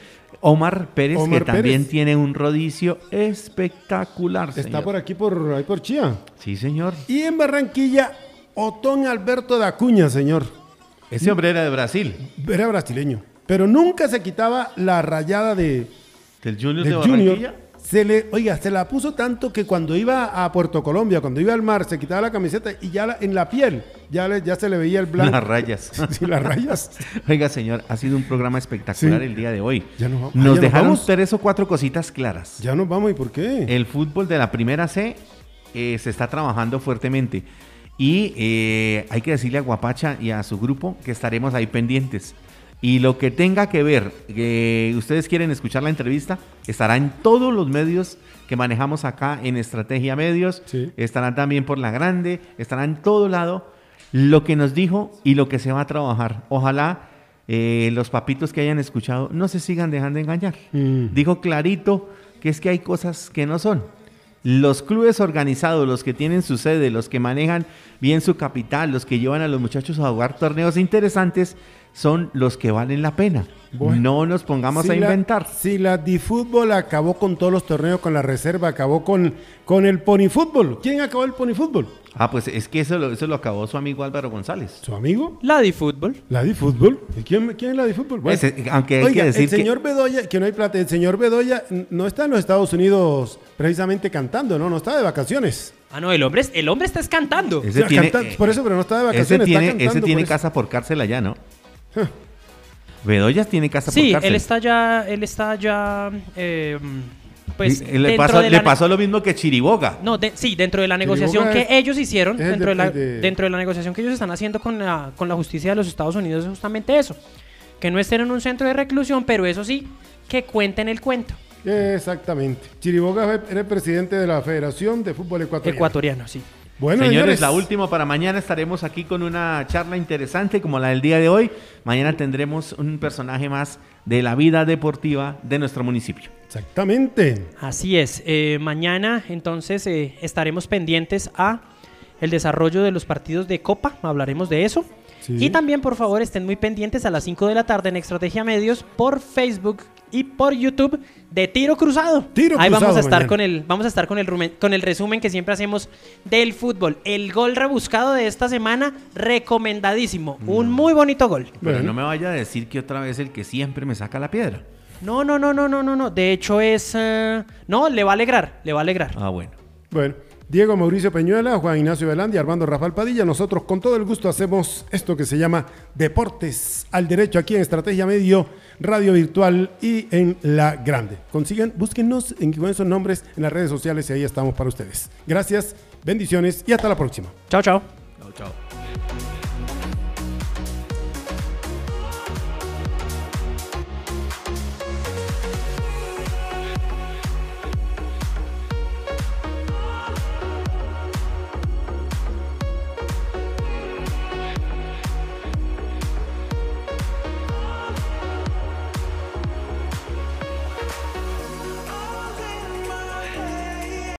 Omar Pérez, que también tiene un rodicio espectacular. Está por aquí, por ahí por Chía. Sí, señor. Y en Barranquilla, Otón Alberto de Acuña, señor. Ese hombre era de Brasil. Era brasileño. Pero nunca se quitaba la rayada de, del Junior de Barranquilla. Se le, oiga, se la puso tanto que cuando iba a Puerto Colombia, cuando iba al mar, se quitaba la camiseta y ya en la piel ya, le, ya se le veía el blanco. Las rayas. sí, las rayas. Oiga, señor, ha sido un programa espectacular el día de hoy. Ya nos, nos dejaron tres o cuatro cositas claras. Ya nos vamos, ¿y por qué? El fútbol de la primera C eh, se está trabajando fuertemente. Y eh, hay que decirle a Guapacha y a su grupo que estaremos ahí pendientes. Y lo que tenga que ver, que ustedes quieren escuchar la entrevista, estará en todos los medios que manejamos acá en Estrategia Medios. Estará también por La Grande, estará en todo lado lo que nos dijo y lo que se va a trabajar. Ojalá eh, los papitos que hayan escuchado no se sigan dejando engañar. Mm. Dijo clarito que es que hay cosas que no son. Los clubes organizados, los que tienen su sede, los que manejan bien su capital, los que llevan a los muchachos a jugar torneos interesantes, son los que valen la pena. no nos pongamos a inventar. si la fútbol acabó con todos los torneos, con la reserva, acabó con, con el fútbol. ¿Quién acabó el fútbol? Ah, pues es que eso lo, eso lo acabó su amigo Álvaro González. ¿Su amigo? La fútbol. La fútbol. ¿Y quién, quién es la fútbol? Bueno, aunque hay que decir el señor Bedoya, que no hay plata, el señor Bedoya no está en los Estados Unidos precisamente cantando, ¿no? No está de vacaciones. Ah, no, el hombre, el hombre está cantando. por eso, pero no está de vacaciones. Ese tiene, ese tiene casa por cárcel allá, ¿no? Bedoyas tiene casa sí, por cárcel. él está ya, él está ya, eh, pues le, pasó, le pasó, lo mismo que Chiriboga. No, sí, dentro de la negociación que ellos hicieron, dentro de, la, dentro de la negociación que ellos están haciendo con la, con la justicia de los Estados Unidos es justamente eso, que no estén en un centro de reclusión, pero eso sí, que cuenten el cuento. Exactamente. Chiriboga era el presidente de la Federación de Fútbol Ecuatoriano. Ecuatoriano, sí. Bueno, señores, la última para mañana estaremos aquí con una charla interesante como la del día de hoy. Mañana tendremos un personaje más de la vida deportiva de nuestro municipio. Exactamente. Así es. Eh, mañana entonces eh, estaremos pendientes a el desarrollo de los partidos de Copa. Hablaremos de eso. Y también, por favor, estén muy pendientes a las 5 de la tarde en Estrategia Medios por Facebook y por YouTube de Tiro Cruzado. Tiro Ahí vamos a estar con el vamos a estar con el con el resumen que siempre hacemos del fútbol. El gol rebuscado de esta semana recomendadísimo, un muy bonito gol. Pero no me vaya a decir que otra vez el que siempre me saca la piedra. No, no, no, no, no, no, no. De hecho es eh, no, le va a alegrar, le va a alegrar. Ah, bueno. Bueno. Diego Mauricio Peñuela, Juan Ignacio Velandia, Armando Rafael Padilla. Nosotros con todo el gusto hacemos esto que se llama Deportes al Derecho aquí en Estrategia Medio, Radio Virtual y en La Grande. Consiguen, búsquennos en esos nombres en las redes sociales y ahí estamos para ustedes. Gracias, bendiciones y hasta la próxima. Chao, chao. Chao, chao.